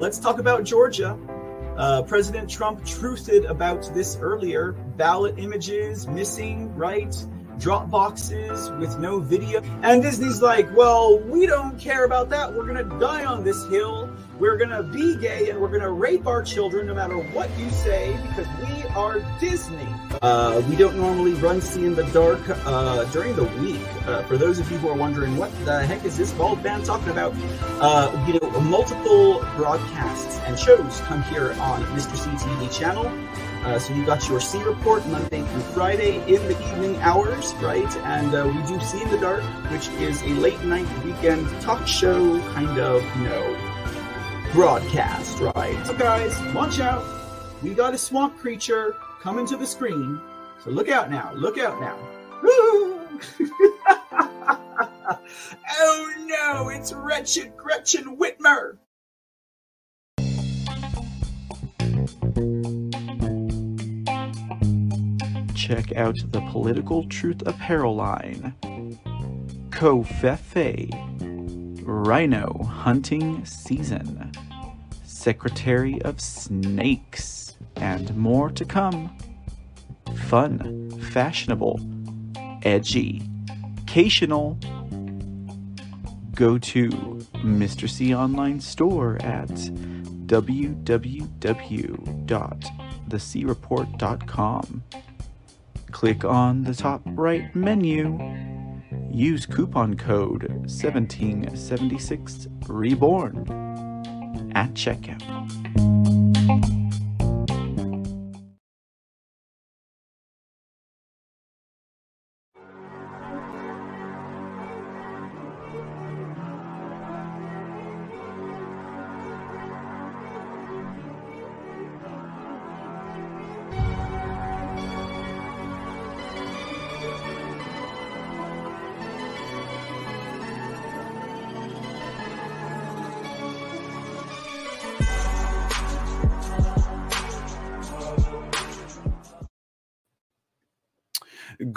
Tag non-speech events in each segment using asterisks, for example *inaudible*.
Let's talk about Georgia. Uh, President Trump truthed about this earlier. Ballot images missing, right? Drop boxes with no video. And Disney's like, well, we don't care about that. We're going to die on this hill. We're going to be gay and we're going to rape our children no matter what you say because we are Disney. Uh, we don't normally run See in the Dark uh, during the week. Uh, for those of you who are wondering, what the heck is this bald man talking about? Uh, you know, multiple broadcasts and shows come here on Mr. C TV channel. Uh, so you got your C report Monday through Friday in the evening hours, right? And uh, we do See in the Dark, which is a late night weekend talk show kind of, you know, broadcast, right? So guys, watch out. We got a swamp creature coming to the screen. So look out now. Look out now. *laughs* oh no, it's wretched Gretchen Whitmer. Check out the Political Truth Apparel line. Covfefe. Rhino Hunting Season. Secretary of Snakes. And more to come. Fun, fashionable, edgy, occasional. Go to Mr. C Online Store at www.thecreport.com. Click on the top right menu. Use coupon code 1776 Reborn at checkout.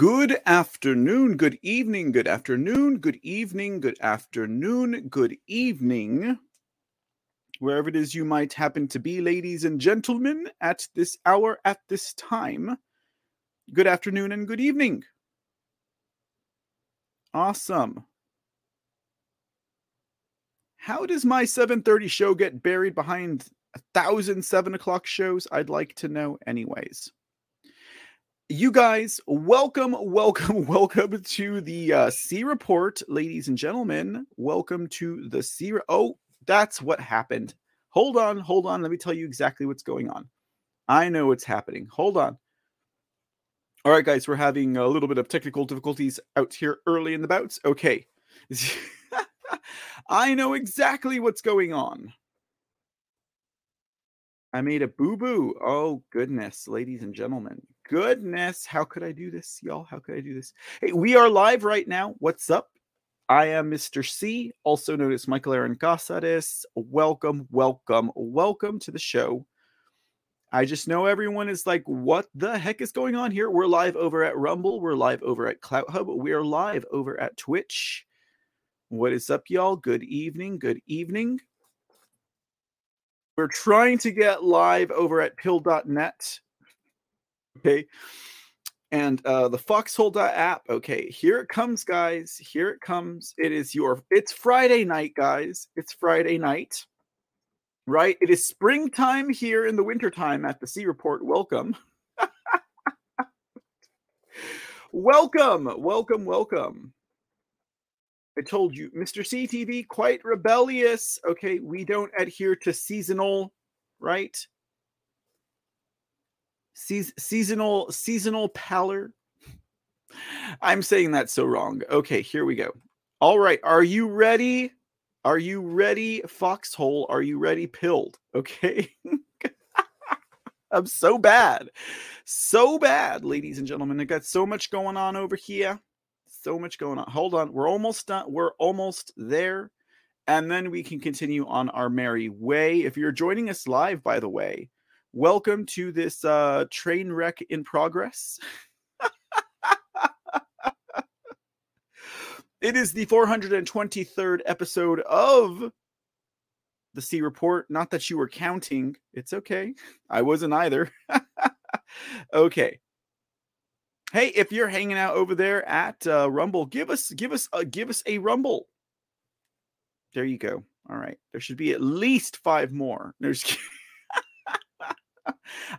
Good afternoon, good evening, good afternoon, good evening, good afternoon, good evening. Wherever it is you might happen to be, ladies and gentlemen, at this hour, at this time. Good afternoon and good evening. Awesome. How does my 7:30 show get buried behind a thousand seven o'clock shows? I'd like to know, anyways you guys, welcome, welcome, *laughs* welcome to the uh, C report, ladies and gentlemen. Welcome to the C. Re- oh, that's what happened. Hold on, hold on. Let me tell you exactly what's going on. I know what's happening. Hold on. All right, guys, we're having a little bit of technical difficulties out here early in the bouts. Okay. *laughs* I know exactly what's going on. I made a boo boo. Oh, goodness, ladies and gentlemen goodness. How could I do this, y'all? How could I do this? Hey, we are live right now. What's up? I am Mr. C, also known as Michael Aaron Casares. Welcome, welcome, welcome to the show. I just know everyone is like, what the heck is going on here? We're live over at Rumble. We're live over at CloutHub. We are live over at Twitch. What is up, y'all? Good evening. Good evening. We're trying to get live over at pill.net. Okay. And uh, the Foxhole app. Okay, here it comes, guys. Here it comes. It is your. It's Friday night, guys. It's Friday night, right? It is springtime here in the wintertime at the C Report. Welcome. *laughs* welcome, welcome, welcome. I told you, Mr. CTV, quite rebellious. Okay, we don't adhere to seasonal, right? Se- seasonal seasonal pallor. I'm saying that so wrong. Okay, here we go. All right, are you ready? Are you ready, Foxhole? Are you ready, Pilled? Okay. *laughs* I'm so bad. So bad, ladies and gentlemen. I got so much going on over here. so much going on. Hold on, we're almost done. We're almost there, and then we can continue on our merry way. If you're joining us live, by the way, welcome to this uh, train wreck in progress. it is the 423rd episode of the C Report. Not that you were counting. It's okay. I wasn't either. *laughs* okay. Hey, if you're hanging out over there at uh, Rumble, give us give us uh, give us a Rumble. There you go. All right. There should be at least five more. There's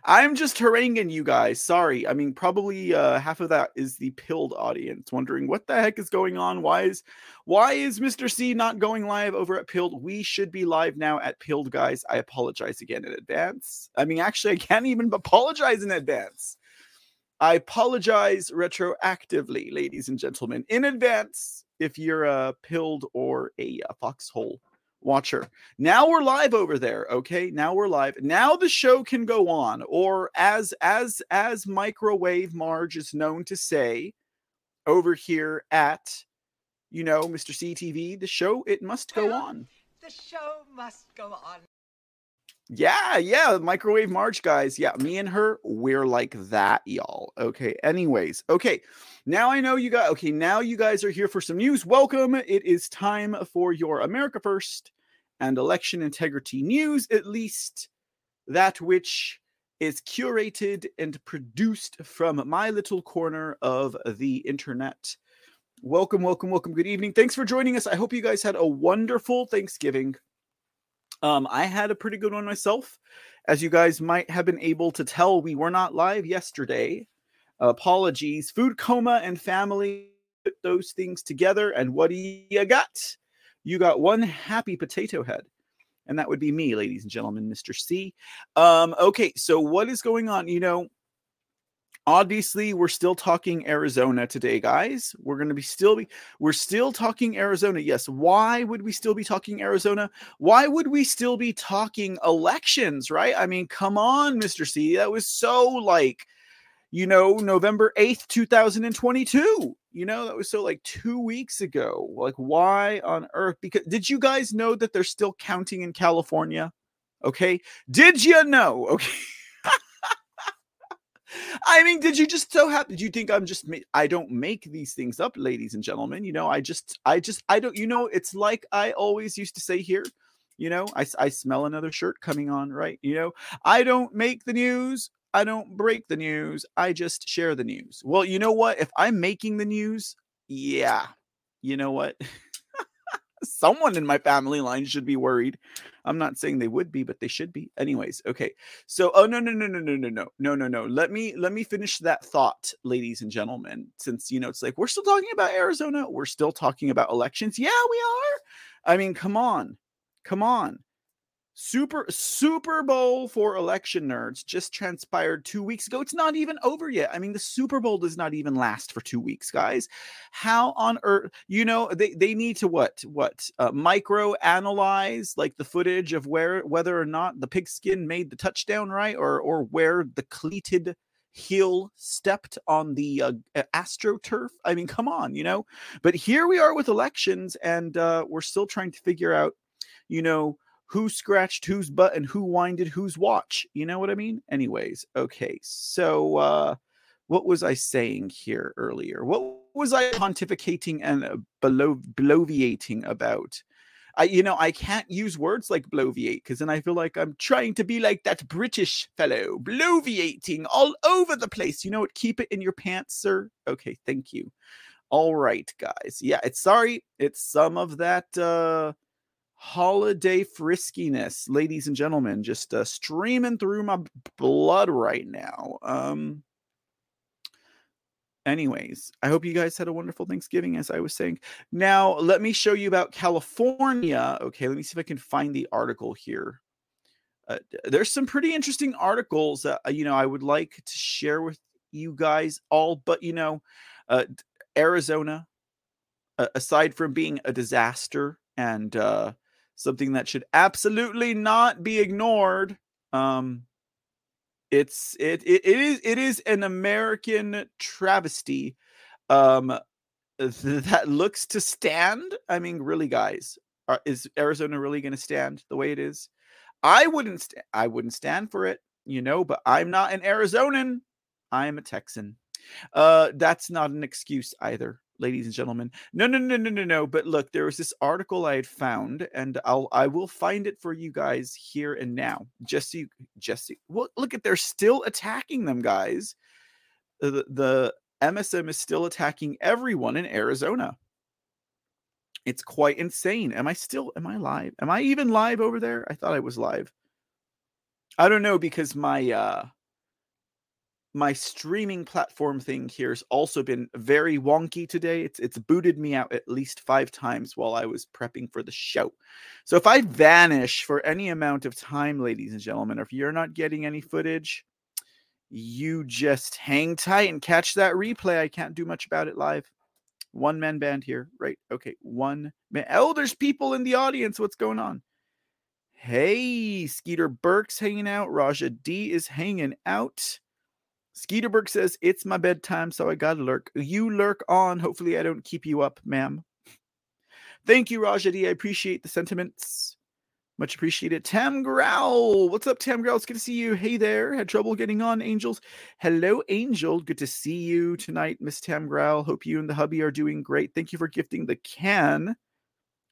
I'm just haranguing you guys. Sorry. I mean, probably uh, half of that is the pilled audience wondering what the heck is going on. Why is why is Mr. C not going live over at Pilled? We should be live now at Pilled, guys. I apologize again in advance. I mean, actually, I can't even apologize in advance. I apologize retroactively, ladies and gentlemen, in advance if you're a Pilled or a, a Foxhole watcher. Now we're live over there, okay? Now we're live. Now the show can go on or as as as microwave Marge is known to say over here at you know, Mr. CTV, the show it must go on. The show must go on. Yeah, yeah, microwave March guys. Yeah, me and her, we're like that, y'all. Okay. Anyways, okay. Now I know you got Okay, now you guys are here for some news. Welcome. It is time for your America First and election integrity news, at least that which is curated and produced from my little corner of the internet. Welcome, welcome, welcome. Good evening. Thanks for joining us. I hope you guys had a wonderful Thanksgiving. Um, I had a pretty good one myself. As you guys might have been able to tell, we were not live yesterday. Apologies. Food coma and family put those things together. And what do you got? You got one happy potato head. And that would be me, ladies and gentlemen, Mr. C. Um, okay, so what is going on? You know, obviously we're still talking arizona today guys. We're going to be still be we're still talking arizona. Yes why would we still be talking arizona? Why would we still be talking elections right? I mean come on mr c that was so like you know november 8th 2022 you know that was so like two weeks ago. Like why on earth because did you guys know that they're still counting in california? Okay did you know? *laughs* Okay I mean, did you just so happen? Did you think I'm just? I don't make these things up, ladies and gentlemen. You know, I just, I just, I don't. You know, it's like I always used to say here. You know, I, I smell another shirt coming on, right? You know, I don't make the news. I don't break the news. I just share the news. Well, you know what? If I'm making the news, yeah, you know what? *laughs* Someone in my family line should be worried. I'm not saying they would be, but they should be. Anyways, okay. So, oh no, no, no, no, no, no, no, no, no, no. Let me let me finish that thought, ladies and gentlemen. Since you know, it's like we're still talking about Arizona, we're still talking about elections. Yeah, we are. I mean, come on, come on. Super Super Bowl for election nerds just transpired two weeks ago. It's not even over yet. I mean, the Super Bowl does not even last for two weeks, guys. How on earth? You know, they they need to what what uh, micro analyze like the footage of where whether or not the pigskin made the touchdown right, or or where the cleated heel stepped on the uh, astroturf. I mean, come on, you know. But here we are with elections, and uh, we're still trying to figure out, you know who scratched whose butt and who winded whose watch. You know what I mean? Anyways, okay. So uh what was I saying here earlier? What was I pontificating and uh, blow, bloviating about? I, you know, I can't use words like bloviate because then I feel like I'm trying to be like that British fellow, bloviating all over the place. You know what? Keep it in your pants, sir. Okay, thank you. All right, guys. Yeah, it's sorry. It's some of that uh holiday friskiness, ladies and gentlemen, just uh, streaming through my blood right now. Um, anyways, I hope you guys had a wonderful Thanksgiving, as I was saying. Now, let me show you about California. Okay, let me see if I can find the article here. Uh, there's some pretty interesting articles that uh, you know I would like to share with you guys all, but you know, uh, Arizona, aside from being a disaster and uh, something that should absolutely not be ignored. Um, it's it, it it is it is an American travesty. Um, th- *laughs* that looks to stand. I mean, really, guys, are, is Arizona really going to stand the way it is? I wouldn't. St- I wouldn't stand for it, you know. But I'm not an Arizonan. I am a Texan. Uh, that's not an excuse either, ladies and gentlemen. No, no, no, no, no, no. But look, there was this article I had found, and I'll I will find it for you guys here and now. Just so just so, well, look at they're still attacking them, guys. The the MSM is still attacking everyone in Arizona. It's quite insane. Am I still am I live? Am I even live over there? I thought I was live. I don't know because my uh my streaming platform thing here has also been very wonky today. It's it's booted me out at least 5 times while I was prepping for the show. So if I vanish for any amount of time ladies and gentlemen, or if you're not getting any footage, you just hang tight and catch that replay. I can't do much about it live. One man band here, right? Okay, one man. Oh, there's people in the audience. What's going on? Hey, Skeeter Burke's hanging out. Raja D is hanging out. Skeeter Burke says, It's my bedtime, so I gotta lurk. You lurk on. Hopefully, I don't keep you up, ma'am. Thank you, Rajadi. I appreciate the sentiments. Much appreciated. Tam Growl. What's up, Tam Growl? It's good to see you. Hey there. Had trouble getting on, Angels. Hello, Angel. Good to see you tonight, Miss Tam Growl. Hope you and the hubby are doing great. Thank you for gifting the can.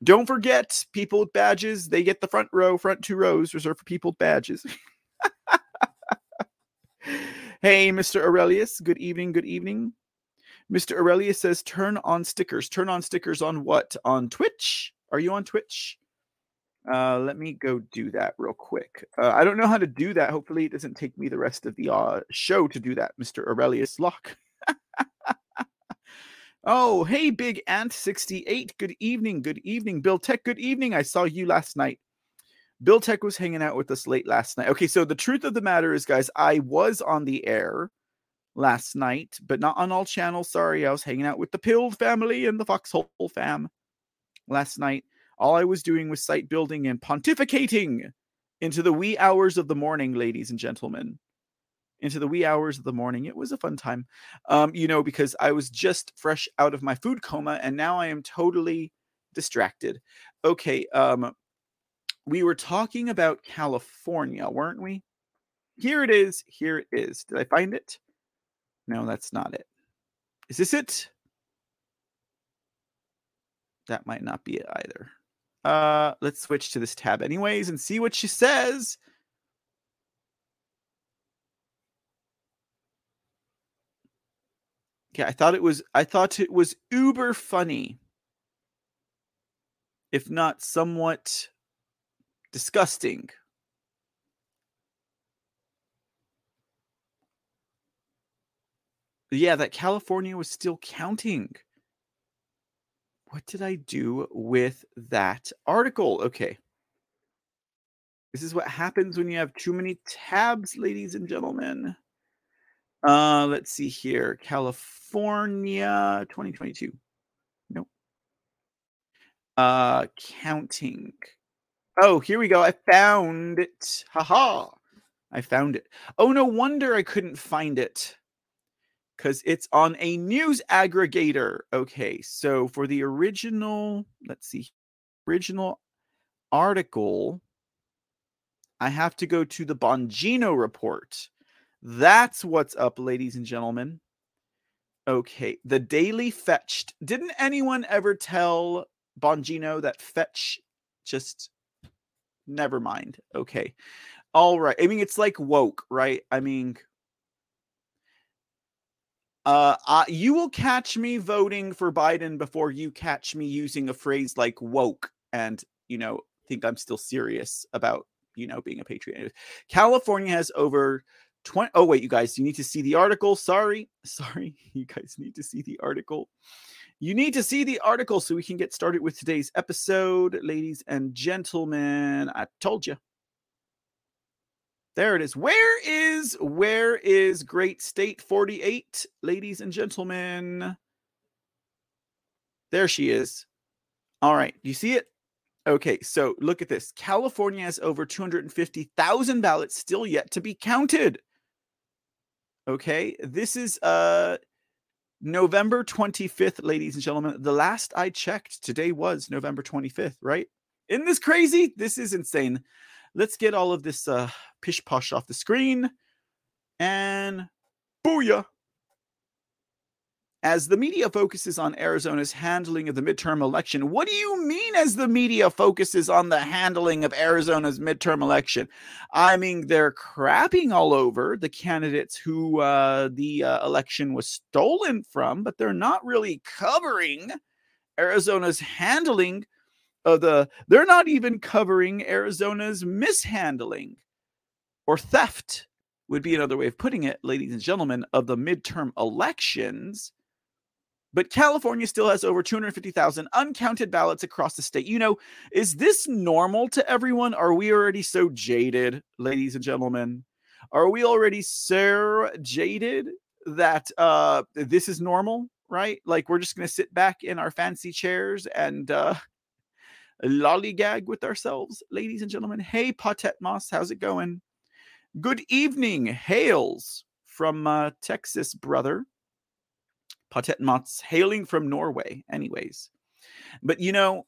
Don't forget, people with badges, they get the front row, front two rows reserved for people with badges. *laughs* hey, Mr. Aurelius. Good evening. Good evening. Mr. Aurelius says, turn on stickers. Turn on stickers on what? On Twitch? Are you on Twitch? Uh, let me go do that real quick. Uh, I don't know how to do that. Hopefully, it doesn't take me the rest of the uh, show to do that, Mr. Aurelius Locke. *laughs* oh, hey, Big Ant 68. Good evening. Good evening. Bill Tech, good evening. I saw you last night. Bill Tech was hanging out with us late last night. Okay, so the truth of the matter is, guys, I was on the air last night, but not on all channels. Sorry, I was hanging out with the Pilled family and the Foxhole fam last night. All I was doing was site building and pontificating into the wee hours of the morning, ladies and gentlemen. Into the wee hours of the morning. It was a fun time, um, you know, because I was just fresh out of my food coma and now I am totally distracted. Okay, um, we were talking about California, weren't we? Here it is. Here it is. Did I find it? No, that's not it. Is this it? That might not be it either. Uh, let's switch to this tab anyways and see what she says. Okay, I thought it was I thought it was uber funny. If not somewhat disgusting. Yeah, that California was still counting. What did I do with that article? Okay. This is what happens when you have too many tabs, ladies and gentlemen. Uh, let's see here. California 2022. Nope. Uh, counting. Oh, here we go. I found it. Haha. I found it. Oh, no wonder I couldn't find it because it's on a news aggregator. Okay, so for the original, let's see, original article, I have to go to the Bongino report. That's what's up, ladies and gentlemen. Okay, the Daily Fetched. Didn't anyone ever tell Bongino that Fetch just never mind? Okay. All right. I mean, it's like woke, right? I mean, uh, uh, you will catch me voting for Biden before you catch me using a phrase like woke and, you know, think I'm still serious about, you know, being a patriot. California has over 20. Oh, wait, you guys, you need to see the article. Sorry. *laughs* Sorry. You guys need to see the article. You need to see the article so we can get started with today's episode. Ladies and gentlemen, I told you. There it is. Where is where is Great State 48, ladies and gentlemen? There she is. All right, you see it? Okay, so look at this. California has over 250,000 ballots still yet to be counted. Okay, this is uh November 25th, ladies and gentlemen. The last I checked, today was November 25th, right? Isn't this crazy? This is insane. Let's get all of this uh, pish posh off the screen. And booyah. As the media focuses on Arizona's handling of the midterm election, what do you mean as the media focuses on the handling of Arizona's midterm election? I mean, they're crapping all over the candidates who uh, the uh, election was stolen from, but they're not really covering Arizona's handling of the, they're not even covering Arizona's mishandling or theft would be another way of putting it, ladies and gentlemen, of the midterm elections but California still has over 250,000 uncounted ballots across the state. You know, is this normal to everyone? Are we already so jaded, ladies and gentlemen? Are we already so jaded that uh this is normal, right? Like we're just going to sit back in our fancy chairs and uh lollygag with ourselves, ladies and gentlemen. Hey, Patet Moss, how's it going? Good evening, hails from uh, Texas, brother. Patet Mats, hailing from Norway, anyways. But you know,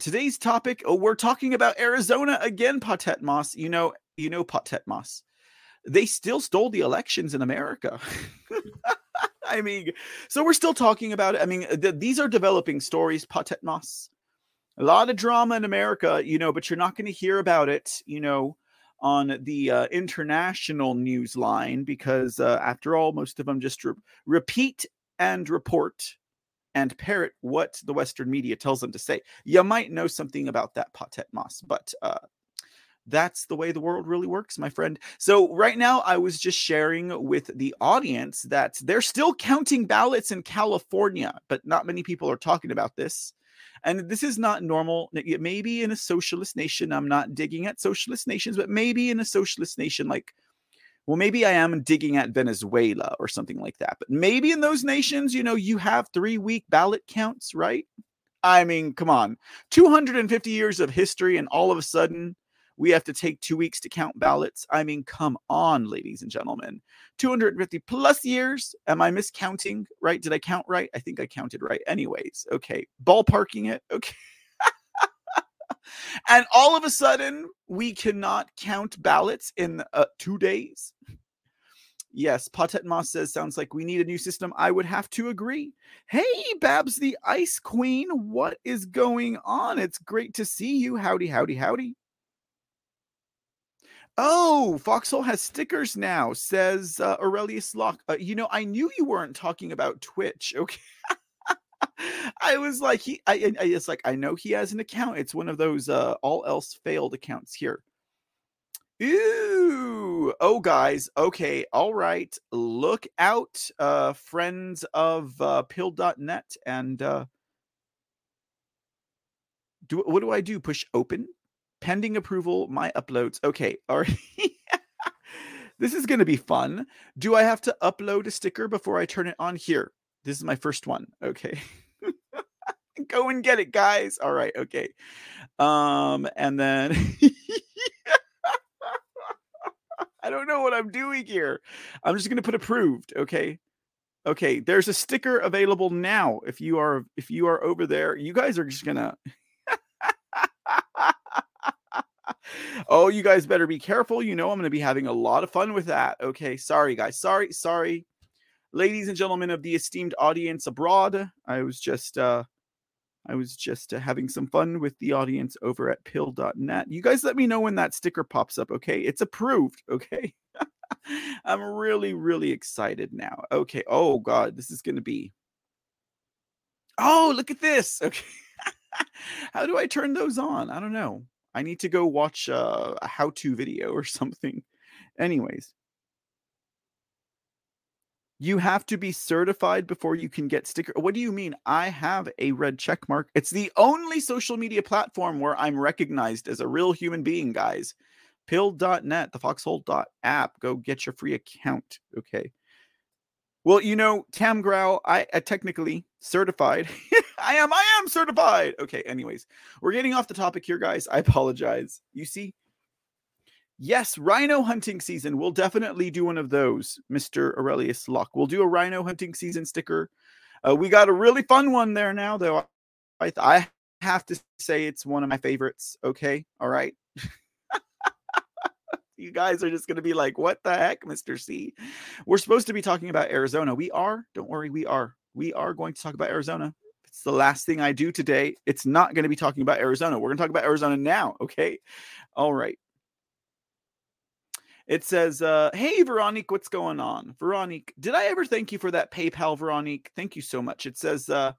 today's topic, oh, we're talking about Arizona again, Patet Moss. You know, you know Patet Moss. They still stole the elections in America. *laughs* I mean, so we're still talking about it. I mean, th- these are developing stories, Patet Moss. A lot of drama in America, you know, but you're not going to hear about it, you know, on the uh, international news line because, uh, after all, most of them just re- repeat and report and parrot what the Western media tells them to say. You might know something about that, Patet Moss, but uh, that's the way the world really works, my friend. So, right now, I was just sharing with the audience that they're still counting ballots in California, but not many people are talking about this. And this is not normal. Maybe in a socialist nation, I'm not digging at socialist nations, but maybe in a socialist nation like well, maybe I am digging at Venezuela or something like that. But maybe in those nations, you know, you have three week ballot counts, right? I mean, come on. 250 years of history, and all of a sudden, we have to take two weeks to count ballots. I mean, come on, ladies and gentlemen. 250 plus years. Am I miscounting? Right? Did I count right? I think I counted right. Anyways, okay. Ballparking it. Okay. *laughs* and all of a sudden, we cannot count ballots in uh, two days. Yes, Patet Moss says, sounds like we need a new system. I would have to agree. Hey, Babs the Ice Queen, what is going on? It's great to see you. Howdy, howdy, howdy. Oh, Foxhole has stickers now, says uh, Aurelius Locke. Uh, you know, I knew you weren't talking about Twitch. Okay. *laughs* I was like, he, I, I, it's like, I know he has an account. It's one of those uh, all else failed accounts here. Ooh, oh, guys. Okay, all right. Look out, uh, friends of uh, pill.net. And uh, do what do I do? Push open? Pending approval, my uploads. Okay, *laughs* all right. this is going to be fun. Do I have to upload a sticker before I turn it on here? This is my first one. Okay. *laughs* Go and get it, guys. All right, okay. Um, and then *laughs* I don't know what I'm doing here. I'm just gonna put approved, okay? Okay, there's a sticker available now. If you are if you are over there, you guys are just gonna oh, you guys better be careful. You know, I'm going to be having a lot of fun with that. Okay. Sorry, guys. Sorry. Sorry. Ladies and gentlemen of the esteemed audience abroad, I was just, uh, I was just uh, having some fun with the audience over at pill.net. You guys let me know when that sticker pops up, okay? It's approved, *laughs* okay? I'm really, really excited now. Okay. Oh, God, this is going to be. Oh, look at this. Okay. *laughs* How do I turn those on? I don't know. I need to go watch uh, a how to video or *laughs* something. Anyways, you have to be certified before you can get sticker. What do you mean? I have a red check mark. It's the only social media platform where I'm recognized as a real human being, guys. Pill.net, the foxhole app. Go get your free account. Okay. Well, you know, Tam Growl, I, I technically certified. *laughs* I am, I am certified. Okay, anyways, we're getting off the topic here, guys. I apologize. You see, Yes, rhino hunting season. We'll definitely do one of those, Mr. Aurelius Locke. We'll do a rhino hunting season sticker. Uh, we got a really fun one there now, though. I, I have to say it's one of my favorites. Okay. All right. *laughs* you guys are just going to be like, what the heck, Mr. C? We're supposed to be talking about Arizona. We are. Don't worry. We are. We are going to talk about Arizona. It's the last thing I do today. It's not going to be talking about Arizona. We're going to talk about Arizona now. Okay. All right. It says, uh, Hey, Veronique, what's going on? Veronique, did I ever thank you for that PayPal, Veronique? Thank you so much. It says, uh,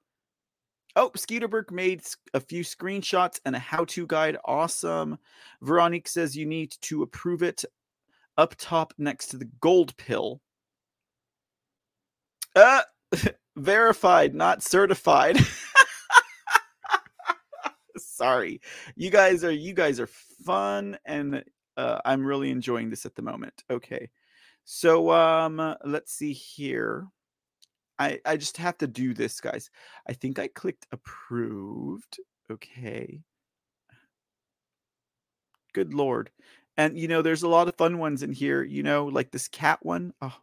Oh, Skeeterberg made a few screenshots and a how to guide. Awesome. Veronique says you need to approve it up top next to the gold pill. Uh, *laughs* verified, not certified. *laughs* Sorry. You guys are you guys are fun and uh, I'm really enjoying this at the moment. Okay. So um let's see here. I I just have to do this, guys. I think I clicked approved. Okay. Good lord. And you know, there's a lot of fun ones in here, you know, like this cat one. Oh.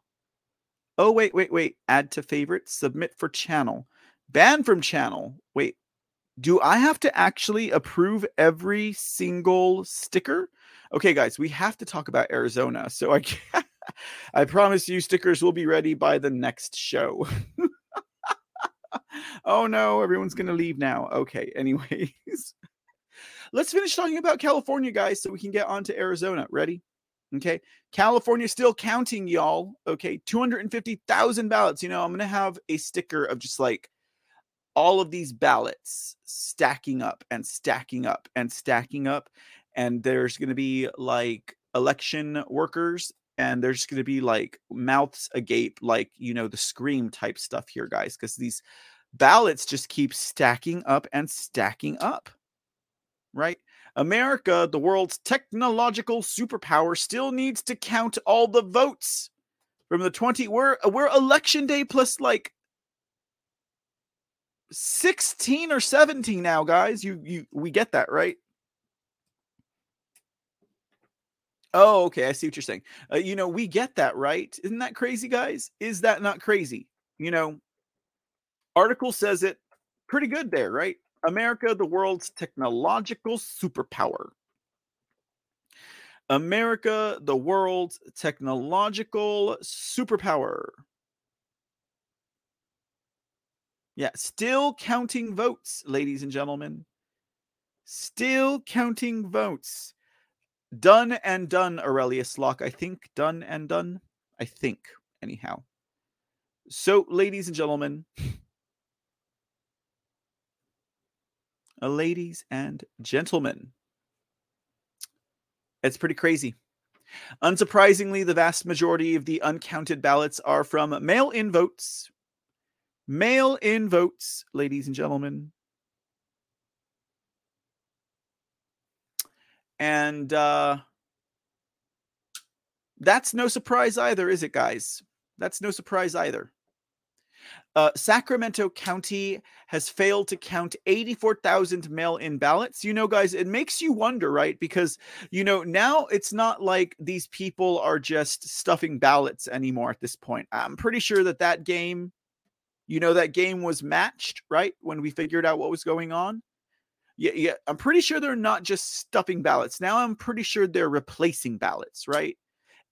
Oh, wait, wait, wait. Add to favorites, submit for channel. Ban from channel. Wait. Do I have to actually approve every single sticker? Okay, guys, we have to talk about Arizona. So I *laughs* I promise you stickers will be ready by the next show. *laughs* oh no, everyone's going to leave now. Okay, anyways. *laughs* Let's finish talking about California, guys, so we can get on to Arizona. Ready? Okay. California still counting, y'all. Okay. 250,000 ballots. You know, I'm going to have a sticker of just like all of these ballots stacking up and stacking up and stacking up and there's going to be like election workers and there's going to be like mouths agape like you know the scream type stuff here guys because these ballots just keep stacking up and stacking up right america the world's technological superpower still needs to count all the votes from the 20 we're we're election day plus like 16 or 17 now guys you you we get that right Oh, okay. I see what you're saying. Uh, you know, we get that, right? Isn't that crazy, guys? Is that not crazy? You know, article says it pretty good there, right? America, the world's technological superpower. America, the world's technological superpower. Yeah, still counting votes, ladies and gentlemen. Still counting votes. Done and done, Aurelius Locke. I think done and done. I think, anyhow. So, ladies and gentlemen, *laughs* uh, ladies and gentlemen, it's pretty crazy. Unsurprisingly, the vast majority of the uncounted ballots are from mail in votes. Mail in votes, ladies and gentlemen. And uh, that's no surprise either, is it, guys? That's no surprise either. Uh, Sacramento County has failed to count 84,000 mail in ballots. You know, guys, it makes you wonder, right? Because, you know, now it's not like these people are just stuffing ballots anymore at this point. I'm pretty sure that that game, you know, that game was matched, right? When we figured out what was going on yeah, yeah, I'm pretty sure they're not just stuffing ballots. Now I'm pretty sure they're replacing ballots, right?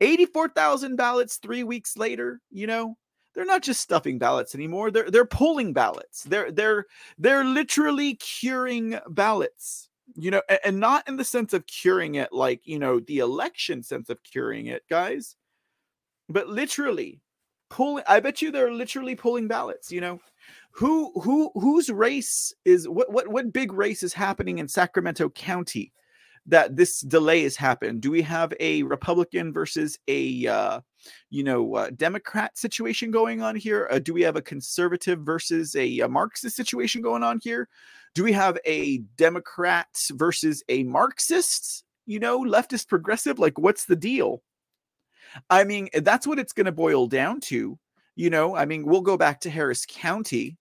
84,000 ballots 3 weeks later, you know? They're not just stuffing ballots anymore. They're they're pulling ballots. They're they're they're literally curing ballots. You know, and, and not in the sense of curing it like, you know, the election sense of curing it, guys. But literally pulling I bet you they're literally pulling ballots, you know who who whose race is what what what big race is happening in Sacramento County that this delay has happened? Do we have a Republican versus a uh, you know uh, Democrat situation going on here? Uh, do we have a conservative versus a, a Marxist situation going on here? Do we have a Democrat versus a Marxist? You know, leftist progressive. Like, what's the deal? I mean, that's what it's going to boil down to you know, I mean, we'll go back to Harris County,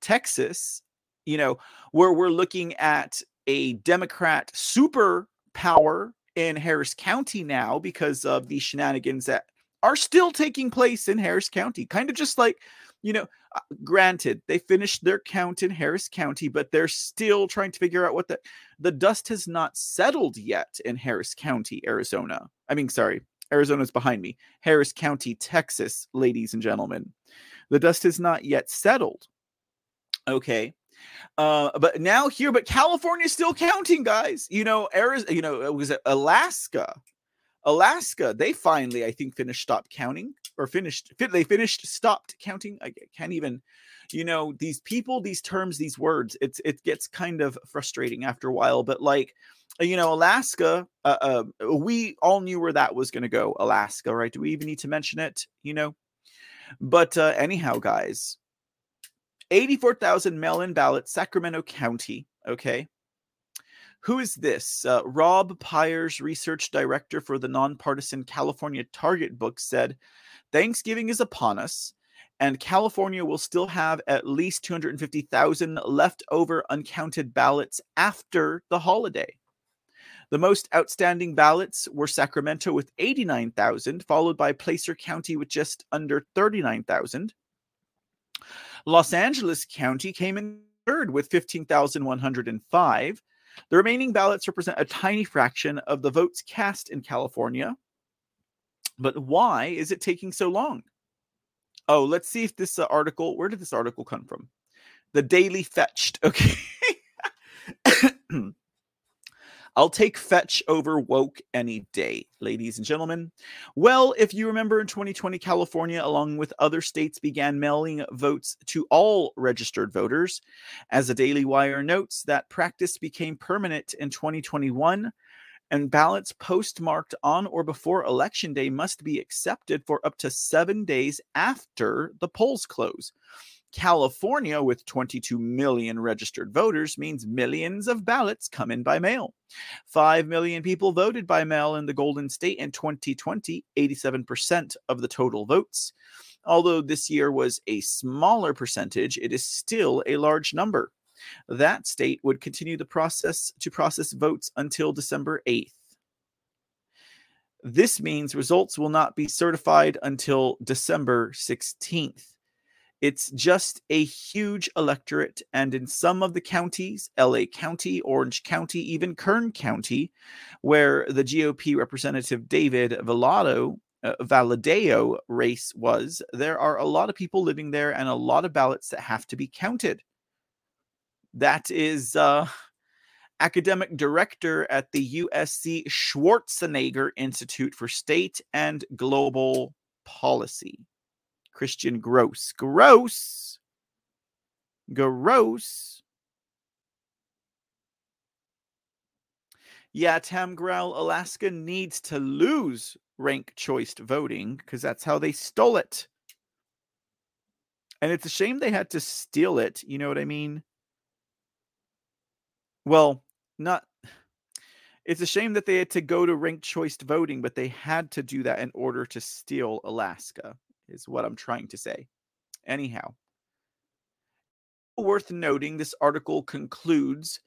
Texas, you know, where we're looking at a Democrat superpower in Harris County now because of the shenanigans that are still taking place in Harris County. Kind of just like, you know, uh, granted, they finished their count in Harris County, but they're still trying to figure out what the the dust has not settled yet in Harris County, Arizona. I mean, sorry, Arizona's behind me. Harris County, Texas, ladies and gentlemen. The dust has not yet settled. Okay. Uh, but now here, but California's still counting, guys. You know, Arizona, you know, it was Alaska. Alaska, they finally, I think, finished stopped counting or finished. They finished stopped counting. I can't even, you know, these people, these terms, these words. It's it gets kind of frustrating after a while. But like, you know, Alaska, uh, uh we all knew where that was going to go. Alaska, right? Do we even need to mention it? You know, but uh, anyhow, guys, 84,000 mail in ballots, Sacramento County. Okay. Who is this? Uh, Rob Pyers, research director for the nonpartisan California Target book, said Thanksgiving is upon us, and California will still have at least 250,000 leftover uncounted ballots after the holiday. The most outstanding ballots were Sacramento with 89,000, followed by Placer County with just under 39,000. Los Angeles County came in third with 15,105. The remaining ballots represent a tiny fraction of the votes cast in California. But why is it taking so long? Oh, let's see if this uh, article, where did this article come from? The Daily Fetched. *laughs* Okay. I'll take fetch over woke any day, ladies and gentlemen. Well, if you remember in 2020, California, along with other states, began mailing votes to all registered voters. As the Daily Wire notes, that practice became permanent in 2021 and ballots postmarked on or before election day must be accepted for up to seven days after the polls close. California, with 22 million registered voters, means millions of ballots come in by mail. 5 million people voted by mail in the Golden State in 2020, 87% of the total votes. Although this year was a smaller percentage, it is still a large number. That state would continue the process to process votes until December 8th. This means results will not be certified until December 16th. It's just a huge electorate. And in some of the counties, LA County, Orange County, even Kern County, where the GOP representative David Valado, uh, Valadao race was, there are a lot of people living there and a lot of ballots that have to be counted. That is uh, academic director at the USC Schwarzenegger Institute for State and Global Policy. Christian Gross. Gross. Gross. Yeah, Tam Grell, Alaska needs to lose rank choice voting because that's how they stole it. And it's a shame they had to steal it. You know what I mean? Well, not. It's a shame that they had to go to ranked choice voting, but they had to do that in order to steal Alaska is what I'm trying to say. Anyhow, worth noting this article concludes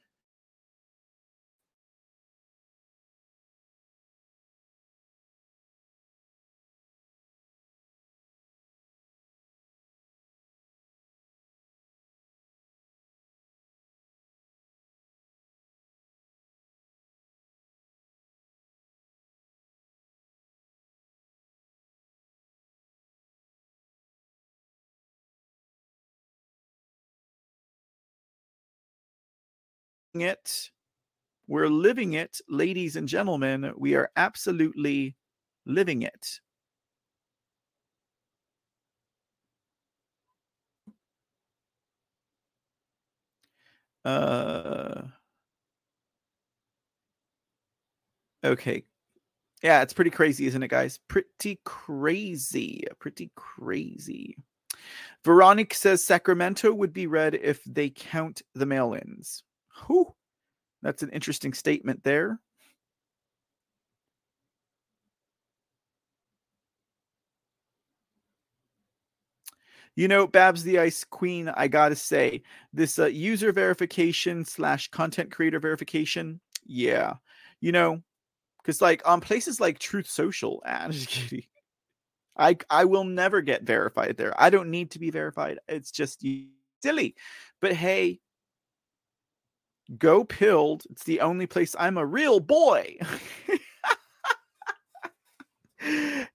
it. We're living it, ladies and gentlemen. We are absolutely living it. Uh, okay. Yeah, it's pretty crazy, isn't it, guys? Pretty crazy. Pretty crazy. Veronica says Sacramento would be red if they count the mail ins. Whew. That's an interesting statement there. You know, Babs the Ice Queen, I gotta say, this uh, user verification slash content creator verification, yeah. You know, Because like on places like Truth Social. *laughs* I I will never get verified there. I don't need to be verified. It's just silly. But hey, go pilled. It's the only place I'm a real boy.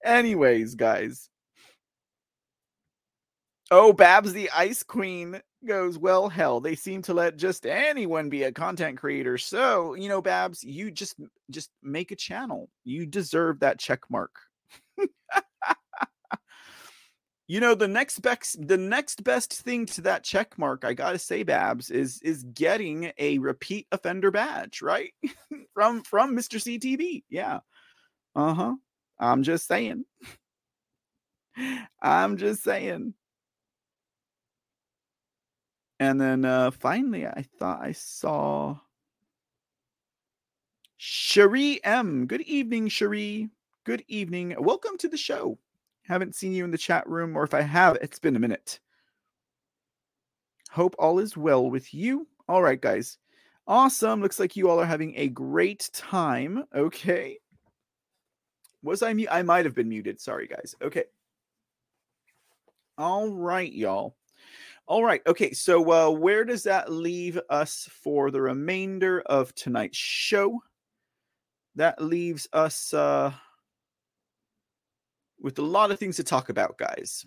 Anyways, guys. Oh, Babs the Ice Queen goes, Well, hell, they seem to let just anyone be a content creator. So, you know, Babs, you just just make a channel. You deserve that check mark. *laughs* you know, the next best the next best thing to that check mark, I gotta say, Babs, is is getting a repeat offender badge, right? *laughs* from from Mr. CTV. Yeah. Uh-huh. I'm just saying. *laughs* I'm just saying. And then uh, finally, I thought I saw Cherie M. Good evening, Cherie. Good evening. Welcome to the show. Haven't seen you in the chat room, or if I have, it's been a minute. Hope all is well with you. All right, guys. Awesome. Looks like you all are having a great time. Okay. Was I mute? I might have been muted. Sorry, guys. Okay. All right, y'all. All right. Okay. So, uh, where does that leave us for the remainder of tonight's show? That leaves us uh, with a lot of things to talk about, guys.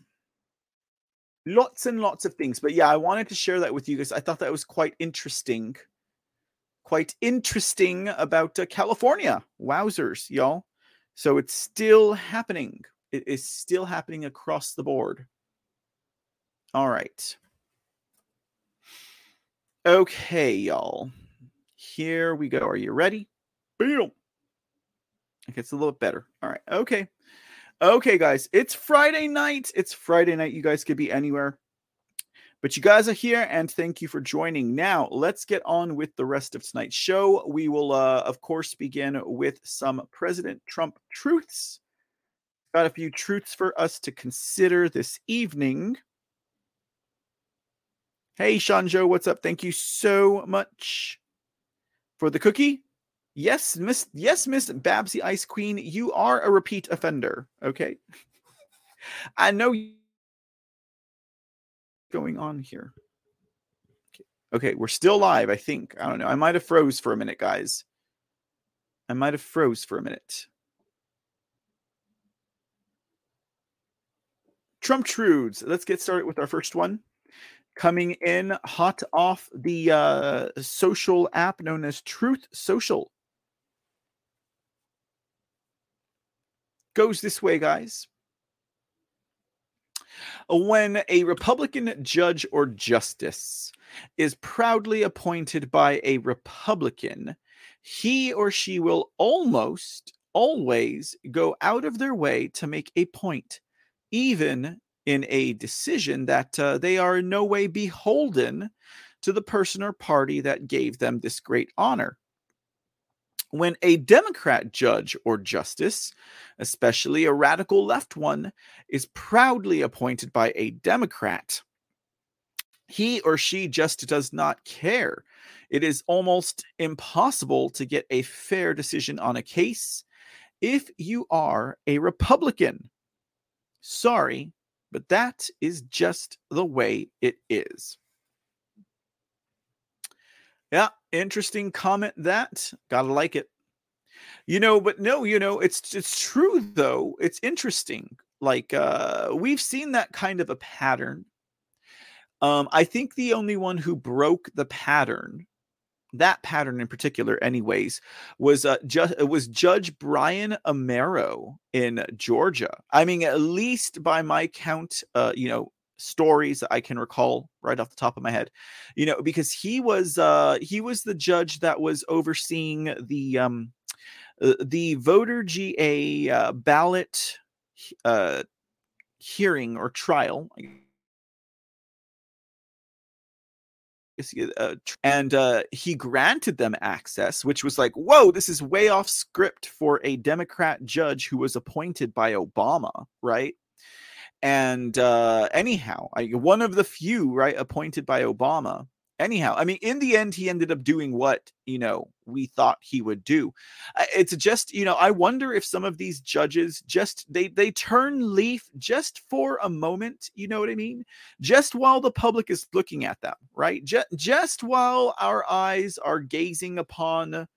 Lots and lots of things. But yeah, I wanted to share that with you guys. I thought that was quite interesting. Quite interesting about uh, California. Wowzers, y'all. So it's still happening. It is still happening across the board. All right. Okay, y'all. Here we go. Are you ready? Boom. It gets a little bit better. All right. Okay. Okay, guys. It's Friday night. It's Friday night. You guys could be anywhere. But you guys are here, and thank you for joining. Now, let's get on with the rest of tonight's show. We will, uh, of course, begin with some President Trump truths. Got a few truths for us to consider this evening. Hey, Sean Shanjo, what's up? Thank you so much for the cookie. Yes, Miss. Yes, Miss Babsy Ice Queen, you are a repeat offender. Okay, *laughs* I know. Going on here. Okay. okay, we're still live. I think. I don't know. I might have froze for a minute, guys. I might have froze for a minute. Trump Trudes. Let's get started with our first one coming in hot off the uh, social app known as Truth Social. Goes this way, guys. When a Republican judge or justice is proudly appointed by a Republican, he or she will almost always go out of their way to make a point, even in a decision that uh, they are in no way beholden to the person or party that gave them this great honor. When a Democrat judge or justice, especially a radical left one, is proudly appointed by a Democrat, he or she just does not care. It is almost impossible to get a fair decision on a case if you are a Republican. Sorry, but that is just the way it is. Yeah, interesting comment that. Gotta like it. You know, but no, you know, it's it's true though. It's interesting. Like uh we've seen that kind of a pattern. Um, I think the only one who broke the pattern that pattern in particular, anyways, was uh, just it was Judge Brian Amero in Georgia. I mean, at least by my count, uh, you know, stories that I can recall right off the top of my head, you know, because he was uh, he was the judge that was overseeing the um, uh, the voter GA uh, ballot uh, hearing or trial uh, and uh, he granted them access, which was like, whoa, this is way off script for a Democrat judge who was appointed by Obama, right? And uh, anyhow, I, one of the few, right, appointed by Obama. anyhow i mean in the end he ended up doing what you know we thought he would do Uh, it's just you know i wonder if some of these judges just they they turn leaf just for a moment you know what i mean just while the public is looking at them right just, just while our eyes are gazing upon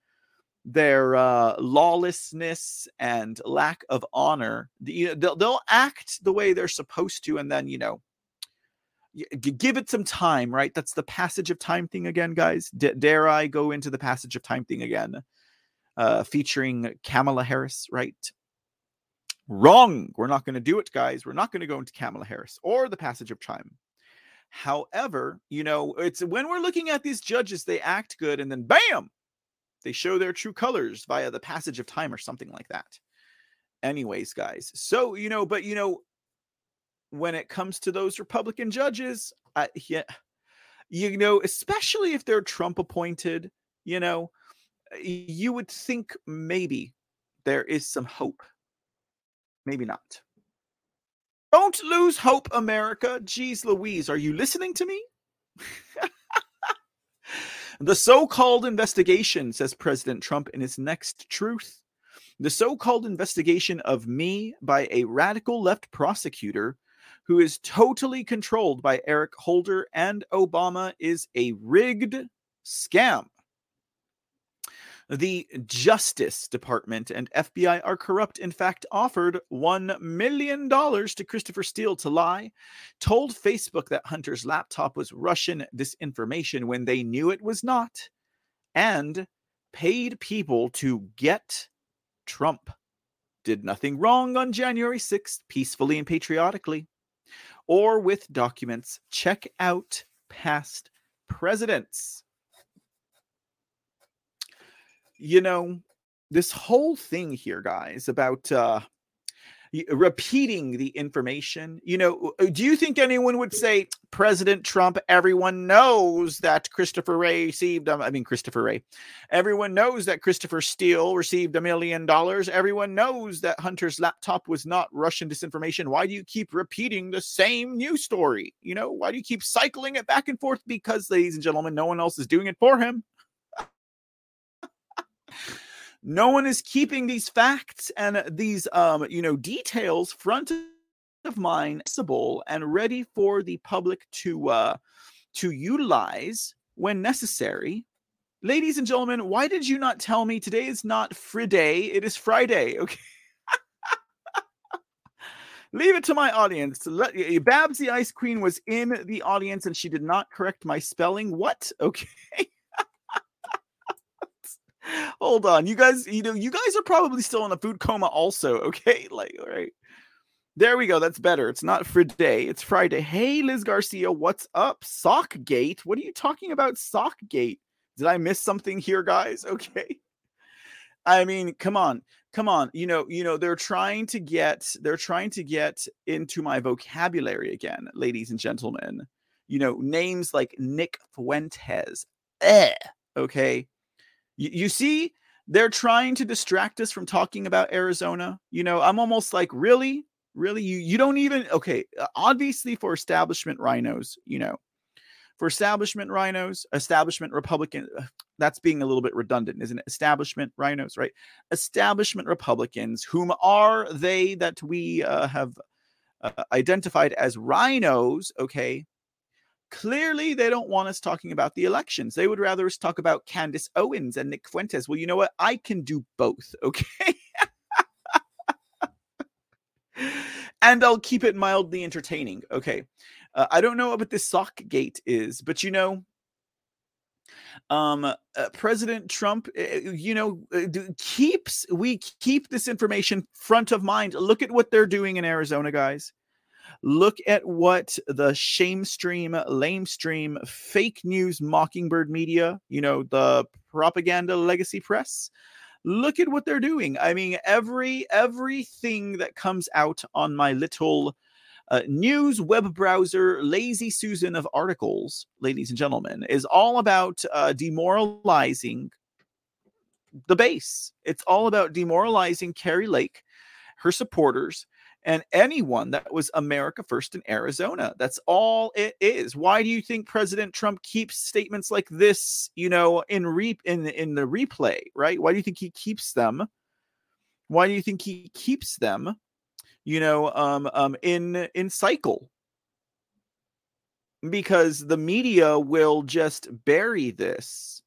their uh, lawlessness and lack of honor the- they'll, they'll act the way they're supposed to and then you know give it some time, right? That's the passage of time thing again, guys. D- dare I go into the passage of time thing again, uh, featuring Kamala Harris, right? Wrong. We're not going to do it, guys. We're not going to go into Kamala Harris or the passage of time. However, you know, it's when we're looking at these judges, they act good and then bam, they show their true colors via the passage of time or something like that. Anyways, guys. So, you know, but you know, when it comes to those Republican judges, I, yeah, you know, especially if they're Trump appointed, you know, you would think maybe there is some hope. Maybe not. Don't lose hope, America. Jeez Louise, are you listening to me? *laughs* the so called investigation, says President Trump in his next truth. The so called investigation of me by a radical left prosecutor who is totally controlled by Eric Holder and Obama is a rigged scam. The Justice Department and FBI are corrupt. In fact, offered $1 million to Christopher Steele to lie, told Facebook that Hunter's laptop was Russian disinformation when they knew it was not, and paid people to get Trump. Did nothing wrong on January 6th, peacefully and patriotically or with documents. Check out past presidents. You know, this whole thing here, guys, about uh, repeating the information. You know, uh, do you think anyone would say, President Trump, everyone knows that Christopher Wray received, um, I mean, Christopher Wray, everyone knows that Christopher Steele received a million dollars. Everyone knows that Hunter's laptop was not Russian disinformation. Why do you keep repeating the same news story? You know, why do you keep cycling it back and forth? Because, ladies and gentlemen, no one else is doing it for him. No one is keeping these facts and these um you know details front of mind accessible and ready for the public to uh to utilize when necessary. Ladies and gentlemen why did you not tell me today is not friday it is friday okay? *laughs* Leave it to my audience. Let babs the ice queen was in the audience and she did not correct my spelling. What? Okay hold on you guys you know you guys are probably still in a food coma also *laughs* okay? Like all right. There we go that's better. It's not friday it's friday. Hey liz garcia what's up? Sockgate? What are you talking about sockgate? Did i miss something here guys? *laughs* Okay. I mean come on come on. You know you know they're trying to get they're trying to get into my vocabulary again ladies and gentlemen. You know names like nick fuentes eh, okay you, you see, they're trying to distract us from talking about Arizona. You know, I'm almost like, really? Really? You you don't even okay, uh, obviously for establishment RINOs, you know. For establishment RINOs, establishment Republican, uh, that's being a little bit redundant, isn't it? Establishment RINOs, right? Establishment Republicans, whom are they that we uh, have uh, identified as RINOs, okay? Clearly, they don't want us talking about the elections. They would rather us talk about Candace Owens and Nick Fuentes. Well, you know what? I can do both, *laughs* okay? and I'll keep it mildly entertaining, okay? Uh, I don't know what this sock gate is, but you know, um, uh, President Trump, uh, you know, uh, keeps we keep this information front of mind. Look at what they're doing in Arizona, guys look at what the shame stream, lame stream, fake news, mockingbird media, you know, the propaganda legacy press. Look at what they're doing. I mean, every everything that comes out on my little uh, news web browser, lazy Susan of articles, ladies and gentlemen, is all about uh, demoralizing the base. It's all about demoralizing Kari Lake, her supporters, and anyone that was America First in Arizona. That's all it is. Why do you think President Trump keeps statements like this, you know, in re- in in the replay, right? Why do you think he keeps them? Why do you think he keeps them, you know, um, um, in in cycle? Because the media will just bury this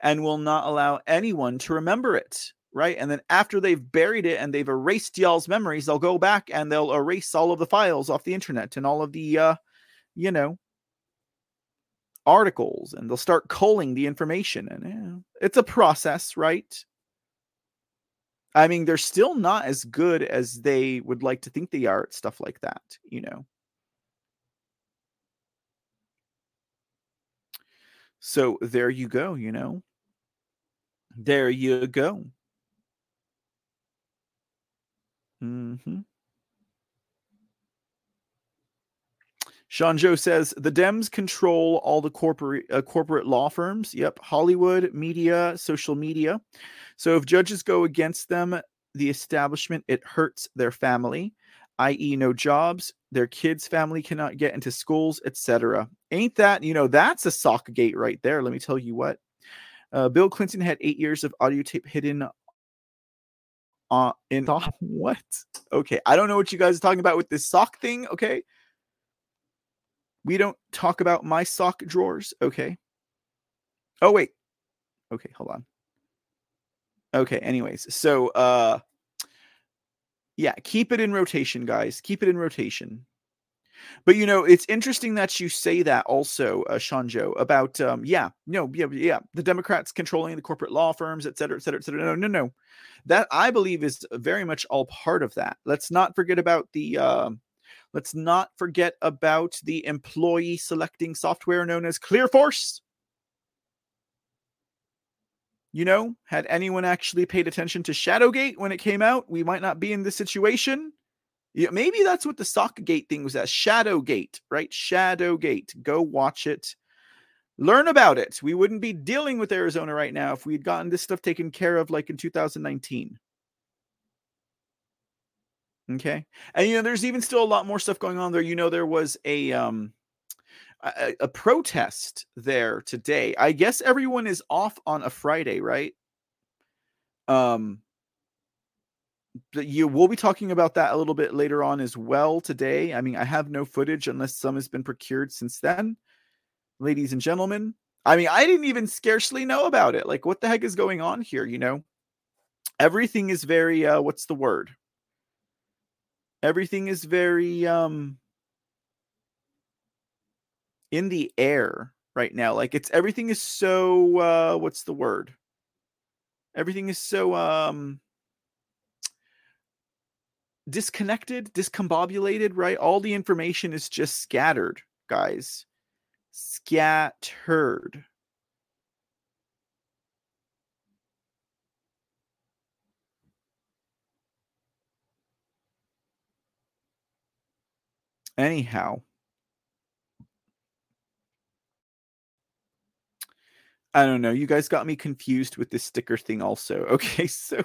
and will not allow anyone to remember it right? And then after they've buried it and they've erased y'all's memories, they'll go back and they'll erase all of the files off the internet and all of the, uh, you know, articles, and they'll start culling the information. And yeah, it's a process, right? I mean, they're still not as good as they would like to think they are at stuff like that, you know. So there you go, you know. There you go. Mm-hmm. Sean Joe says the Dems control all the corporate uh, corporate law firms. Yep, Hollywood, media, social media. So if judges go against them, the establishment it hurts their family, i.e., no jobs. Their kids' family cannot get into schools, etc. Ain't that you know that's a sock gate right there? Let me tell you what. Uh, Bill Clinton had eight years of audio tape hidden uh in *laughs* what? Okay i don't know what you guys are talking about with this sock thing okay? We don't talk about my sock drawers okay? Oh wait. Okay hold on. Okay anyways so uh yeah keep it in rotation guys keep it in rotation but you know, it's interesting that you say that also, uh, Sean Joe, about um, yeah, no, yeah, yeah, the Democrats controlling the corporate law firms, et cetera, et cetera, et cetera. No, no, no, that I believe is very much all part of that. Let's not forget about the. Uh, let's not forget about the employee selecting software known as ClearForce. You know, had anyone actually paid attention to Shadowgate when it came out, we might not be in this situation. Yeah, maybe that's what the Sockgate thing was at. Shadowgate, right? Shadowgate. Go watch it. Learn about it. We wouldn't be dealing with Arizona right now if we had gotten this stuff taken care of like in 2019. Okay. And you know, there's even still a lot more stuff going on there. You know, there was a um a, a protest there today. I guess everyone is off on a Friday, right? Um you we'll be talking about that a little bit later on as well today. I mean, I have no footage unless some has been procured since then. Ladies and gentlemen, I mean, I didn't even scarcely know about it. Like what the heck is going on here, you know? Everything is very uh what's the word? Everything is very um in the air right now. Like it's everything is so uh what's the word? Everything is so um disconnected, discombobulated, right? All the information is just scattered, guys. Scattered. Anyhow, I don't know. You guys got me confused with this sticker thing, also. *laughs* Okay, so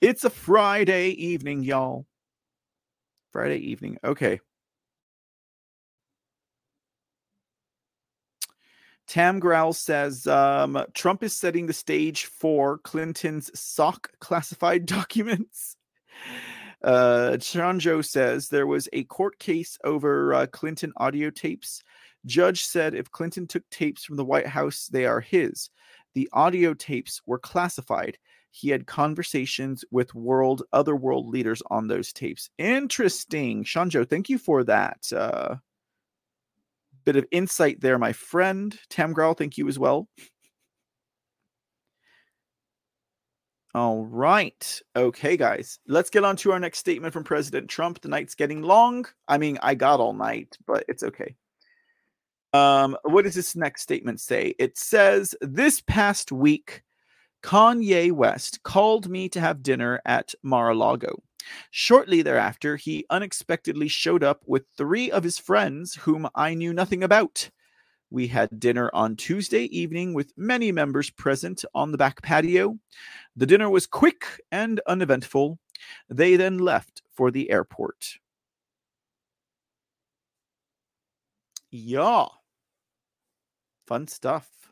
it's a Friday evening, y'all. Friday evening. Okay. Tam Growl says um, Trump is setting the stage for Clinton's sock classified *laughs* documents. Uh, Chanjo says there was a court case over uh, Clinton audio tapes. Judge said if Clinton took tapes from the White House, they are his. The audio tapes were classified he had conversations with world other world leaders on those tapes. Interesting, Shanjo. Thank you for that uh, bit of insight there, my friend. Tam Tamgrel, thank you as well. All right. Okay, guys. Let's get on to our next statement from President Trump. The night's getting long. I mean, I got all night, but it's okay. Um, what does this next statement say? It says this past week, Kanye West called me to have dinner at Mar a Lago. Shortly thereafter, he unexpectedly showed up with three of his friends whom I knew nothing about. We had dinner on Tuesday evening with many members present on the back patio. The dinner was quick and uneventful. They then left for the airport. Yeah. Fun stuff.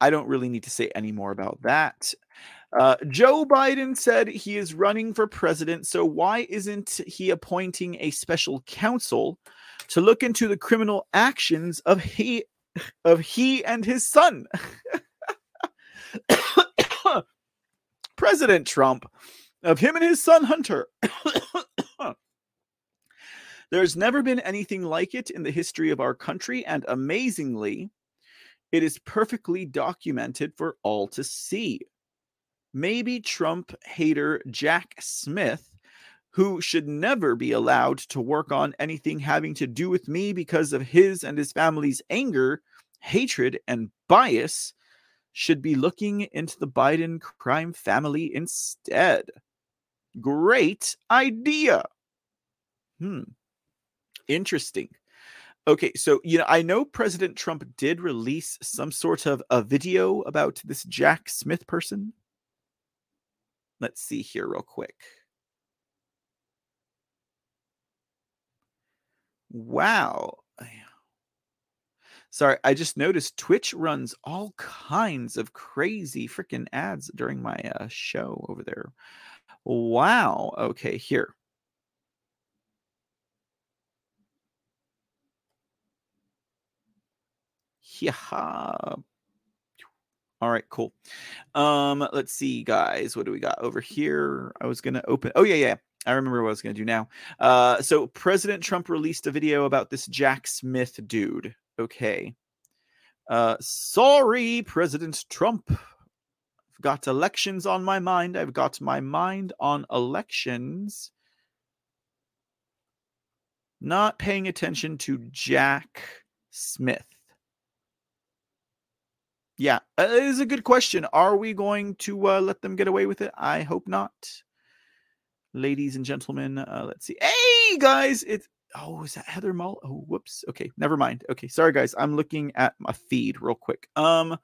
I don't really need to say any more about that. Uh, Joe Biden said he is running for president, so why isn't he appointing a special counsel to look into the criminal actions of he of he and his son? *coughs* President Trump, of him and his son Hunter. *coughs* There's never been anything like it in the history of our country, and amazingly, it is perfectly documented for all to see. Maybe Trump hater Jack Smith, who should never be allowed to work on anything having to do with me because of his and his family's anger, hatred, and bias, should be looking into the Biden crime family instead. Great idea. Hmm. Interesting. Okay, so you know, I know President Trump did release some sort of a video about this Jack Smith person. Let's see here real quick. Wow. Sorry, I just noticed Twitch runs all kinds of crazy freaking ads during my uh, show over there. Wow. Okay, here. Yeah. All right, cool. Um, let's see, guys. What do we got over here? I was gonna open. Oh yeah, yeah. I remember what I was gonna do now. Uh, so President Trump released a video about this Jack Smith dude. Okay. Uh, sorry, President Trump. I've got elections on my mind. I've got my mind on elections. Not paying attention to Jack Smith. Yeah, uh, it is a good question. Are we going to uh, let them get away with it? I hope not. Ladies and gentlemen, uh, let's see. Hey, guys, it's oh, is that Heather Mull? Oh, whoops. Okay, never mind. Okay, sorry, guys. I'm looking at my feed real quick. Um,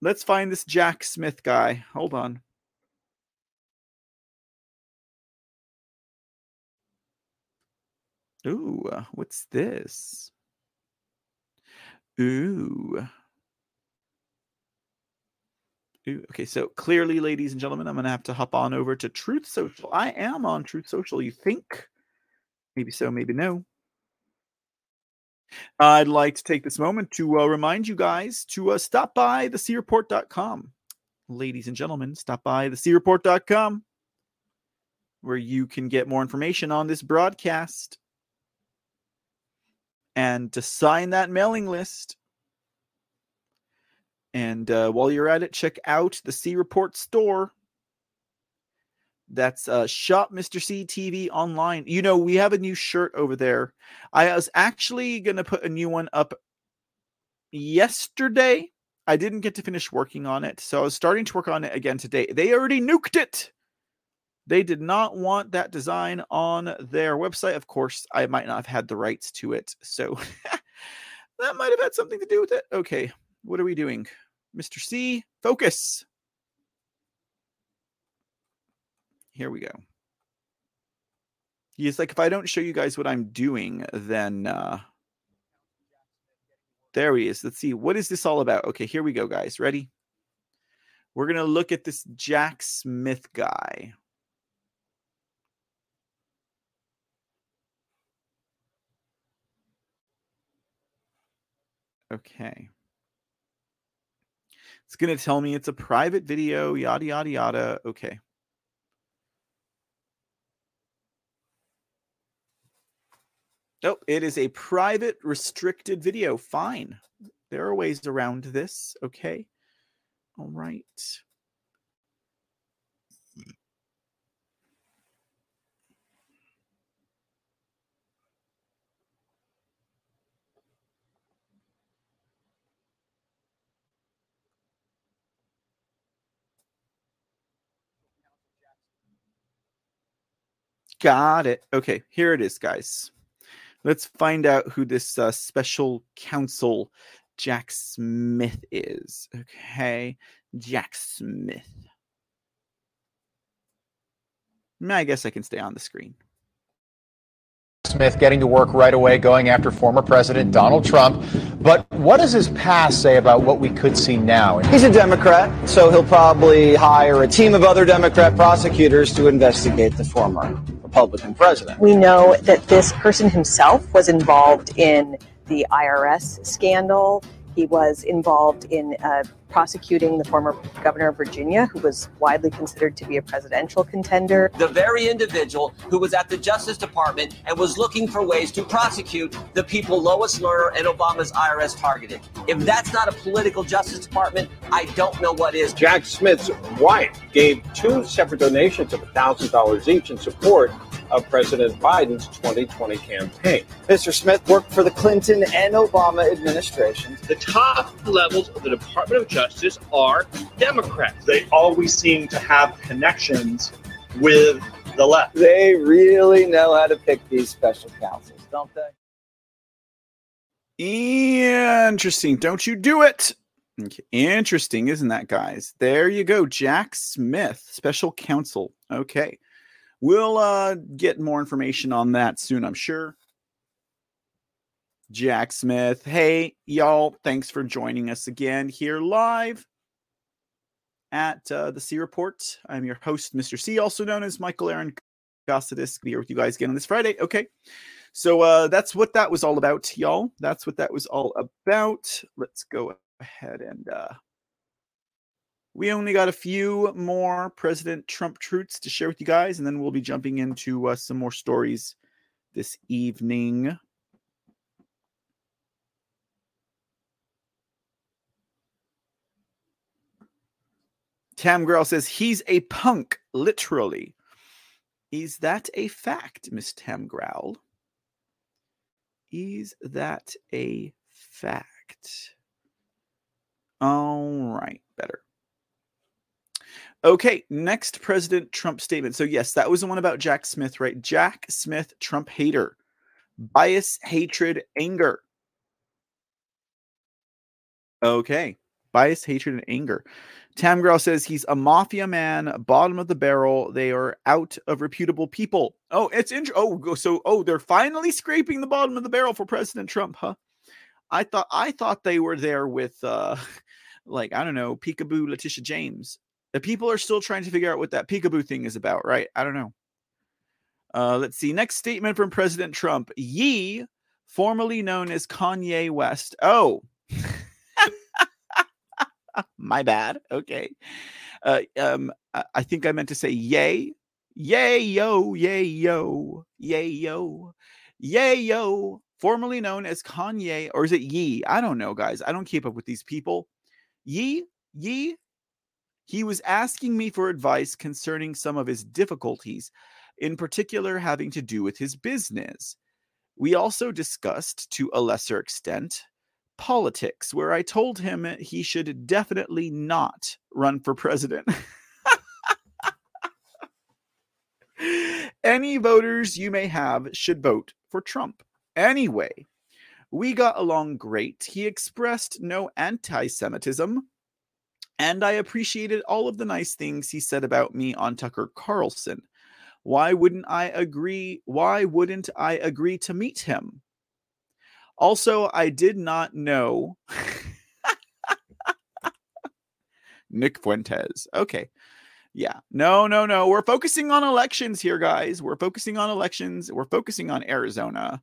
let's find this Jack Smith guy. Hold on. Ooh, uh, what's this? Ooh. Okay, so clearly, ladies and gentlemen, I'm going to have to hop on over to Truth Social. I am on Truth Social, you think? Maybe so, maybe no. I'd like to take this moment to uh, remind you guys to uh, stop by thecreport.com. Ladies and gentlemen, stop by thecreport.com where you can get more information on this broadcast. And to sign that mailing list, and uh, while you're at it, check out the C Report store. That's uh, Shop Mr. C TV online. You know, we have a new shirt over there. I was actually going to put a new one up yesterday. I didn't get to finish working on it. So I was starting to work on it again today. They already nuked it. They did not want that design on their website. Of course, I might not have had the rights to it. So *laughs* that might have had something to do with it. Okay, what are we doing? Mr. C, focus. Here we go. He's like, if I don't show you guys what I'm doing, then uh there he is. Let's see. What is this all about? Okay, here we go, guys. Ready? We're gonna look at this Jack Smith guy. Okay. It's going to tell me it's a private video, yada, yada, yada. Okay. Oh, it is a private restricted video. Fine. There are ways around this. Okay. All right. Got it. Okay, here it is, guys. Let's find out who this uh, special counsel Jack Smith is. Okay, Jack Smith. I guess I can stay on the screen. Smith getting to work right away, going after former President Donald Trump. But what does his past say about what we could see now? He's a Democrat, so he'll probably hire a team of other Democrat prosecutors to investigate the former Republican president. We know that this person himself was involved in the IRS scandal. He was involved in uh, prosecuting the former governor of Virginia, who was widely considered to be a presidential contender. The very individual who was at the Justice Department and was looking for ways to prosecute the people Lois Lerner and Obama's IRS targeted. If that's not a political Justice Department, I don't know what is. Jack Smith's wife gave two separate donations of $1,000 each in support of President Biden's 2020 campaign. Mr. Smith worked for the Clinton and Obama administrations. The top levels of the Department of Justice are Democrats. They always seem to have connections with the left. They really know how to pick these special counsels, don't they? Interesting. Don't you do it. Okay. Interesting, isn't that, guys? There you go. Jack Smith, special counsel. Okay. We'll uh, get more information on that soon, I'm sure. Jack Smith. Hey, y'all. Thanks for joining us again here live at uh, the C Report. I'm your host, Mr. C, also known as Michael Aaron Gossidis. Be here with you guys again on this Friday. Okay. So uh, that's what that was all about, y'all. That's what that was all about. Let's go ahead and uh, we only got a few more President Trump truths to share with you guys, and then we'll be jumping into uh, some more stories this evening. Tam Growl says he's a punk, literally. Is that a fact, Miss Tam Growl? Is that a fact? All right, better. Okay, next President Trump statement. So, yes, that was the one about Jack Smith, right? Jack Smith, Trump hater, bias, hatred, anger. Okay, bias, hatred, and anger. Tam Tamgrow says he's a mafia man, bottom of the barrel. They are out of reputable people. Oh, it's in. Oh, so oh, they're finally scraping the bottom of the barrel for President Trump, huh? I thought I thought they were there with uh *laughs* like I don't know, Peekaboo Letitia James. The people are still trying to figure out what that peekaboo thing is about, right? I don't know. Uh, let's see. Next statement from President Trump. Ye, formerly known as Kanye West. Oh, *laughs* my bad. Okay. Uh, um, I think I meant to say yay. Yay, yo, yay, yo, yay, yo, yay, yo. Formerly known as Kanye, or is it Ye? I don't know, guys. I don't keep up with these people. Ye, Ye, he was asking me for advice concerning some of his difficulties, in particular having to do with his business. We also discussed, to a lesser extent, politics, where I told him he should definitely not run for president. *laughs* Any voters you may have should vote for Trump. Anyway, we got along great. He expressed no anti Semitism, and I appreciated all of the nice things he said about me on Tucker Carlson. Why wouldn't I agree? Why wouldn't I agree to meet him? Also, I did not know *laughs* Nick Fuentes. Okay. Yeah. No, no, no. We're focusing on elections here, guys. We're focusing on elections. We're focusing on Arizona.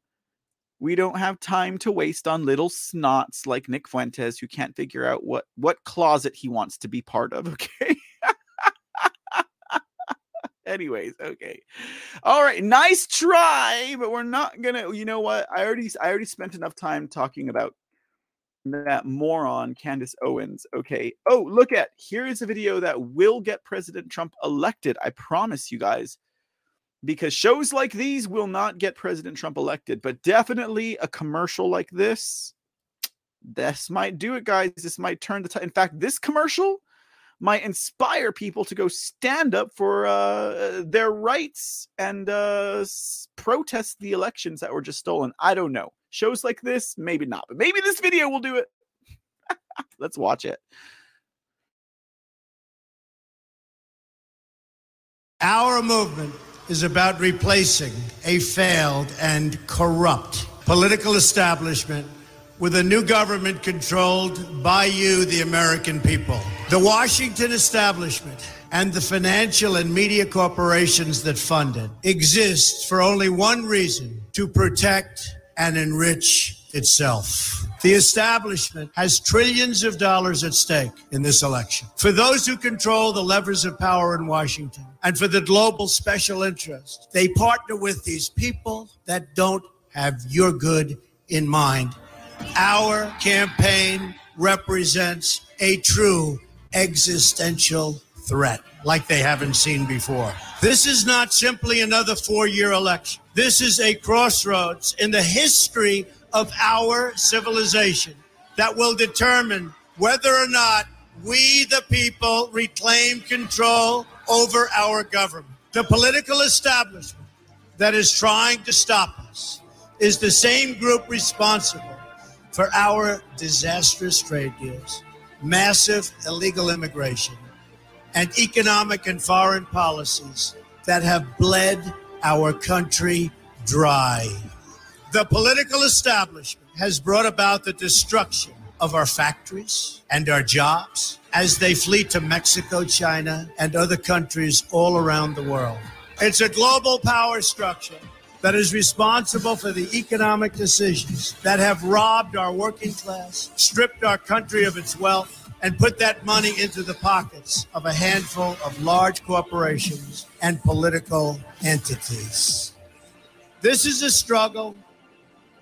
We don't have time to waste on little snots like Nick Fuentes who can't figure out what what closet he wants to be part of, *laughs* okay? Anyways, okay. All right, nice try, but we're not gonna. You know what? I already, I already spent enough time talking about that moron Candace Owens. Okay. Oh, look at here is a video that will get President Trump elected. I promise you guys because shows like these will not get President Trump elected, but definitely a commercial like this, this might do it, guys. This might turn the tide. In fact, this commercial might inspire people to go stand up for uh, their rights and uh, protest the elections that were just stolen. I don't know. Shows like this, maybe not, but maybe this video will do it. *laughs* Let's watch it. Our movement is about replacing a failed and corrupt political establishment with a new government controlled by you, the American people. The Washington establishment and the financial and media corporations that fund it exist for only one reason to protect and enrich itself. The establishment has trillions of dollars at stake in this election. For those who control the levers of power in Washington and for the global special interest, they partner with these people that don't have your good in mind. Our campaign represents a true existential threat like they haven't seen before. This is not simply another four year election. This is a crossroads in the history of our civilization that will determine whether or not we, the people, reclaim control over our government. The political establishment that is trying to stop us is the same group responsible for our disastrous trade deals, massive illegal immigration, and economic and foreign policies that have bled our country dry. The political establishment has brought about the destruction of our factories and our jobs as they flee to Mexico, China, and other countries all around the world. It's a global power structure that is responsible for the economic decisions that have robbed our working class, stripped our country of its wealth, and put that money into the pockets of a handful of large corporations and political entities. This is a struggle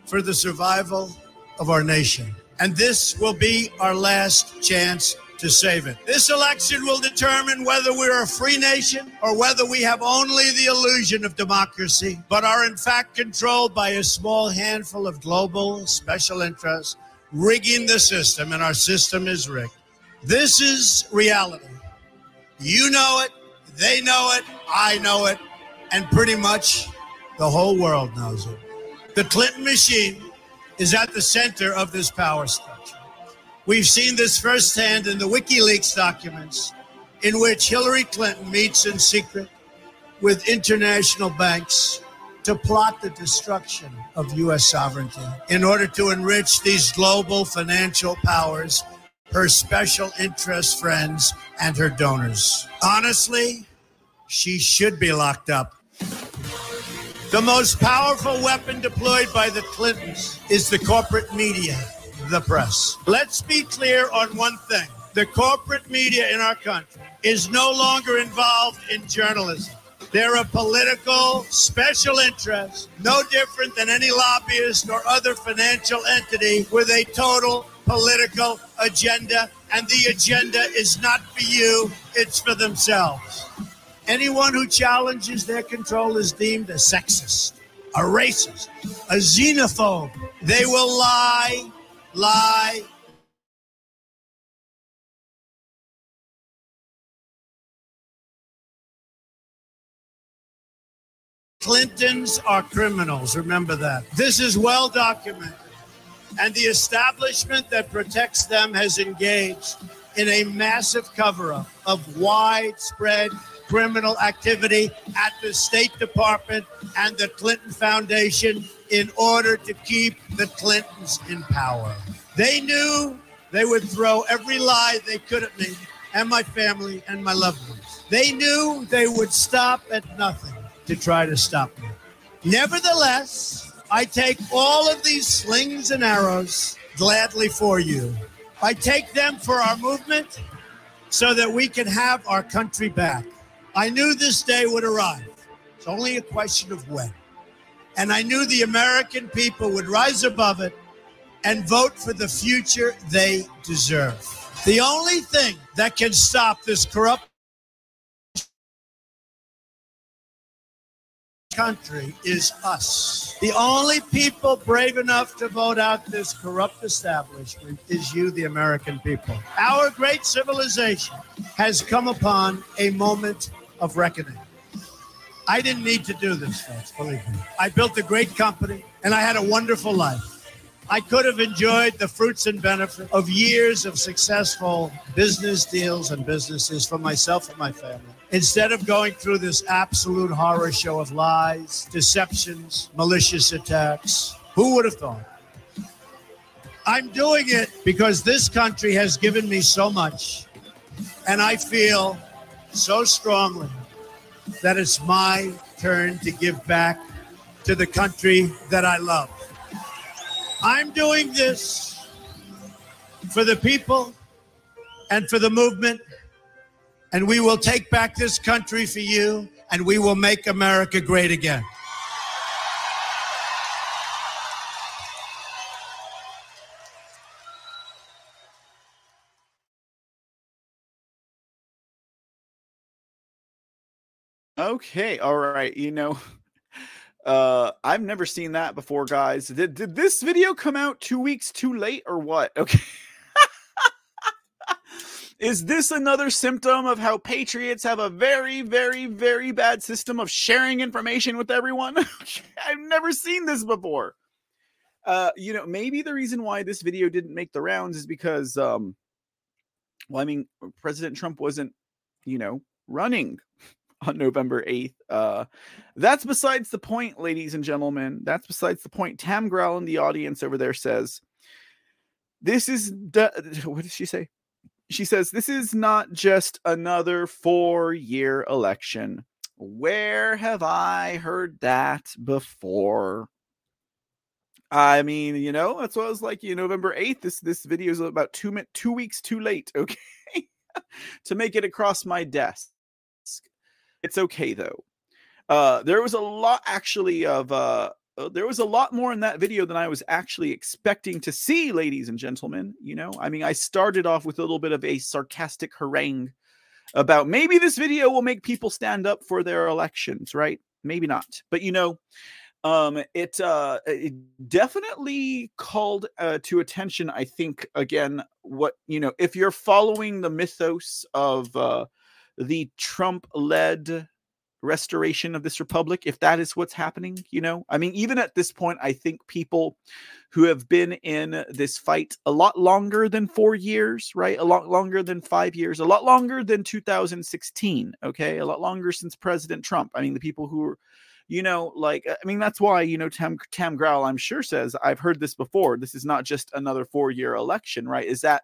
for the survival of our nation. And this will be our last chance to save it. This election will determine whether we're a free nation or whether we have only the illusion of democracy, but are in fact controlled by a small handful of global special interests rigging the system, and our system is rigged. This is reality. You know it, they know it, I know it, and pretty much the whole world knows it. The Clinton machine is at the center of this power structure. We've seen this firsthand in the WikiLeaks documents, in which Hillary Clinton meets in secret with international banks to plot the destruction of U.S. sovereignty in order to enrich these global financial powers, her special interest friends, and her donors. Honestly, she should be locked up. The most powerful weapon deployed by the Clintons is the corporate media, the press. Let's be clear on one thing the corporate media in our country is no longer involved in journalism. They're a political special interest, no different than any lobbyist or other financial entity with a total political agenda. And the agenda is not for you, it's for themselves. Anyone who challenges their control is deemed a sexist, a racist, a xenophobe. They will lie, lie, Clintons are criminals. Remember that. This is well documented. And the establishment that protects them has engaged in a massive cover up of widespread criminal activity at the State Department and the Clinton Foundation in order to keep the Clintons in power. They knew they would throw every lie they could at me and my family and my loved ones. They knew they would stop at nothing to try to stop me. Nevertheless, I take all of these slings and arrows gladly for you. I take them for our movement so that we can have our country back. I knew this day would arrive. It's only a question of when. And I knew the American people would rise above it and vote for the future they deserve. The only thing that can stop this corrupt country is us. The only people brave enough to vote out this corrupt establishment is you, the American people. Our great civilization has come upon a moment of reckoning. I didn't need to do this, folks, believe me. I built a great company and I had a wonderful life. I could have enjoyed the fruits and benefits of years of successful business deals and businesses for myself and my family. Instead of going through this absolute horror show of lies, deceptions, malicious attacks, who would have thought? I'm doing it because this country has given me so much. And I feel so strongly that it's my turn to give back to the country that I love. I'm doing this for the people and for the movement. And we will take back this country for you, and we will make America great again. Okay, all right. You know, *laughs* uh, I've never seen that before, guys. Did did this video come out two weeks too late or what? Okay. *laughs* Is this another symptom of how patriots have a very, very, very bad system of sharing information with everyone? *laughs* I've never seen this before. Uh, you know, maybe the reason why this video didn't make the rounds is because, um, well, I mean, President Trump wasn't, you know, running on November 8th. Uh, that's besides the point, ladies and gentlemen. That's besides the point. Tam Growl in the audience over there says, This is, *laughs* what did she say? She says, This is not just another four year election. Where have I heard that before? I mean, you know, that's what I was like. You know, November 8th. This this video is about two two weeks too late, *laughs* okay? to make it across my desk. It's okay though. Uh, there was a lot actually of uh, uh, there was a lot more in that video than I was actually expecting to see, ladies and gentlemen. You know, I mean, I started off with a little bit of a sarcastic harangue about maybe this video will make people stand up for their elections, right? Maybe not, but you know, um, it uh, it definitely called uh, to attention. I think again, what you know, if you're following the mythos of uh, the Trump-led restoration of this republic if that is what's happening you know? I mean even at this point i think people who have been in this fight a lot longer than 4 years right? A lot longer than 5 years a lot longer than 2016 okay? A lot longer since president trump. I mean the people who are you know like i mean that's why you know tam tam growl i'm sure says i've heard this before. This is not just another 4 year election right? Is that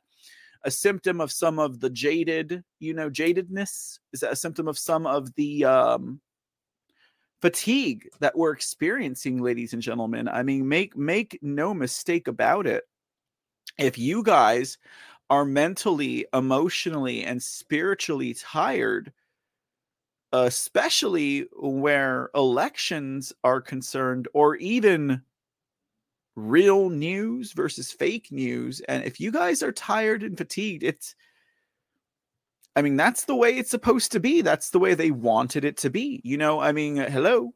a symptom of some of the jaded, you know, jadedness? Is that a symptom of some of the um, fatigue that we're experiencing, ladies and gentlemen? I mean, make make no mistake about it. If you guys are mentally, emotionally, and spiritually tired, especially where elections are concerned, or even real news versus fake news. And if you guys are tired and fatigued, it's, I mean, that's the way it's supposed to be. That's the way they wanted it to be. You know, I mean, uh, hello.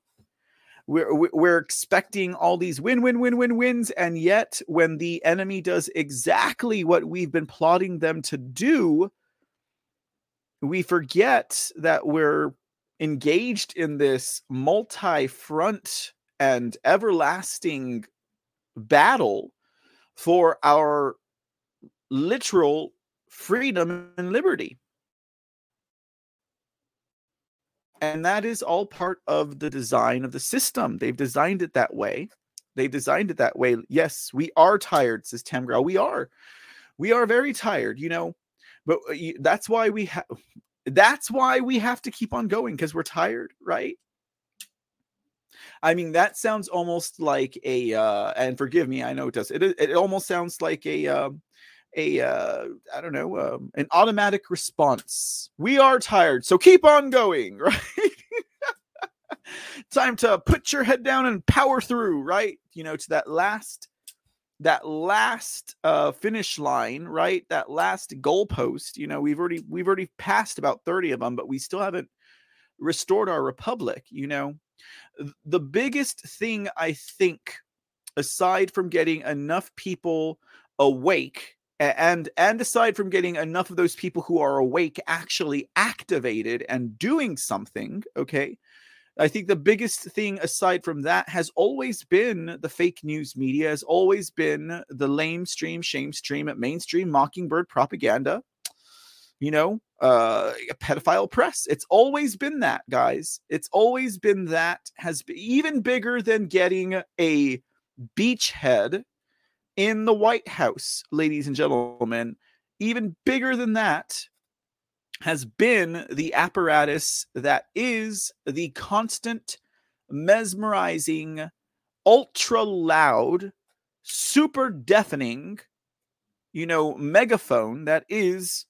We're, we're expecting all these win, win, win, win, wins. And yet, when the enemy does exactly what we've been plotting them to do, we forget that we're engaged in this multi front and everlasting battle for our literal freedom and liberty. And that is all part of the design of the system. They've designed it that way. They've designed it that way. Yes, we are tired, says Tam Growl. We are. We are very tired, you know, but uh, that's why we have that's why we have to keep on going because we're tired, right? I mean, that sounds almost like a, uh, and forgive me, I know it does. It, it almost sounds like a, um, a, uh, I don't know, um, an automatic response. We are tired, so keep on going, *laughs* right? Time to put your head down and power through, right? You know, to that last, that last uh, finish line, right? That last goalpost. You know, we've already we've already passed about thirty of them, but we still haven't restored our republic. You know, the biggest thing I think, aside from getting enough people awake and and aside from getting enough of those people who are awake actually activated and doing something okay I think the biggest thing aside from that has always been the fake news media, has always been the lame stream, shame stream, mainstream mockingbird propaganda. You know, uh, a pedophile press. It's always been that, guys. It's always been that. Has been even bigger than getting a beachhead in the White House, ladies and gentlemen. Even bigger than that has been the apparatus that is the constant, mesmerizing, ultra loud, super deafening, you know, megaphone that is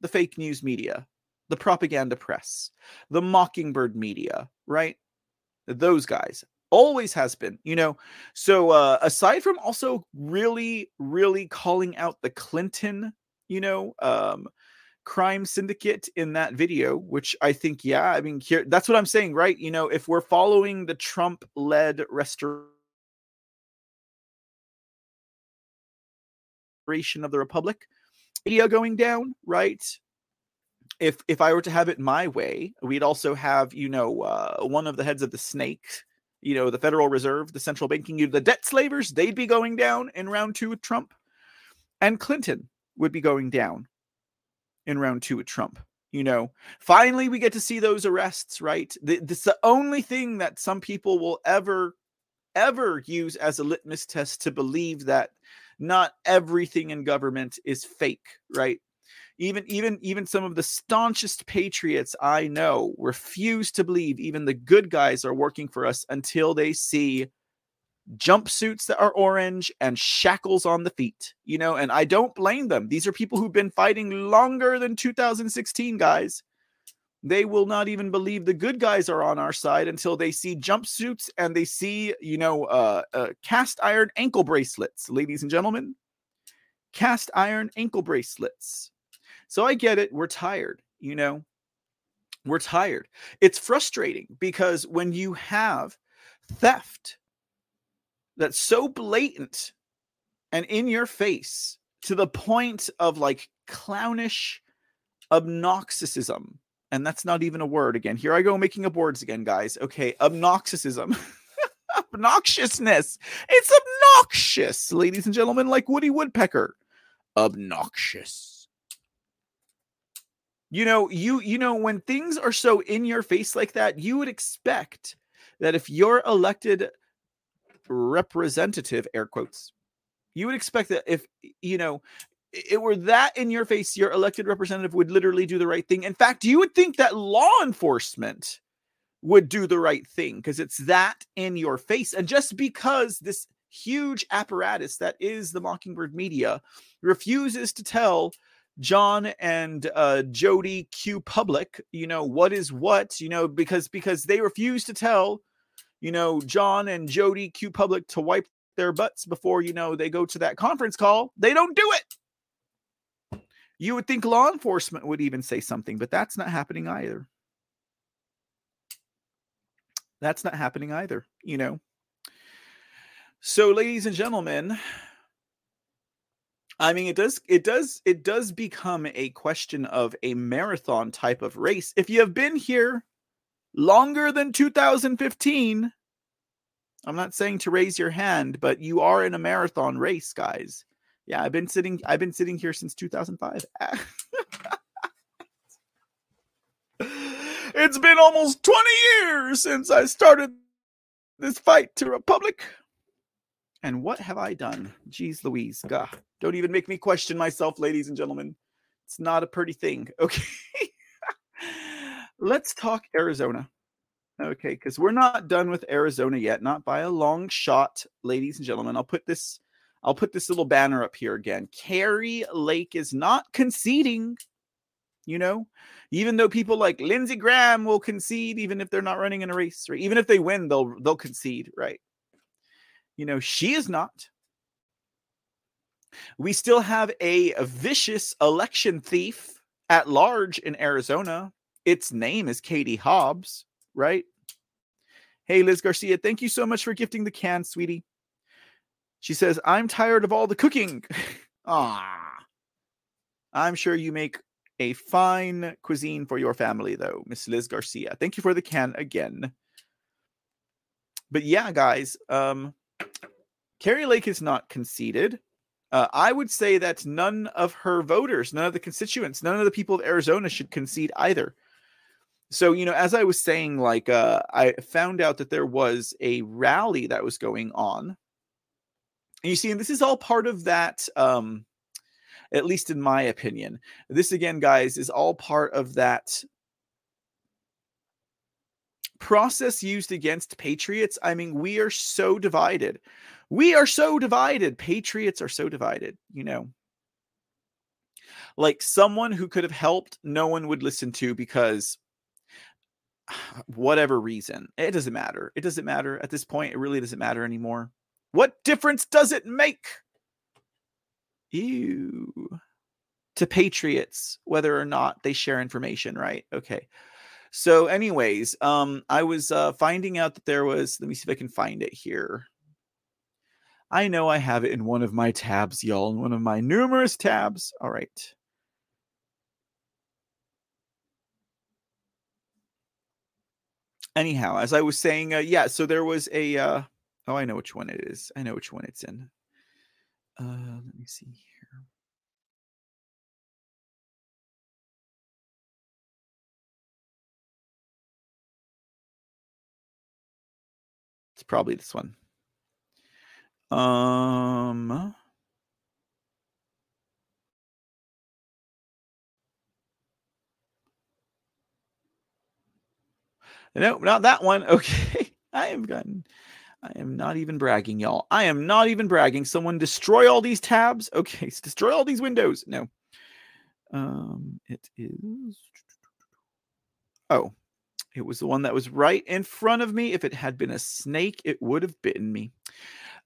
the fake news media, the propaganda press, the mockingbird media, right? Those guys always has been, you know. So, uh, aside from also really, really calling out the Clinton, you know, um, crime syndicate in that video which i think yeah i mean here that's what i'm saying right you know if we're following the trump led restoration of the republic media going down right if if i were to have it my way we'd also have you know uh, one of the heads of the snake you know the federal reserve the central banking you the debt slavers they'd be going down in round two with trump and clinton would be going down in round two with Trump. You know, finally we get to see those arrests, right? This the only thing that some people will ever, ever use as a litmus test to believe that not everything in government is fake, right? Even even even some of the staunchest patriots I know refuse to believe even the good guys are working for us until they see jumpsuits that are orange and shackles on the feet, you know, and I don't blame them. These are people who've been fighting longer than 2016, guys. They will not even believe the good guys are on our side until they see jumpsuits and they see, you know, uh, uh, cast iron ankle bracelets, ladies and gentlemen. Cast iron ankle bracelets. So I get it. We're tired, you know. We're tired. It's frustrating because when you have theft that's so blatant and in your face to the point of like clownish obnoxism. And that's not even a word again. Here I go making up words again, guys. Okay, obnoxism. *laughs* Obnoxiousness. It's obnoxious, ladies and gentlemen, like Woody Woodpecker. Obnoxious. You know, you you know when things are so in your face like that, you would expect that if you're elected representative air quotes you would expect that if you know it were that in your face your elected representative would literally do the right thing in fact you would think that law enforcement would do the right thing because it's that in your face and just because this huge apparatus that is the mockingbird media refuses to tell john and uh jody q public you know what is what you know because because they refuse to tell you know, John and Jody Q Public to wipe their butts before, you know, they go to that conference call. They don't do it. You would think law enforcement would even say something, but that's not happening either. That's not happening either, you know. So, ladies and gentlemen, I mean, it does, it does, it does become a question of a marathon type of race. If you have been here longer than 2015. I'm not saying to raise your hand, but you are in a marathon race, guys. Yeah, I've been sitting I've been sitting here since 2005. *laughs* it's been almost 20 years since I started this fight to Republic. And what have I done? Jeez Louise. God, don't even make me question myself, ladies and gentlemen. It's not a pretty thing. *laughs* Okay. Let's talk Arizona. Okay, because we're not done with Arizona yet, not by a long shot, ladies and gentlemen. I'll put this, I'll put this little banner up here again. Kari Lake is not conceding. You know, even though people like Lindsey Graham will concede, even if they're not running in a race, right? Even if they win, they'll they'll concede, right? You know, she is not. We still have a vicious election thief at large in Arizona its name is Katie Hobbs, right? Hey, Liz Garcia, thank you so much for gifting the can, sweetie. She says, I'm tired of all the cooking. *laughs* Ah, I'm sure you make a fine cuisine for your family, though, Miss Liz Garcia. Thank you for the can again. but yeah, guys, um, Kari Lake is not conceded. Uh, I would say that none of her voters, none of the constituents, none of the people of Arizona should concede either. So, you know, as I was saying, like, uh, I found out that there was a rally that was going on. And you see, and this is all part of that, um, at least in my opinion. This, again, guys, is all part of that process used against patriots. I mean, we are so divided. We are so divided. Patriots are so divided, you know. Like someone who could have helped, no one would listen to because *sighs* whatever reason. It doesn't matter. It doesn't matter at this point. It really doesn't matter anymore. What difference does it make? Ew. To patriots, whether or not they share information, right? Okay. So, anyways, um, I was uh, finding out that there was. Let me see if I can find it here. I know I have it in one of my tabs, y'all, in one of my numerous tabs. All right. Anyhow, as I was saying, uh, yeah, so there was a. Uh, oh, I know which one it is. I know which one it's in. Uh, let me see here. It's probably this one. Um. No, not that one. *laughs* Okay. I am gotten. I am not even bragging, y'all. I am not even bragging. Someone destroy all these tabs. Okay, *laughs* destroy all these windows. No. Um, it is. *tsk* Oh, it was the one that was right in front of me. If it had been a snake, it would have bitten me.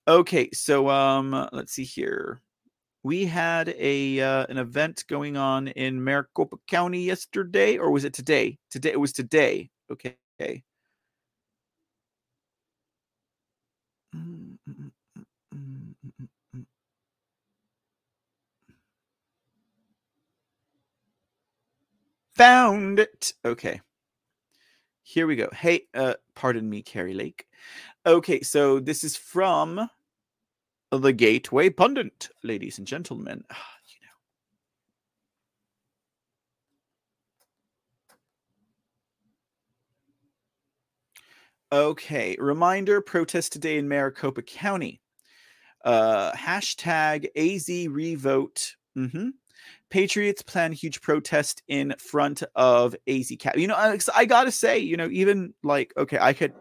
Okay, so um, let's see here. We had a uh, an event going on in Maricopa County yesterday, or was it today? Today it was today. Okay. Mm, mm, mm, Found it. Okay. Here we go. Hey, uh, pardon me, Kari Lake. Okay, so this is from the Gateway Pundit, ladies and gentlemen. Ah, Okay, reminder protest today in Maricopa County. Uh, hashtag AZ revote. Mm-hmm. Patriots plan huge protest in front of AZ Cap. You know, I, I gotta say, you know, even like, okay, I could.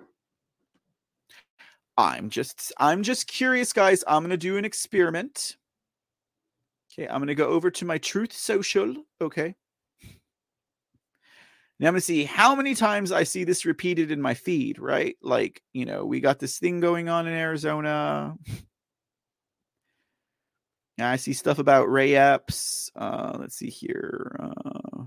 I'm just, I'm just curious, guys. I'm gonna do an experiment. Okay, I'm gonna go over to my Truth Social. Okay. Now I'm going to see how many times I see this repeated in my feed, right? Like, you know, we got this thing going on in Arizona. I see stuff about Ray Epps. Uh, let's see here. Uh,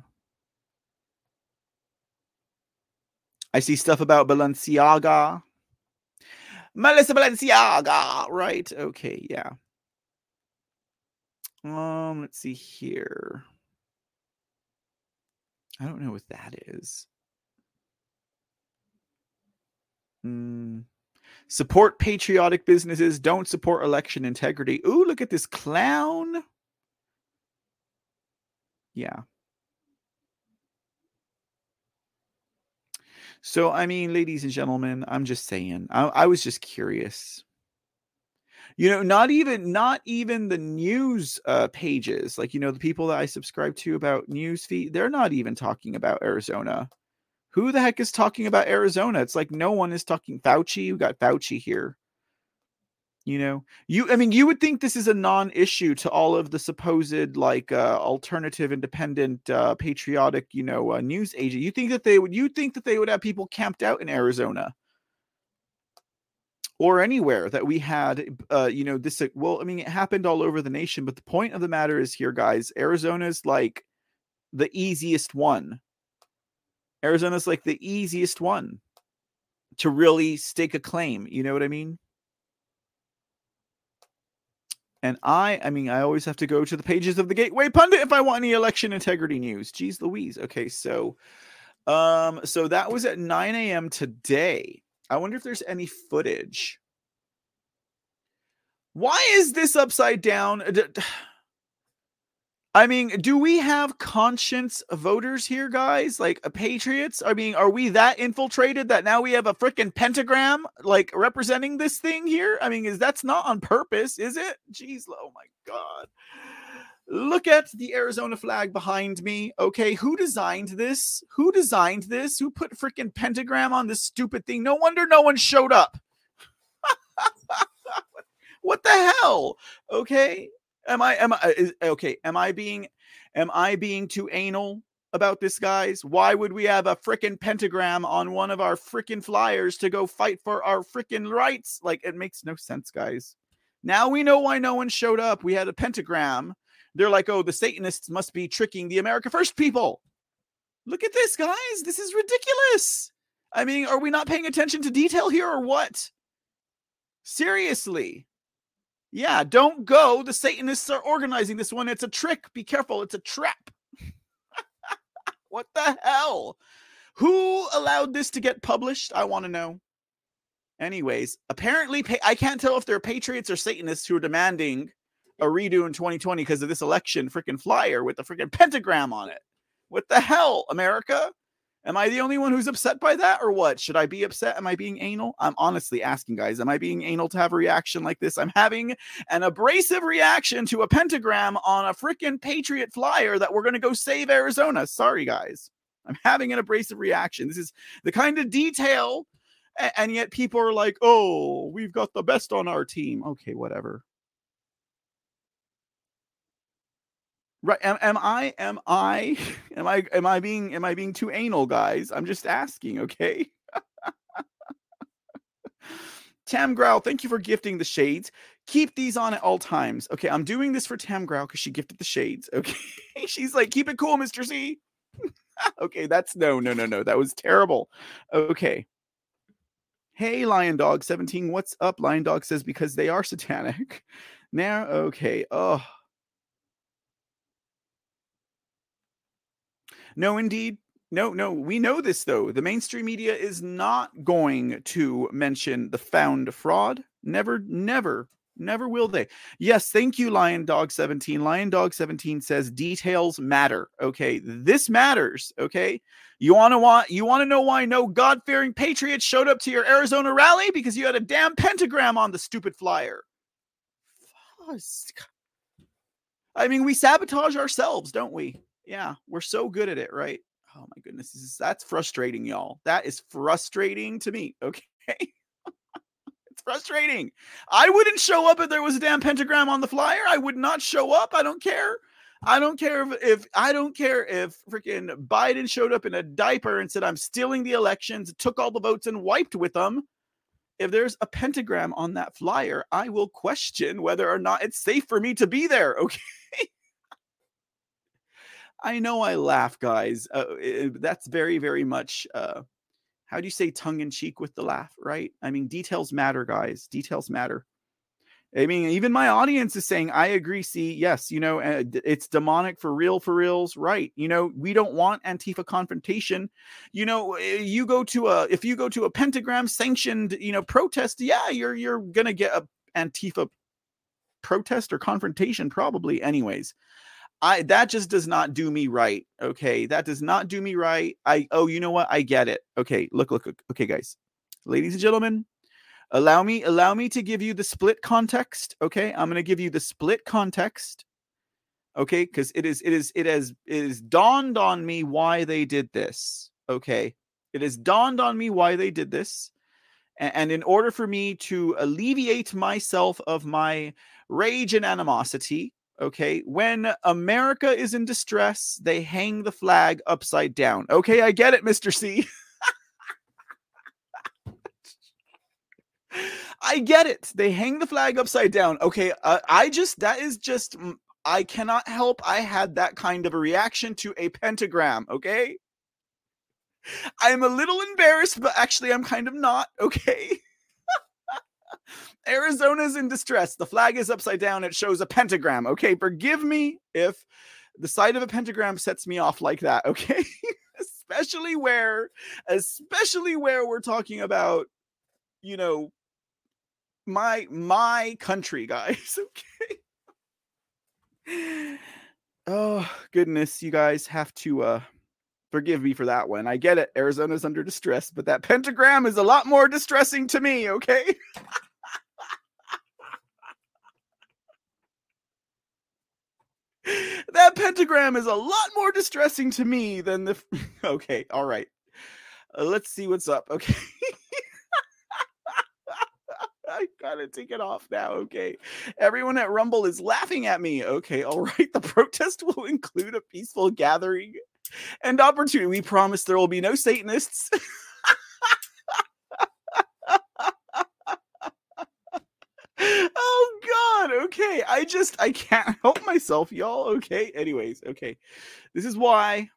I see stuff about Balenciaga. Melissa Balenciaga, right? Okay, yeah. Um, let's see here. I don't know what that is. Mm. Support patriotic businesses. Don't support election integrity. Ooh, look at this clown. Yeah. So, I mean, ladies and gentlemen, I'm just saying, I, I was just curious you know not even not even the news uh, pages like you know the people that i subscribe to about news feed they're not even talking about arizona. Who the heck is talking about arizona? It's like no one is talking fauci you got fauci here. You know you i mean you would think this is a non-issue to all of the supposed like uh, alternative independent uh, patriotic you know uh, news agent. You think that they would you think that they would have people camped out in arizona or anywhere that we had uh you know this well i mean it happened all over the nation but the point of the matter is here guys arizona's like the easiest one. Arizona's like the easiest one to really stake a claim you know what i mean? And i i mean i always have to go to the pages of the gateway pundit if i want any election integrity news. Jeez louise. Okay so um so that was at 9 a.m today I wonder if there's any footage. Why is this upside down? *sighs* I mean, do we have conscience voters here, guys? Like uh, patriots? I mean, are we that infiltrated that now we have a freaking pentagram like representing this thing here? I mean, is that's not on purpose, is it? Jeez, oh my god. Look at the Arizona flag behind me. Okay, who designed this? Who designed this? Who put freaking pentagram on this stupid thing? No wonder no one showed up. *laughs* what the hell? Okay, am I am I uh, is, okay? Am I being am I being too anal about this, guys? Why would we have a freaking pentagram on one of our freaking flyers to go fight for our freaking rights? Like it makes no sense, guys. Now we know why no one showed up. We had a pentagram. They're like, oh, the Satanists must be tricking the America First people. Look at this, guys. This is ridiculous. I mean, are we not paying attention to detail here or what? Seriously. Yeah, don't go. The Satanists are organizing this one. It's a trick. Be careful. It's a trap. *laughs* what the hell? Who allowed this to get published? I want to know. Anyways, apparently, I can't tell if they're patriots or Satanists who are demanding a redo in 2020 because of this election freaking flyer with the freaking pentagram on it. What the hell, America? Am I the only one who's upset by that or what? Should I be upset? Am I being anal? I'm honestly asking, guys. Am I being anal to have a reaction like this? I'm having an abrasive reaction to a pentagram on a freaking Patriot flyer that we're going to go save Arizona. Sorry, guys. I'm having an abrasive reaction. This is the kind of detail, and yet people are like, oh, we've got the best on our team. Okay, whatever. Right. Am, am I am I *laughs* am I am I being am I being too anal, guys? I'm just asking, okay? *laughs* Tam Growl, thank you for gifting the shades. Keep these on at all times. Okay, I'm doing this for Tam Growl because she gifted the shades. *laughs* Okay. She's like, keep it cool, Mr. C. okay, that's no, no, no, no. That was terrible. Okay. Hey, Lion Dog 17. What's up? Lion Dog says because they are satanic. Now, okay. Oh, No, indeed. No, no, we know this though. The mainstream media is not going to mention the found fraud. Never, never, never will they. Yes, thank you, Lion Dog 17. Lion Dog 17 says details matter. Okay, this matters. Okay, you want to want you want to know why no God fearing patriots showed up to your Arizona rally because you had a damn pentagram on the stupid flyer. I mean, we sabotage ourselves, don't we? Yeah, we're so good at it, right? Oh my goodness, is, that's frustrating, y'all. That is frustrating to me. *laughs* Okay. it's frustrating. I wouldn't show up if there was a damn pentagram on the flyer. I would not show up. I don't care. I don't care if, if I don't care if freaking Biden showed up in a diaper and said I'm stealing the elections, took all the votes and wiped with them. If there's a pentagram on that flyer, I will question whether or not it's safe for me to be there. *laughs* Okay. I know I laugh, guys. Uh, it, that's very, very much. Uh, how do you say tongue in cheek with the laugh, right? I mean, details matter, guys. Details matter. I mean, even my audience is saying, I agree. See, yes, you know, uh, it's demonic for real, for reals, right? You know, we don't want Antifa confrontation. You know, eh, you go to a, if you go to a pentagram sanctioned, you know, protest, yeah, you're, you're to get a Antifa protest or confrontation, probably, anyways. I that just does not do me right. Okay, that does not do me right. I oh, you know what? I get it. Okay, look, look, look. Okay, guys, ladies and gentlemen, allow me allow me to give you the split context. Okay, I'm gonna give you the split context. Okay, because it is it is it has it is dawned on me why they did this. Okay, it has dawned on me why they did this. And in order for me to alleviate myself of my rage and animosity, Okay. When America is in distress, they hang the flag upside down. Okay. I get it, Mr. C. *laughs* I get it. They hang the flag upside down. Okay. Uh, I just, that is just, I cannot help. I had that kind of a reaction to a pentagram. Okay. I'm a little embarrassed, but actually, I'm kind of not. *laughs* Okay. Arizona's in distress. The flag is upside down. It shows a pentagram. Okay, forgive me if the sight of a pentagram sets me off like that. Okay, *laughs* especially where, especially where we're talking about you know, my my country, guys. *laughs* Okay. *sighs* Oh goodness, you guys have to uh forgive me for that one. I get it. Arizona's under distress, but that pentagram is a lot more distressing to me, okay? *laughs* that pentagram is a lot more distressing to me than the *laughs* okay all right uh, let's see what's up okay *laughs* i gotta take it off now okay everyone at rumble is laughing at me okay all right the protest will include a peaceful gathering and opportunity. We promise there will be no satanists. Oh god. Okay. I just i can't *laughs* help myself y'all. Okay. Anyways okay. This is why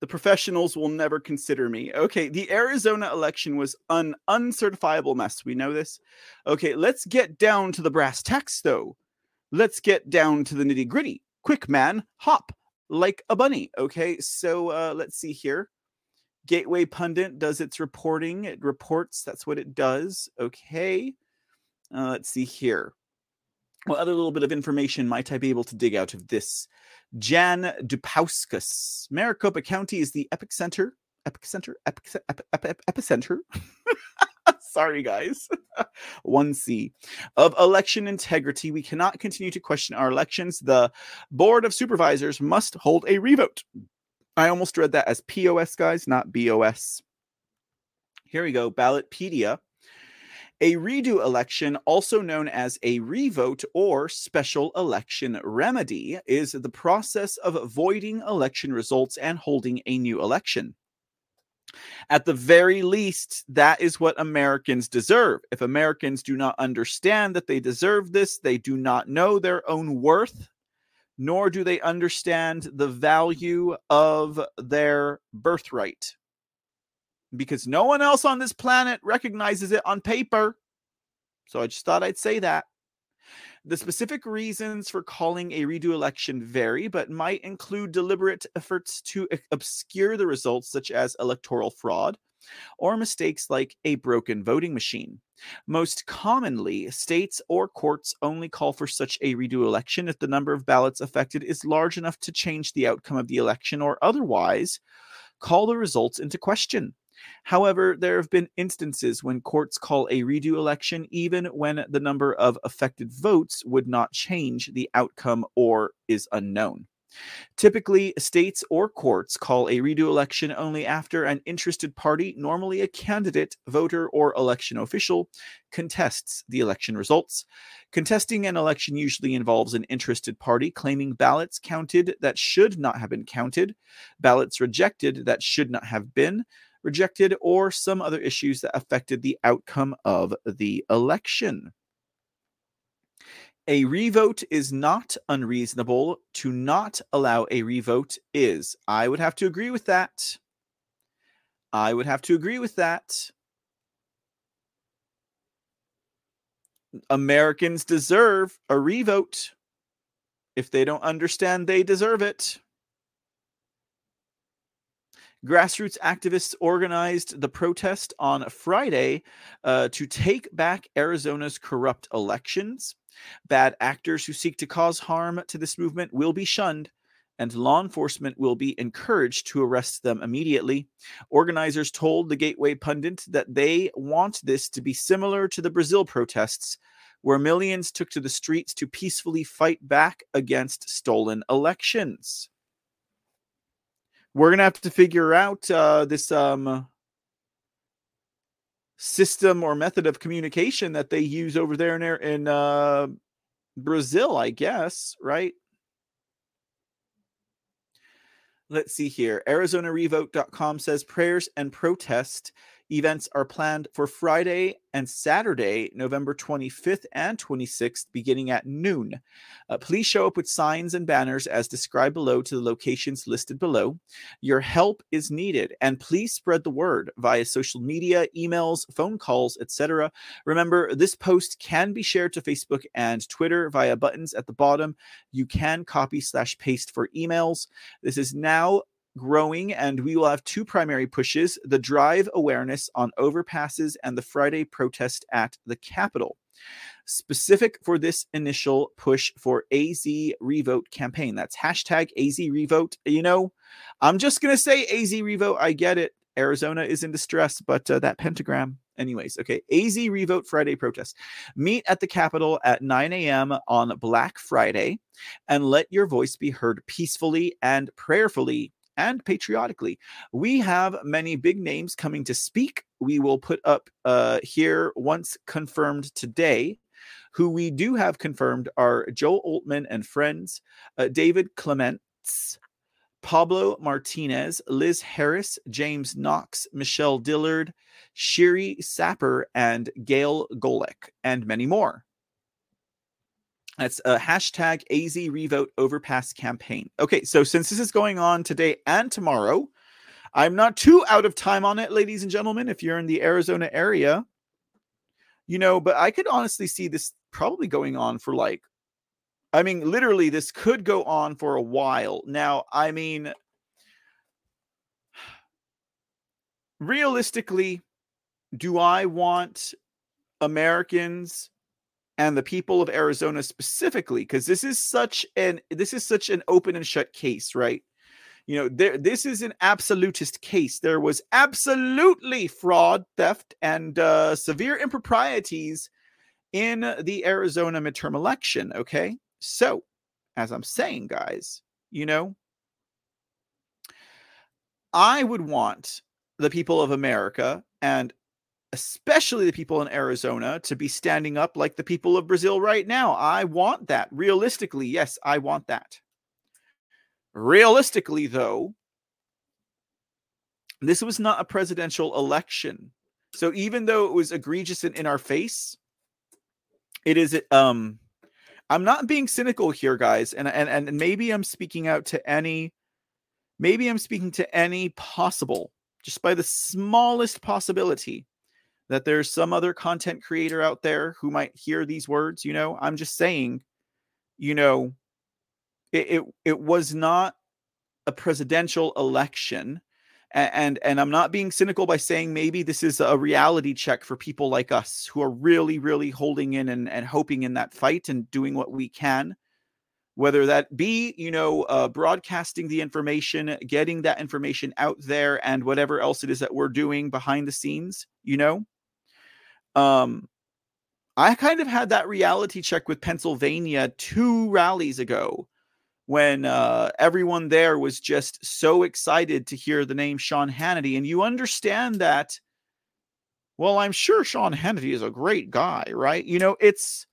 the professionals will never consider me. Okay. The arizona election was an uncertifiable mess. We know this. Okay. Let's get down to the brass tacks though. Let's get down to the nitty gritty quick man. Hop like a bunny okay so uh let's see here gateway pundit does its reporting it reports that's what it does okay uh, let's see here. What other little bit of information might I be able to dig out of this? Jan Dupauskas. Maricopa County is the epicenter. Epicenter? Epic, ep, ep, ep, epicenter? *laughs* Sorry, guys. *laughs* 1C. Of election integrity, we cannot continue to question our elections. The Board of Supervisors must hold a revote. I almost read that as POS, guys, not BOS. Here we go. Ballotpedia. A redo election, also known as a revote or special election remedy, is the process of voiding election results and holding a new election. At the very least, that is what Americans deserve. If Americans do not understand that they deserve this, they do not know their own worth, nor do they understand the value of their birthright because no one else on this planet recognizes it on paper. So I just thought I'd say that. The specific reasons for calling a redo election vary, but might include deliberate efforts to obscure the results, such as electoral fraud or mistakes like a broken voting machine. Most commonly, states or courts only call for such a redo election if the number of ballots affected is large enough to change the outcome of the election or otherwise call the results into question. However, there have been instances when courts call a redo election even when the number of affected votes would not change the outcome or is unknown. Typically, states or courts call a redo election only after an interested party, normally a candidate, voter, or election official, contests the election results. Contesting an election usually involves an interested party claiming ballots counted that should not have been counted, ballots rejected that should not have been, rejected, or some other issues that affected the outcome of the election. A revote is not unreasonable. To not allow a revote is. I would have to agree with that. I would have to agree with that. Americans deserve a revote. If they don't understand they deserve it. Grassroots activists organized the protest on Friday uh, to take back Arizona's corrupt elections. Bad actors who seek to cause harm to this movement will be shunned, and law enforcement will be encouraged to arrest them immediately. Organizers told the Gateway Pundit that they want this to be similar to the Brazil protests, where millions took to the streets to peacefully fight back against stolen elections we're gonna have to figure out uh, this um, system or method of communication that they use over there in in uh, Brazil, I guess, right? Let's see here. ArizonaRevote.com says prayers and protest Events are planned for Friday and Saturday, November 25th and 26th, beginning at noon. Uh, please show up with signs and banners as described below to the locations listed below. Your help is needed, and please spread the word via social media, emails, phone calls, etc. Remember, this post can be shared to Facebook and Twitter via buttons at the bottom. You can copy slash paste for emails. This is now growing, and we will have two primary pushes the drive awareness on overpasses and the Friday protest at the Capitol. Specific for this initial push for AZ Revote campaign. That's hashtag AZ Revote. You know, I'm just going to say AZ Revote. I get it. Arizona is in distress, but uh, that pentagram. Anyways, okay. AZ Revote Friday protest. Meet at the Capitol at 9 a.m. on Black Friday and let your voice be heard peacefully and prayerfully and patriotically. We have many big names coming to speak. We will put up uh, here once confirmed today. Who we do have confirmed are Joel Altman and friends, uh, David Clements, Pablo Martinez, Liz Harris, James Knox, Michelle Dillard, Shiry Sapir, and Gail Golec, and many more. That's uh, a hashtag AZ Revote Overpass campaign. Okay, so since this is going on today and tomorrow, I'm not too out of time on it, ladies and gentlemen. If you're in the Arizona area, you know, but I could honestly see this probably going on for like, I mean, literally, this could go on for a while. Now, I mean, realistically, do I want Americans and the people of Arizona specifically because this is such an this is such an open and shut case, right? You know, there this is an absolutist case. There was absolutely fraud, theft, and uh, severe improprieties in the Arizona midterm election. Okay, so as I'm saying, guys, you know, I would want the people of America and especially the people in Arizona, to be standing up like the people of Brazil right now. I want that. Realistically, yes, I want that. Realistically, though, this was not a presidential election. So even though it was egregious and in our face, it is um I'm not being cynical here, guys, and and and maybe I'm speaking out to any maybe I'm speaking to any possible, just by the smallest possibility that there's some other content creator out there who might hear these words you know? I'm just saying you know it it, it was not a presidential election and, and and i'm not being cynical by saying maybe this is a reality check for people like us who are really really holding in and, and hoping in that fight and doing what we can. Whether that be you know uh, broadcasting the information getting that information out there and whatever else it is that we're doing behind the scenes you know um, I kind of had that reality check with Pennsylvania two rallies ago when uh, everyone there was just so excited to hear the name Sean Hannity. And you understand that, well, I'm sure Sean Hannity is a great guy, right? You know, it's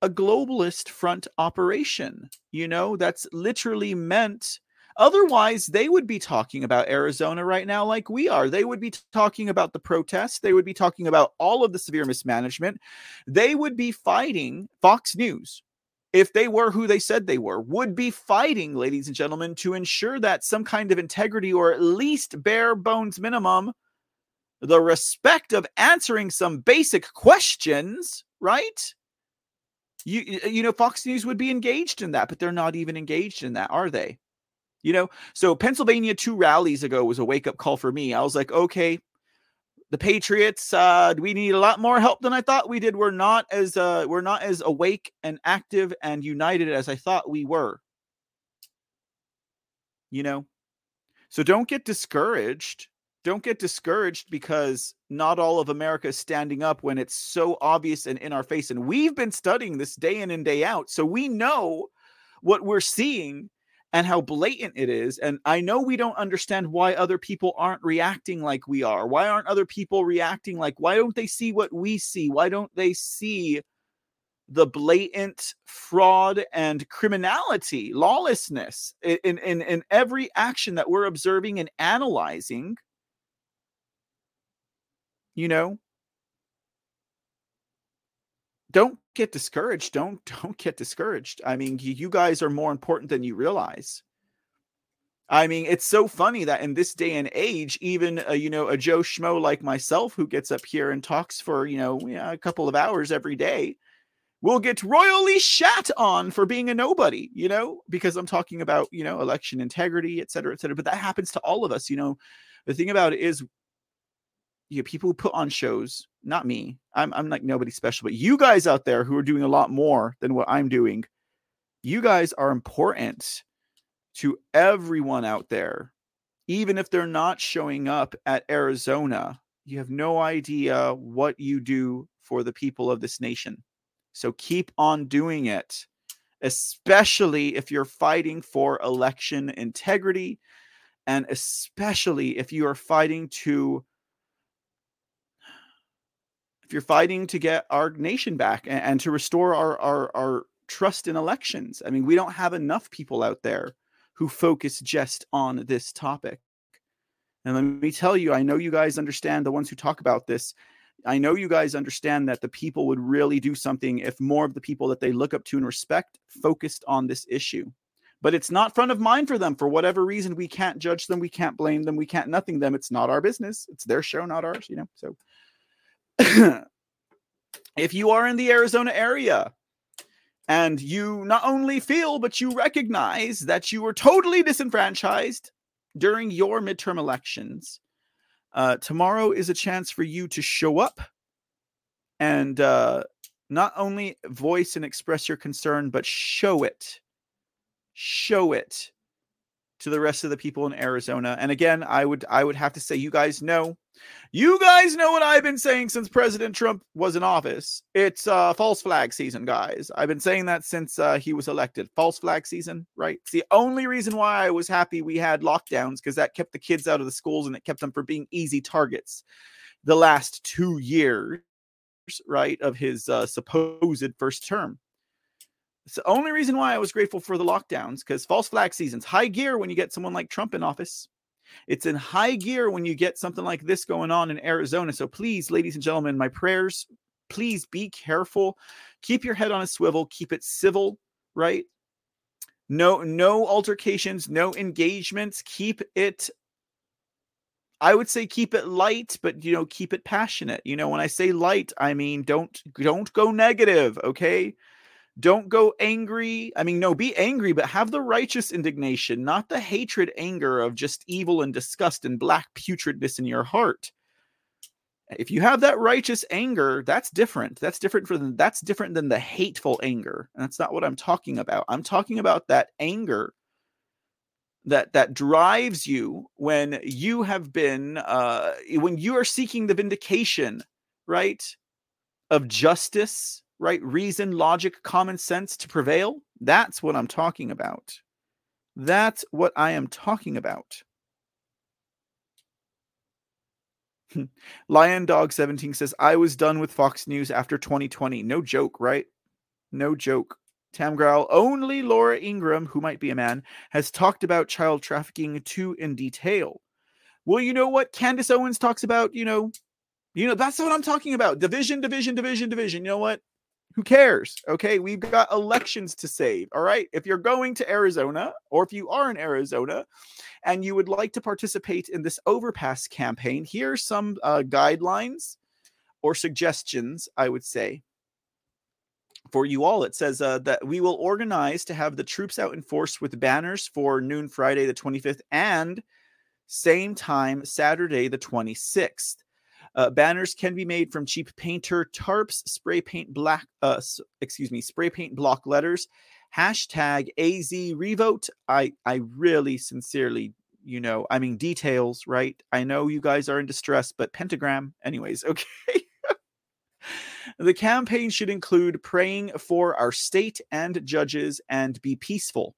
a globalist front operation, you know, that's literally meant Otherwise, they would be talking about Arizona right now like we are. They would be talking about the protests. They would be talking about all of the severe mismanagement. They would be fighting Fox News. If they were who they said they were, would be fighting, ladies and gentlemen, to ensure that some kind of integrity or at least bare bones minimum, the respect of answering some basic questions, right? You, you know, Fox News would be engaged in that, but they're not even engaged in that, are they? You know, so Pennsylvania two rallies ago was a wake up call for me. I was like, okay, the Patriots, uh, we need a lot more help than I thought we did. We're not as uh, we're not as awake and active and united as I thought we were. You know, so don't get discouraged. Don't get discouraged because not all of America is standing up when it's so obvious and in our face. And we've been studying this day in and day out. So we know what we're seeing and how blatant it is. And I know we don't understand why other people aren't reacting like we are. Why aren't other people reacting like, why don't they see what we see? Why don't they see the blatant fraud and criminality, lawlessness in, in, in every action that we're observing and analyzing? You know, don't get discouraged. Don't *laughs* don't get discouraged. I mean, you guys are more important than you realize. I mean, it's so funny that in this day and age, even uh, you know a Joe Schmo like myself, who gets up here and talks for you know a couple of hours every day, will get royally shat on for being a nobody, you know, because I'm talking about, you know, election integrity, et cetera, et cetera. But that happens to all of us, you know. The thing about it is, you know, people who put on shows, not me, I'm, I'm like nobody special, but you guys out there who are doing a lot more than what I'm doing, you guys are important to everyone out there. Even if they're not showing up at Arizona, you have no idea what you do for the people of this nation. So keep on doing it, especially if you're fighting for election integrity and especially if you are fighting to if you're fighting to get our nation back and, and to restore our, our our trust in elections. I mean, we don't have enough people out there who focus just on this topic. And let me tell you, I know you guys understand the ones who talk about this. I know you guys understand that the people would really do something if more of the people that they look up to and respect focused on this issue. But it's not front of mind for them for whatever reason. We can't judge them. We can't blame them. We can't nothing them. It's not our business. It's their show, not ours, you know. So *coughs* if you are in the Arizona area and you not only feel, but you recognize that you were totally disenfranchised during your midterm elections, uh, tomorrow is a chance for you to show up and uh, not only voice and express your concern, but show it. Show it to the rest of the people in Arizona. And again, I would I would have to say you guys know you guys know what I've been saying since President Trump was in office. It's uh, false flag season, guys. I've been saying that since uh, he was elected. False flag season, right? It's the only reason why I was happy we had lockdowns because that kept the kids out of the schools and it kept them from being easy targets. The last two years, right, of his uh, supposed first term. It's the only reason why I was grateful for the lockdowns because false flag season's high gear when you get someone like Trump in office. It's in high gear when you get something like this going on in Arizona. So please, ladies and gentlemen, my prayers, please be careful. Keep your head on a swivel, keep it civil, right? No no altercations, no engagements. Keep it I would say keep it light, but you know, keep it passionate. You know, when I say light, I mean don't don't go negative, okay? Don't go angry. I mean, no, be angry, but have the righteous indignation, not the hatred anger of just evil and disgust and black putridness in your heart. If you have that righteous anger, that's different. That's different for. That's different than the hateful anger. And that's not what I'm talking about. I'm talking about that anger that that drives you when you have been uh when you are seeking the vindication, right? Of justice right? Reason, logic, common sense to prevail. That's what I'm talking about. That's what I am talking about. Hmm. Lion Dog 17 says, I was done with Fox News after 2020. No joke, right? No joke. Tam Growl, only Laura Ingraham, who might be a man, has talked about child trafficking too in detail. Well, you know what? Candace Owens talks about, you know, you know, that's what I'm talking about. Division, division, division, division. You know what? Who cares? Okay, we've got elections to save. All right. If you're going to Arizona, or if you are in Arizona and you would like to participate in this overpass campaign, here are some uh, guidelines or suggestions, I would say. For you all, it says uh, that we will organize to have the troops out in force with banners for noon Friday, the 25th, and same time Saturday, the 26th. Uh, banners can be made from cheap painter tarps, spray paint black, uh, excuse me, spray paint block letters. Hashtag AZ Revote. I I really sincerely, you know, I mean details, right? I know you guys are in distress, but pentagram, anyways, *laughs* okay. the campaign should include praying for our state and judges and be peaceful.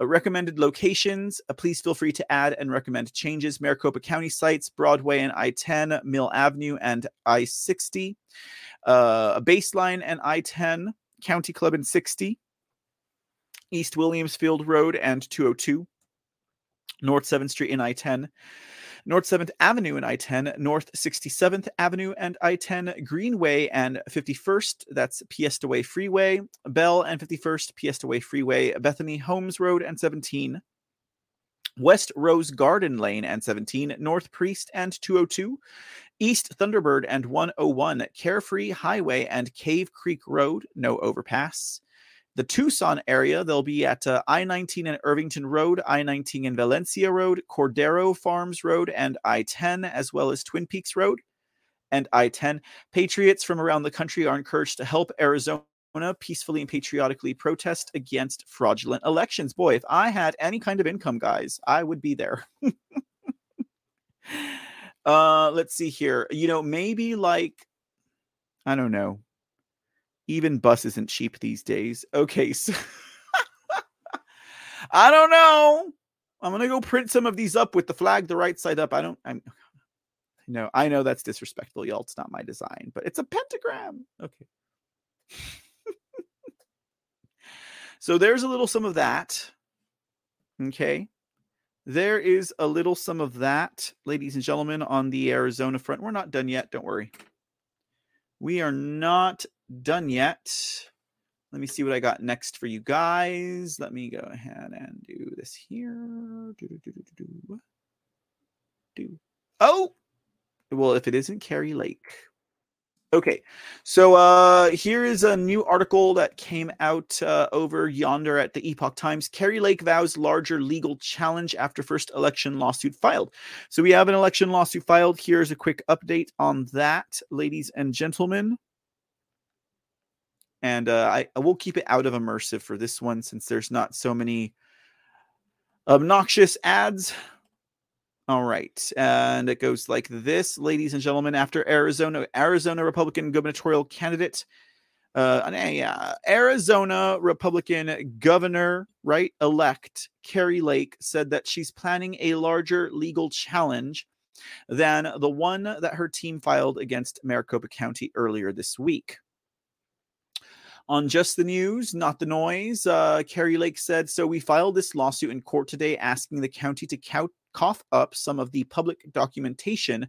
Uh, recommended locations, uh, please feel free to add and recommend changes. Maricopa County sites, Broadway and I 10, Mill Avenue and I 60, uh, Baseline and I 10, County Club and 60, East Williamsfield Road and 202, North 7th Street and I 10. North 7th Avenue and I 10, North 67th Avenue and I 10, Greenway and 51st, that's Piestewa Freeway, Bell and 51st, Piestewa Freeway, Bethany Holmes Road and 17, West Rose Garden Lane and 17, North Priest and 202, East Thunderbird and 101, Carefree Highway and Cave Creek Road, no overpass. The Tucson area, they'll be at uh, I 19 and Irvington Road, I 19 and Valencia Road, Cortaro Farms Road, and I 10, as well as Twin Peaks Road and I 10. Patriots from around the country are encouraged to help Arizona peacefully and patriotically protest against fraudulent elections. Boy, if I had any kind of income, guys, I would be there. *laughs* uh, let's see here. You know, maybe like, I don't know. Even bus isn't cheap these days. Okay, *laughs* so I don't know. I'm gonna go print some of these up with the flag the right side up. I don't. I'm. *sighs* No, I know that's disrespectful, y'all. It's not my design, but it's a pentagram. Okay. *laughs* so there's a little some of that. Okay. There is a little some of that, ladies and gentlemen, on the Arizona front. We're not done yet. Don't worry. We are not done yet. Let me see what I got next for you guys. Let me go ahead and do this here. Do, do, do, do, do. do. Oh, well, if it isn't Kari Lake. Okay, so uh, here is a new article that came out uh, over yonder at the Epoch Times. Kari Lake vows larger legal challenge after first election lawsuit filed. So we have an election lawsuit filed. Here's a quick update on that, ladies and gentlemen. And uh, I, I will keep it out of immersive for this one since there's not so many obnoxious ads. All right. And it goes like this, ladies and gentlemen. After Arizona, Arizona Republican gubernatorial candidate, uh, yeah, Arizona Republican governor, right, elect Kari Lake said that she's planning a larger legal challenge than the one that her team filed against Maricopa County earlier this week. On Just the News, Not the Noise, uh, Kari Lake said, So we filed this lawsuit in court today asking the county to count, cough up some of the public documentation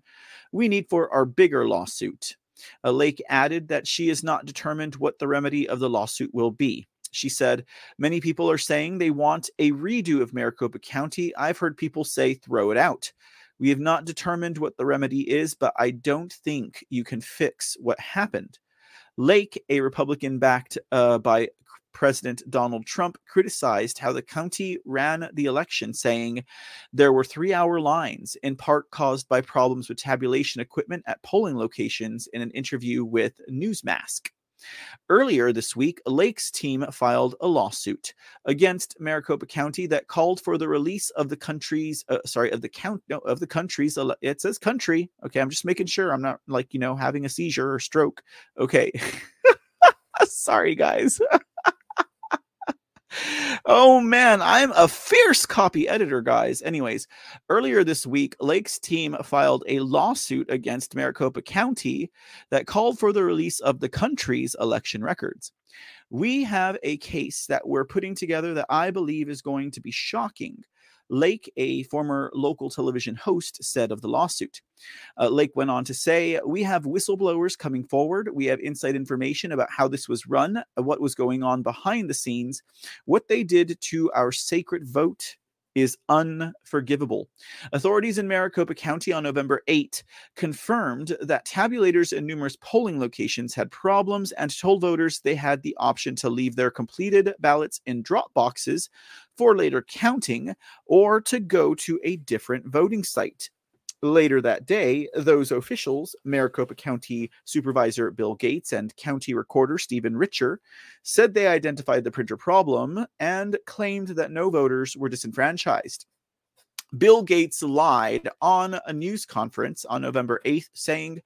we need for our bigger lawsuit. Uh, Lake added that she is not determined what the remedy of the lawsuit will be. She said, Many people are saying they want a redo of Maricopa County. I've heard people say throw it out. We have not determined what the remedy is, but I don't think you can fix what happened. Lake, a Republican backed uh, by President Donald Trump, criticized how the county ran the election, saying there were three hour lines, in part caused by problems with tabulation equipment at polling locations, in an interview with Newsmax. Earlier this week, Lake's team filed a lawsuit against Maricopa County that called for the release of the country's, uh, sorry, of the count, no, of the country's. It says country. Okay, I'm just making sure I'm not like you know having a seizure or stroke. Okay, *laughs* sorry guys. *laughs* oh man, I'm a fierce copy editor, guys. Anyways, earlier this week, Lake's team filed a lawsuit against Maricopa County that called for the release of the country's election records. We have a case that we're putting together that I believe is going to be shocking. Lake, a former local television host, said of the lawsuit. Uh, Lake went on to say, We have whistleblowers coming forward. We have inside information about how this was run, uh, what was going on behind the scenes, what they did to our sacred vote, is unforgivable. Authorities in Maricopa County on November 8 confirmed that tabulators in numerous polling locations had problems and told voters they had the option to leave their completed ballots in drop boxes for later counting or to go to a different voting site. Later that day, those officials, Maricopa County Supervisor Bill Gates and County Recorder Stephen Richer, said they identified the printer problem and claimed that no voters were disenfranchised. Bill Gates lied on a news conference on November 8th, saying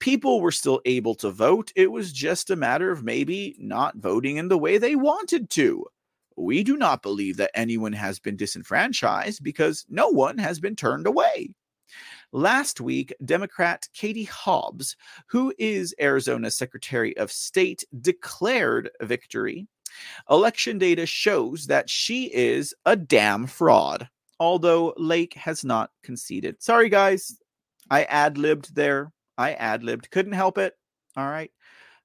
people were still able to vote. It was just a matter of maybe not voting in the way they wanted to. We do not believe that anyone has been disenfranchised because no one has been turned away. Last week, Democrat Katie Hobbs, who is Arizona's Secretary of State, declared victory. Election data shows that she is a damn fraud, although Lake has not conceded. Sorry, guys. I ad libbed there. I ad libbed. Couldn't help it. All right.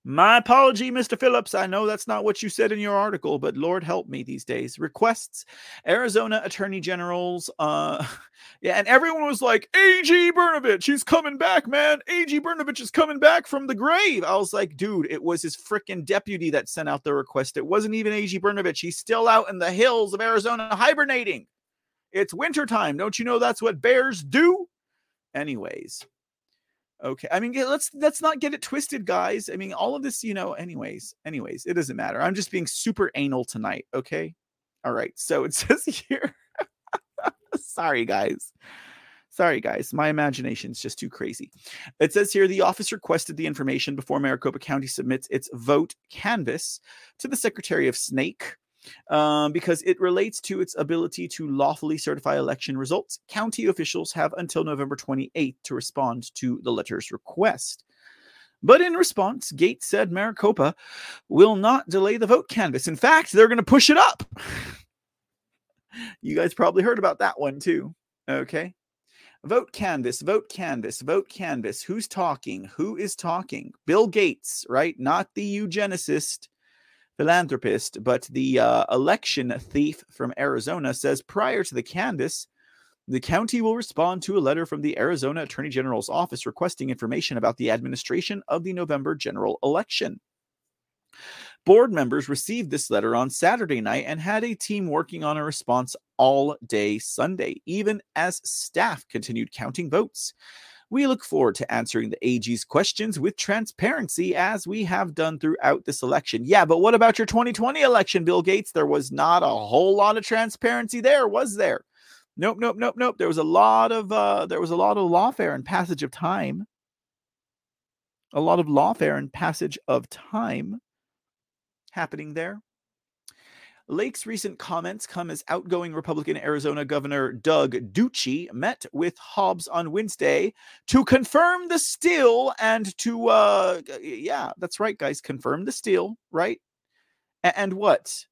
My apology, Mr. Phillips. I know that's not what you said in your article, but Lord help me these days. Requests Arizona Attorney General's uh *laughs* yeah, and everyone was like, AG Brnovich, he's coming back, man. AG Brnovich is coming back from the grave. I was like, dude, it was his freaking deputy that sent out the request. It wasn't even AG Brnovich. He's still out in the hills of Arizona hibernating. It's wintertime. Don't you know that's what bears do? Anyways, Okay. I mean, let's let's not get it twisted, guys. I mean, all of this, you know, anyways, anyways, it doesn't matter. I'm just being super anal tonight, okay? All right. So it *laughs* says here. *laughs* Sorry, guys. Sorry, guys. My imagination's just too crazy. It says here the office requested the information before Maricopa County submits its vote canvass to the Secretary of Snake um, because it relates to its ability to lawfully certify election results. County officials have until November 28th to respond to the letter's request. But in response, Gates said Maricopa will not delay the vote canvass. In fact, they're going to push it up. *laughs* you guys probably heard about that one too. Okay. Vote canvass, vote canvass, vote canvass. Who's talking? Who is talking? Bill Gates, right? Not the eugenicist philanthropist, but the uh, election thief from Arizona says prior to the canvass, the county will respond to a letter from the Arizona Attorney General's office requesting information about the administration of the November general election. Board members received this letter on Saturday night and had a team working on a response all day Sunday, even as staff continued counting votes. We look forward to answering the AG's questions with transparency as we have done throughout this election. Yeah, but what about your 2020 election, Bill Gates? There was not a whole lot of transparency there, was there? Nope, nope, nope, nope. There was a lot of uh there was a lot of lawfare and passage of time. A lot of lawfare and passage of time happening there. Lake's recent comments come as outgoing Republican Arizona Governor Doug Ducey met with Hobbs on Wednesday to confirm the steal and to, uh, yeah, that's right, guys, confirm the steal, right? A- and what?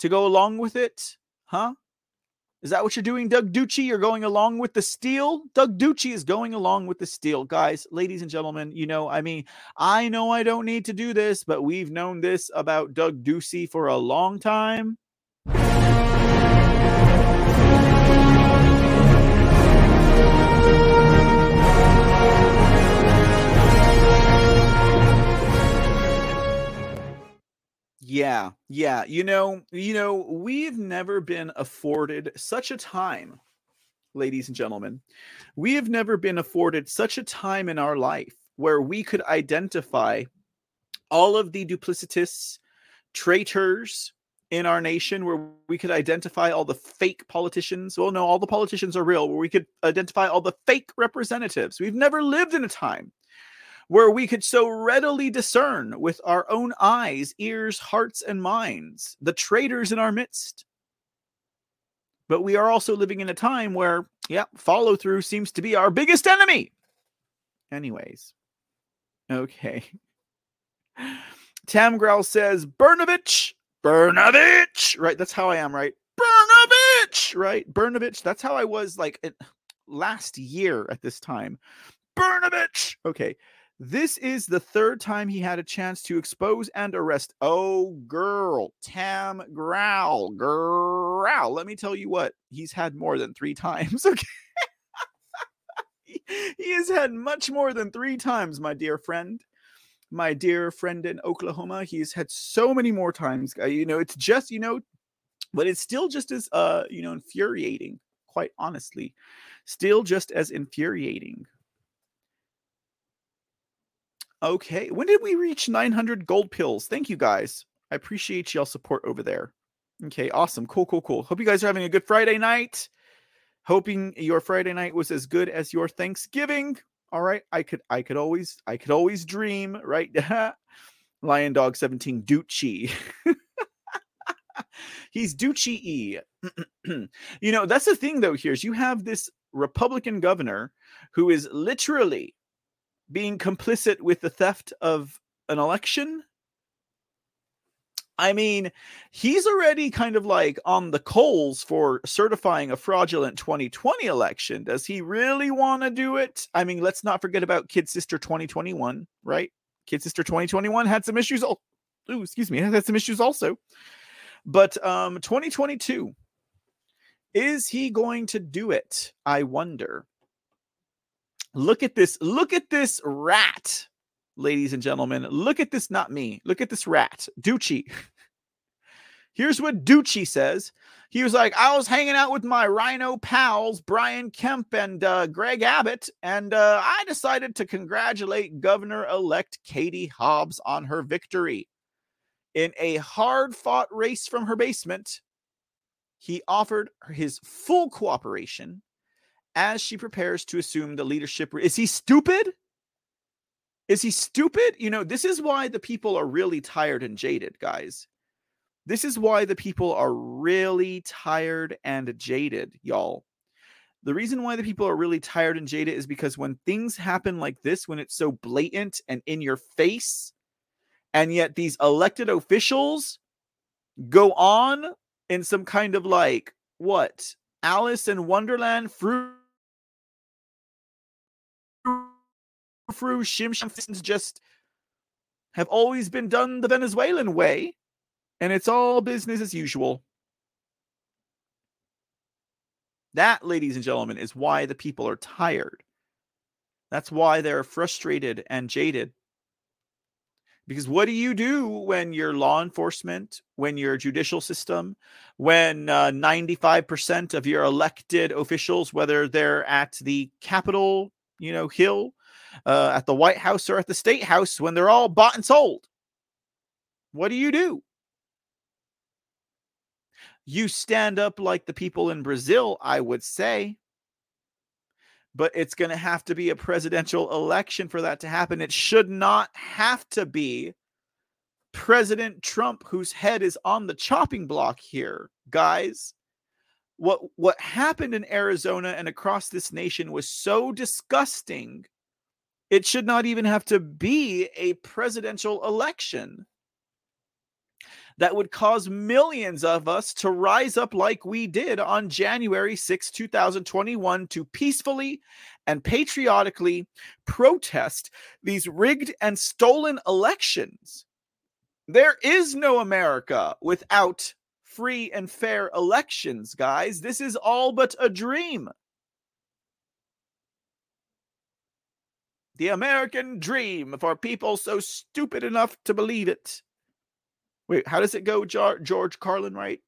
To go along with it? Huh? Is that what you're doing, Doug Ducey? You're going along with the steal? Doug Ducey is going along with the steal. Guys, ladies and gentlemen, you know, I mean, I know I don't need to do this, but we've known this about Doug Ducey for a long time. Yeah, yeah. You know, you know, we've never been afforded such a time, ladies and gentlemen. We have never been afforded such a time in our life where we could identify all of the duplicitous traitors in our nation where we could identify all the fake politicians. Well, no, all the politicians are real, where we could identify all the fake representatives. We've never lived in a time where we could so readily discern with our own eyes, ears, hearts, and minds the traitors in our midst. But we are also living in a time where, yeah, follow through seems to be our biggest enemy. Anyways, okay. *laughs* Tam Growl says, Brnovich, Brnovich, right? That's how I am, right? Brnovich, right? Brnovich, that's how I was like last year at this time. Brnovich. Okay. This is the third time he had a chance to expose and arrest. Oh, girl, Tam Growl, growl. Let me tell you what, he's had more than three times. *laughs* Okay. he has had much more than three times, my dear friend. My dear friend in Oklahoma, he's had so many more times. Uh, you know, it's just, you know, but it's still just as, uh, you know, infuriating, quite honestly. Still just as infuriating Okay. When did we reach 900 gold pills? Thank you guys. I appreciate y'all support over there. Okay, awesome. Cool, cool, cool. Hope you guys are having a good Friday night. Hoping your Friday night was as good as your Thanksgiving. All right. I could I could always I could always dream, right? *laughs* Lion Dog 17 Ducey. *laughs* He's Ducey. *clears throat* you know, that's the thing though here is you have this Republican governor who is literally being complicit with the theft of an election. I mean, he's already kind of like on the coals for certifying a fraudulent 2020 election. Does he really want to do it? I mean, let's not forget about Kid Sister 2021, right? Kid Sister 2021 had some issues. Oh, ooh, excuse me, had some issues also. But um, 2022, is he going to do it? I wonder. Look at this. Look at this rat, ladies and gentlemen. Look at this, not me. Look at this rat, Ducey. *laughs* Here's what Ducey says. He was like, I was hanging out with my RINO pals, Brian Kemp and uh, Greg Abbott, and uh, I decided to congratulate Governor elect Katie Hobbs on her victory. In a hard fought race from her basement, he offered his full cooperation as she prepares to assume the leadership. Is he stupid? Is he stupid? You know, this is why the people are really tired and jaded, guys. This is why the people are really tired and jaded, y'all. The reason why the people are really tired and jaded is because when things happen like this, when it's so blatant and in your face, and yet these elected officials go on in some kind of like, what? Alice in Wonderland fruit frou shim shim just have always been done the Venezuelan way and it's all business as usual. That, ladies and gentlemen, is why the people are tired. That's why they're frustrated and jaded. Because what do you do when your law enforcement, when your judicial system, when uh, 95% of your elected officials, whether they're at the Capitol, you know, Hill, uh, at the White House, or at the State House, when they're all bought and sold? What do you do? you stand up like the people in Brazil, I would say. But it's going to have to be a presidential election for that to happen. It should not have to be President Trump whose head is on the chopping block here, guys. What what happened in Arizona and across this nation was so disgusting. It should not even have to be a presidential election that would cause millions of us to rise up like we did on January 6, 2021, to peacefully and patriotically protest these rigged and stolen elections. There is no America without free and fair elections, guys. This is all but a dream. The American dream for people so stupid enough to believe it. Wait, how does it go, George Carlin, right?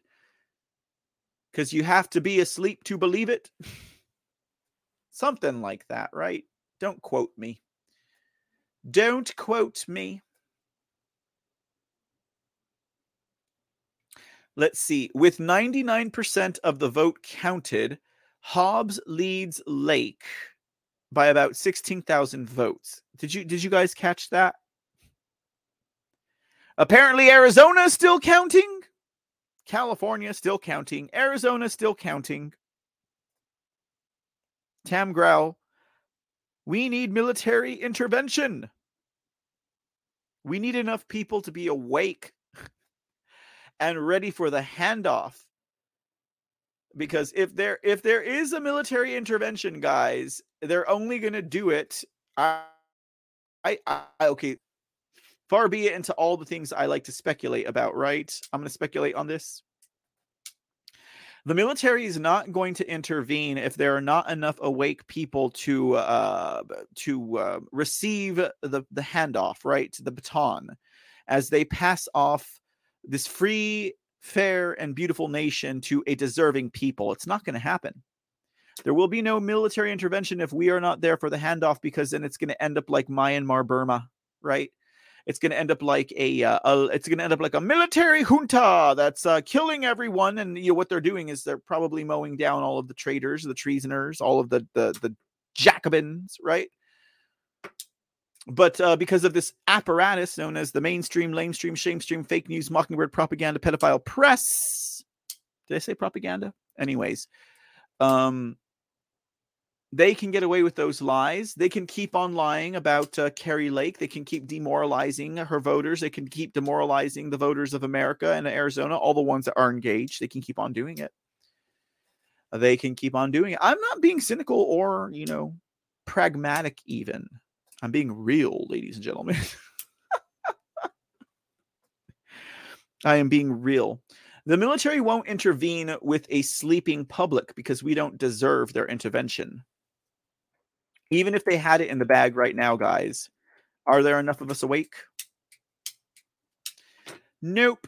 Because you have to be asleep to believe it. *laughs* Something like that, right? Don't quote me. Don't quote me. Let's see. With 99% of the vote counted, Hobbs leads Lake by about 16,000 votes. Did you did you guys catch that? Apparently, Arizona is still counting. California still counting. Arizona still counting. Tam Growl, we need military intervention. We need enough people to be awake *laughs* and ready for the handoff. Because if there if there is a military intervention, guys, they're only going to do it. I, I, I, okay. Far be it into all the things I like to speculate about, right? I'm going to speculate on this. The military is not going to intervene if there are not enough awake people to uh, to uh, receive the the handoff, right? The baton, as they pass off this free, fair, and beautiful nation to a deserving people. It's not going to happen. There will be no military intervention if we are not there for the handoff, because then it's going to end up like Myanmar, Burma, right? it's going to end up like a, uh, a it's going to end up like a military junta that's uh, killing everyone and you know what they're doing is they're probably mowing down all of the traitors the treasoners all of the the, the jacobins right? But uh, because of this apparatus known as the mainstream lamestream shamestream fake news mockingbird propaganda pedophile press. Did i say propaganda? Anyways um they can get away with those lies. They can keep on lying about uh, Kari Lake. They can keep demoralizing her voters. They can keep demoralizing the voters of America and Arizona, all the ones that are engaged. They can keep on doing it. They can keep on doing it. I'm not being cynical or, you know, pragmatic, even. I'm being real, ladies and gentlemen. *laughs* I am being real. The military won't intervene with a sleeping public because we don't deserve their intervention. Even if they had it in the bag right now, guys, are there enough of us awake? Nope.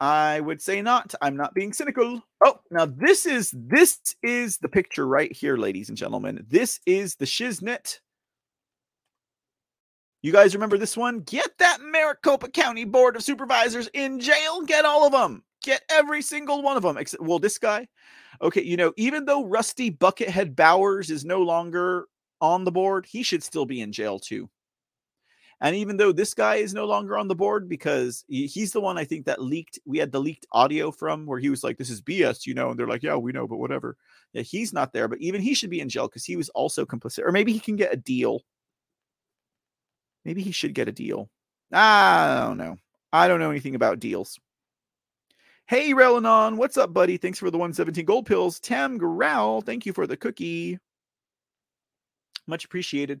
I would say not. I'm not being cynical. Oh, now this is this is the picture right here, ladies and gentlemen. This is the Shiznit. You guys remember this one? Get that Maricopa County Board of Supervisors in jail. Get all of them. Get every single one of them. Except, well, this guy. Okay, you know, even though Rusty Buckethead Bowers is no longer on the board, he should still be in jail too. And even though this guy is no longer on the board because he's the one I think that leaked, we had the leaked audio from where he was like, This is BS, you know, and they're like, Yeah, we know, but whatever. Yeah, he's not there, but even he should be in jail because he was also complicit, or maybe he can get a deal. Maybe he should get a deal. I don't know. I don't know anything about deals. Hey, Relanon, what's up, buddy? Thanks for the 117 gold pills. Tam Growl, thank you for the cookie. Much appreciated.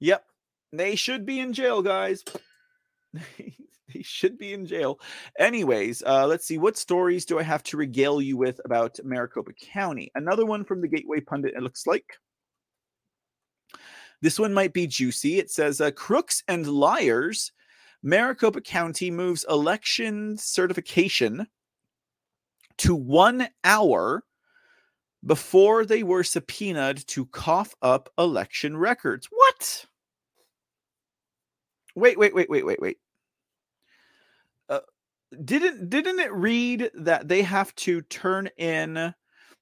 Yep, they should be in jail, guys. *laughs* they should be in jail. Anyways, uh, let's see. What stories do I have to regale you with about Maricopa County? Another one from the Gateway Pundit, it looks like. This one might be juicy. It says uh, Crooks and Liars. Maricopa County moves election certification to one hour before they were subpoenaed to cough up election records. What? Wait, wait, wait, wait, wait, wait. Uh, didn't didn't it read that they have to turn in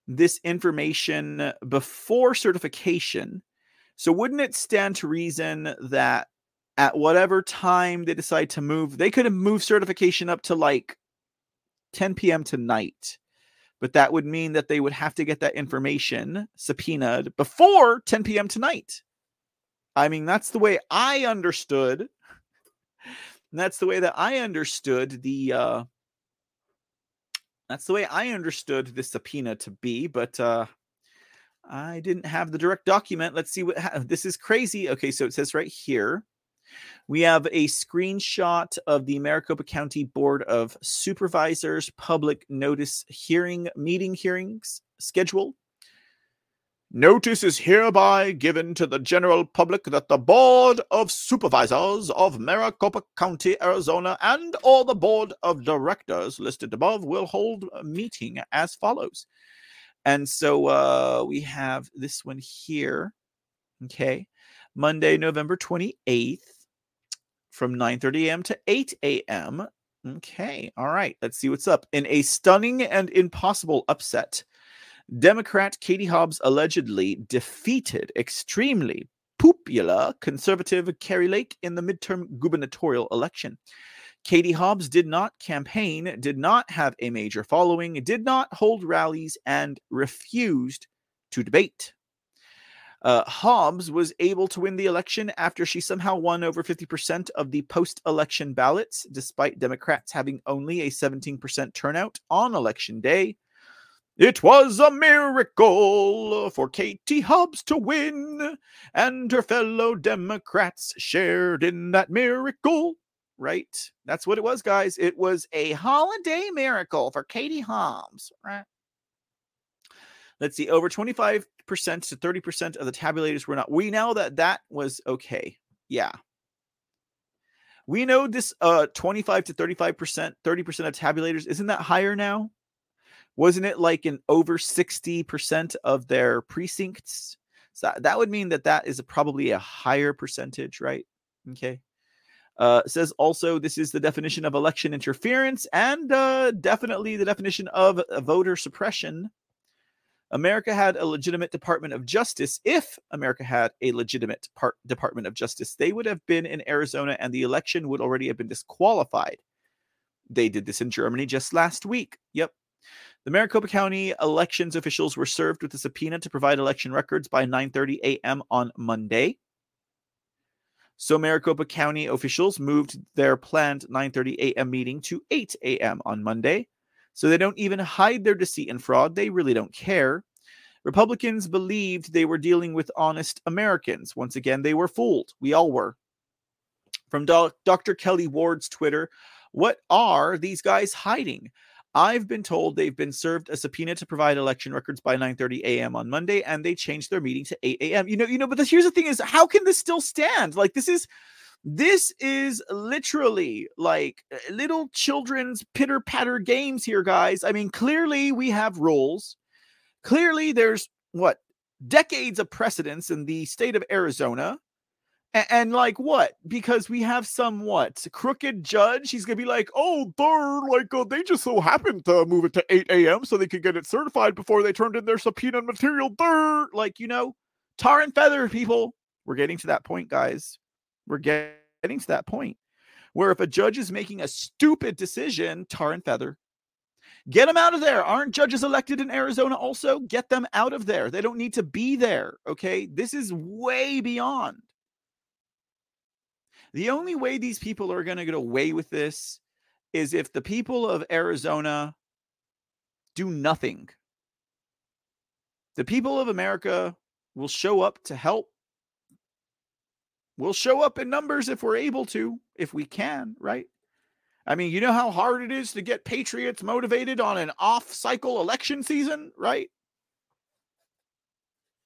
this information before certification? So wouldn't it stand to reason that at whatever time they decide to move, they could have moved certification up to like 10 p.m. tonight. But that would mean that they would have to get that information subpoenaed before 10 p.m. tonight. I mean, that's the way I understood that's the way that I understood the uh that's the way I understood the subpoena to be, but uh I didn't have the direct document. Let's see what ha- this is crazy. Okay, so it says right here. We have a screenshot of the Maricopa County Board of Supervisors public notice hearing meeting hearings schedule. Notice is hereby given to the general public that the Board of Supervisors of Maricopa County, Arizona, and or the Board of Directors listed above will hold a meeting as follows. And so uh, we have this one here. Okay. Monday, November 28th from 9:30 a.m. to 8 a.m. Okay. All right. Let's see what's up. In a stunning and impossible upset, Democrat Katie Hobbs allegedly defeated extremely popular conservative Kari Lake in the midterm gubernatorial election. Katie Hobbs did not campaign, did not have a major following, did not hold rallies, and refused to debate. Uh, Hobbs was able to win the election after she somehow won over 50% of the post election ballots, despite Democrats having only a 17% turnout on election day. It was a miracle for Katie Hobbs to win, and her fellow Democrats shared in that miracle. Right? That's what it was, guys. It was a holiday miracle for Katie Hobbs. Right? Let's see, over 25% to 30% of the tabulators were not. We know that that was okay. Yeah. We know this uh 25 to 35%, 30% of tabulators. Isn't that higher now? wasn't it like in over 60% of their precincts so that would mean that that is a, probably a higher percentage right okay uh, says also this is the definition of election interference and uh, definitely the definition of voter suppression america had a legitimate department of justice if america had a legitimate part, department of justice they would have been in arizona and the election would already have been disqualified they did this in germany just last week yep the Maricopa County elections officials were served with a subpoena to provide election records by 9:30 a.m. on Monday. So Maricopa County officials moved their planned 9:30 a.m. meeting to 8 a.m. on Monday. So they don't even hide their deceit and fraud. They really don't care. Republicans believed they were dealing with honest Americans. Once again, they were fooled. We all were. From Dr. Kelli Ward's Twitter, What are these guys hiding? I've been told they've been served a subpoena to provide election records by 9:30 a.m. on Monday, and they changed their meeting to 8 a.m. You know, you know, but this, here's the thing: is how can this still stand? Like this is this is literally like uh, little children's pitter patter games here, guys. I mean, clearly we have rules. Clearly, there's what decades of precedence in the state of Arizona. And, and like what? Because we have some what crooked judge. He's gonna be like, oh, they're like uh, they just so happened to move it to 8 a.m. so they could get it certified before they turned in their subpoena material. They're like, you know, tar and feather people. We're getting to that point, guys. We're getting to that point where if a judge is making a stupid decision, tar and feather. Get them out of there. Aren't judges elected in Arizona also? Get them out of there. They don't need to be there. Okay. This is way beyond. The only way these people are going to get away with this is if the people of Arizona do nothing. The people of America will show up to help We'll show up in numbers if we're able to, if we can, right? I mean, you know how hard it is to get patriots motivated on an off cycle election season, right?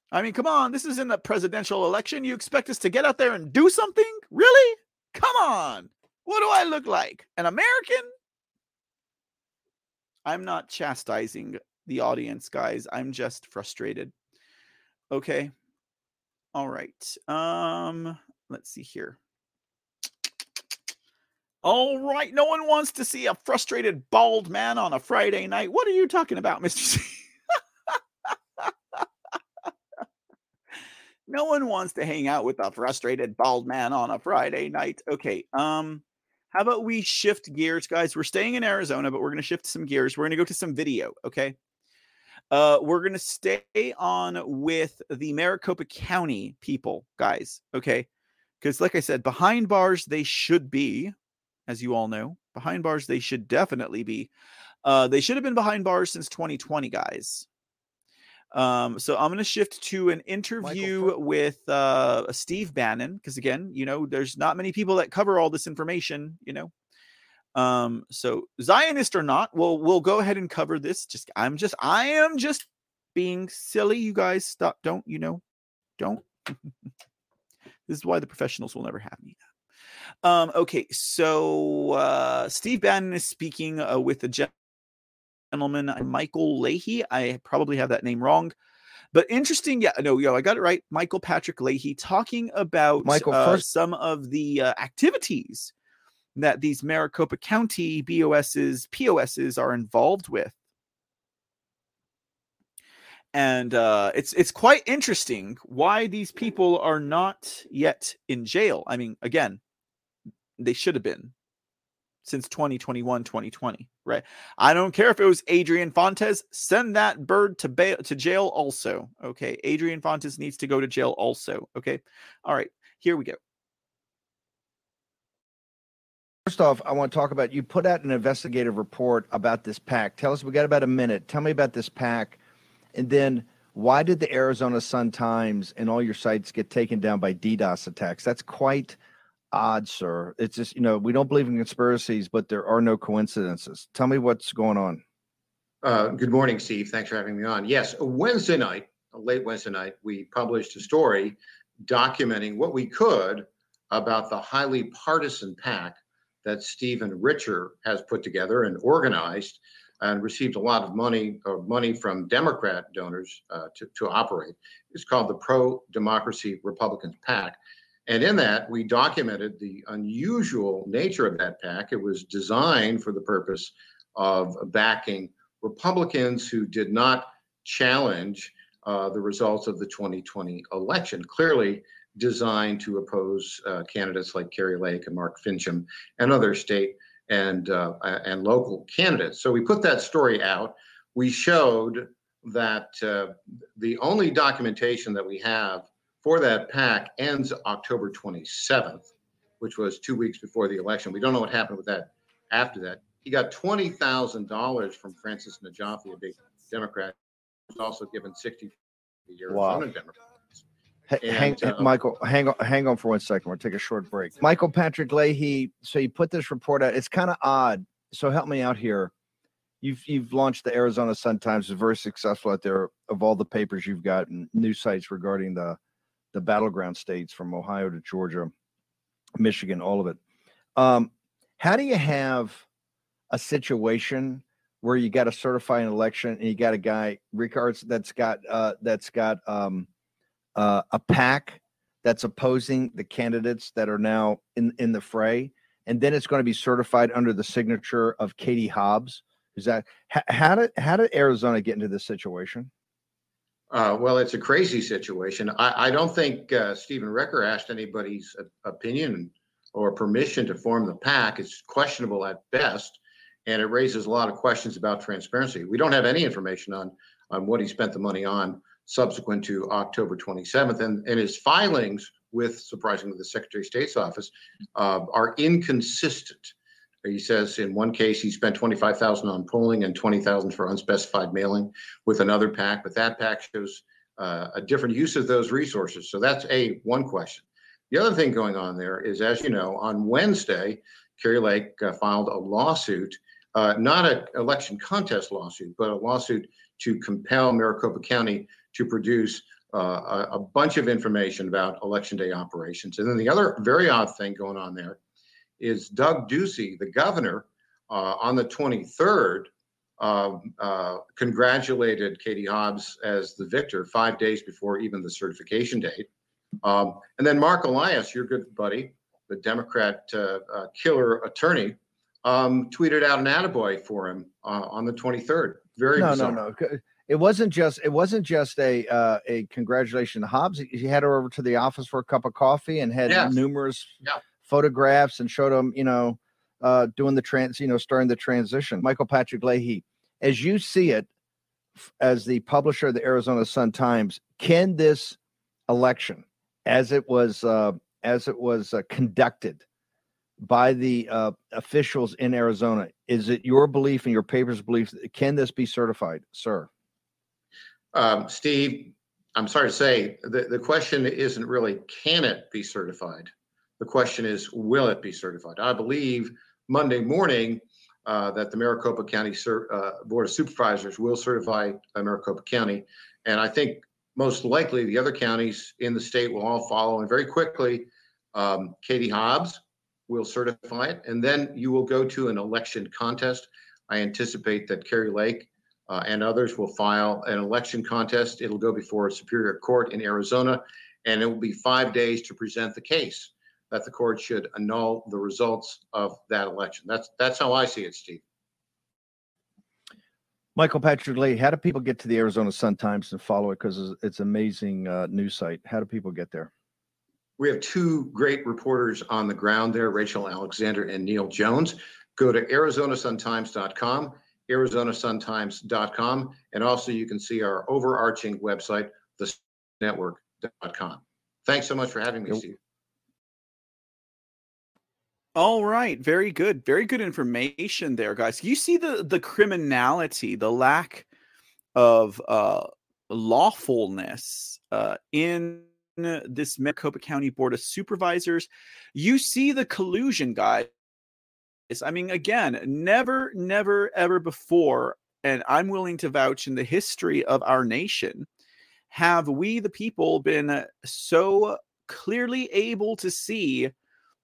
I mean, come on, this is in a presidential election. You expect us to get out there and do something? Really? Come on. What do I look like? An American? I'm not chastising the audience, guys. I'm just frustrated. Okay. All right. Um Let's see here. All right. No one wants to see a frustrated bald man on a Friday night. What are you talking about, Mr. C? *laughs* no one wants to hang out with a frustrated bald man on a Friday night. Okay. Um, how about we shift gears, guys? We're staying in Arizona, but we're going to shift some gears. We're going to go to some video. Okay. Uh, we're going to stay on with the Maricopa County people, guys. Okay. Because, like I said, behind bars, they should be, as you all know, behind bars, they should definitely be. Uh, they should have been behind bars since 2020, guys. Um, so I'm going to shift to an interview with uh, Steve Bannon because again, you know, there's not many people that cover all this information, you know. Um, so Zionist or not, we'll we'll go ahead and cover this. Just I'm just I am just being silly. You guys stop. Don't you know? Don't. *laughs* This is why the professionals will never have me. Um, okay, so uh, Steve Bannon is speaking uh, with a gentleman Michael Leahy. I probably have that name wrong, but interesting. Yeah, no, yo, I got it right. Michael Patrick Leahy talking about Michael, uh, first- some of the uh, activities that these Maricopa County BOSs, POSs are involved with and uh, it's it's quite interesting why these people are not yet in jail. I mean, again, they should have been since 2021, 2020, right? I don't care if it was Adrian Fontes. Send that bird to bail to jail also. Okay, Adrian Fontes needs to go to jail also. Okay, all right, here we go. First off, I want to talk about you put out an investigative report about this PAC. Tell us, we got about a minute. Tell me about this PAC and then why did the Arizona Sun Times and all your sites get taken down by DDoS attacks? That's quite odd, sir. It's just, you know, we don't believe in conspiracies, but there are no coincidences. Tell me what's going on. Uh, good morning, Steve. Thanks for having me on. Yes, Wednesday night, late Wednesday night, we published a story documenting what we could about the highly partisan PAC that Stephen Richer has put together and organized and received a lot of money money from Democrat donors uh, to, to operate. It's called the Pro Democracy Republicans PAC. And in that, we documented the unusual nature of that PAC. It was designed for the purpose of backing Republicans who did not challenge uh, the results of the 2020 election. Clearly, designed to oppose uh, candidates like Kari Lake and Mark Finchem and other state and uh, and local candidates. So we put that story out. We showed that uh, the only documentation that we have for that PAC ends October 27th, which was two weeks before the election. We don't know what happened with that after that. He got twenty thousand dollars from Francis Najafi, a big Democrat, who's also given sixty years Wow. Democrats. Hang, Michael, hang on, hang on for one second. We'll take a short break. Michael Patrick Leahy. So you put this report out. It's kind of odd. So help me out here. You've you've launched the Arizona Sun Times. It's very successful out there. Of all the papers you've got and news sites regarding the the battleground states from Ohio to Georgia, Michigan, all of it. Um, how do you have a situation where you got to certify an election and you got a guy Rickards that's got uh, that's got um, uh, a PAC that's opposing the candidates that are now in in the fray, and then it's going to be certified under the signature of Katie Hobbs. Is that how did how did Arizona get into this situation? Uh, well, it's a crazy situation. I, I don't think uh, Stephen Richer asked anybody's opinion or permission to form the PAC. It's questionable at best, and it raises a lot of questions about transparency. We don't have any information on on what he spent the money on subsequent to October 27th, and, and his filings with, surprisingly, the Secretary of State's office uh, are inconsistent. He says in one case he spent 25,000 on polling and 20,000 for unspecified mailing with another PAC, but that PAC shows uh, a different use of those resources. So that's a one question. The other thing going on there is, as you know, on Wednesday, Kari Lake uh, filed a lawsuit, uh, not an election contest lawsuit, but a lawsuit to compel Maricopa County to produce uh, a, a bunch of information about election day operations. And then the other very odd thing going on there is Doug Ducey, the governor, uh, on the 23rd, uh, uh, congratulated Katie Hobbs as the victor five days before even the certification date. Um, and then Marc Elias, your good buddy, the Democrat uh, uh, killer attorney, um, tweeted out an attaboy for him uh, on the 23rd. Very no, bizarre. no, no. It wasn't just it wasn't just a uh, a congratulation to Hobbs. He- had her over to the office for a cup of coffee and had Yes. numerous Yeah. photographs and showed him, you know, uh, doing the trans, you know, starting the transition. Michael Patrick Leahy, as you see it, as the publisher of the Arizona Sun Times, can this election, as it was uh, as it was uh, conducted by the uh, officials in Arizona, is it your belief and your paper's belief? that- Can this be certified, sir? Um, Steve, I'm sorry to say, the, the question isn't really, can it be certified? The question is, will it be certified? I believe Monday morning uh, that the Maricopa County Cer- uh, Board of Supervisors will certify Maricopa County. And I think most likely the other counties in the state will all follow. And very quickly, um, Katie Hobbs will certify it. And then you will go to an election contest. I anticipate that Kari Lake uh, and others will file an election contest. It'll go before a superior court in Arizona, and it will be five days to present the case that the court should annul the results of that election. That's that's how I see it, Steve. Michael Patrick Leahy, how do people get to the Arizona Sun Times and follow it? Because it's, it's amazing uh, news site. How do people get there? We have two great reporters on the ground there, Rachel Alexander and Neil Jones. Go to arizonasuntimes.com, arizonasuntimes.com, and also you can see our overarching website, thenetwork.com. Thanks so much for having me, Steve. All right, very good. Very good information there, guys. You see the the criminality, the lack of uh lawfulness uh in this Maricopa County Board of Supervisors. You see the collusion, guys. I mean, again, never, never, ever before, and I'm willing to vouch in the history of our nation, have we, the people, been so clearly able to see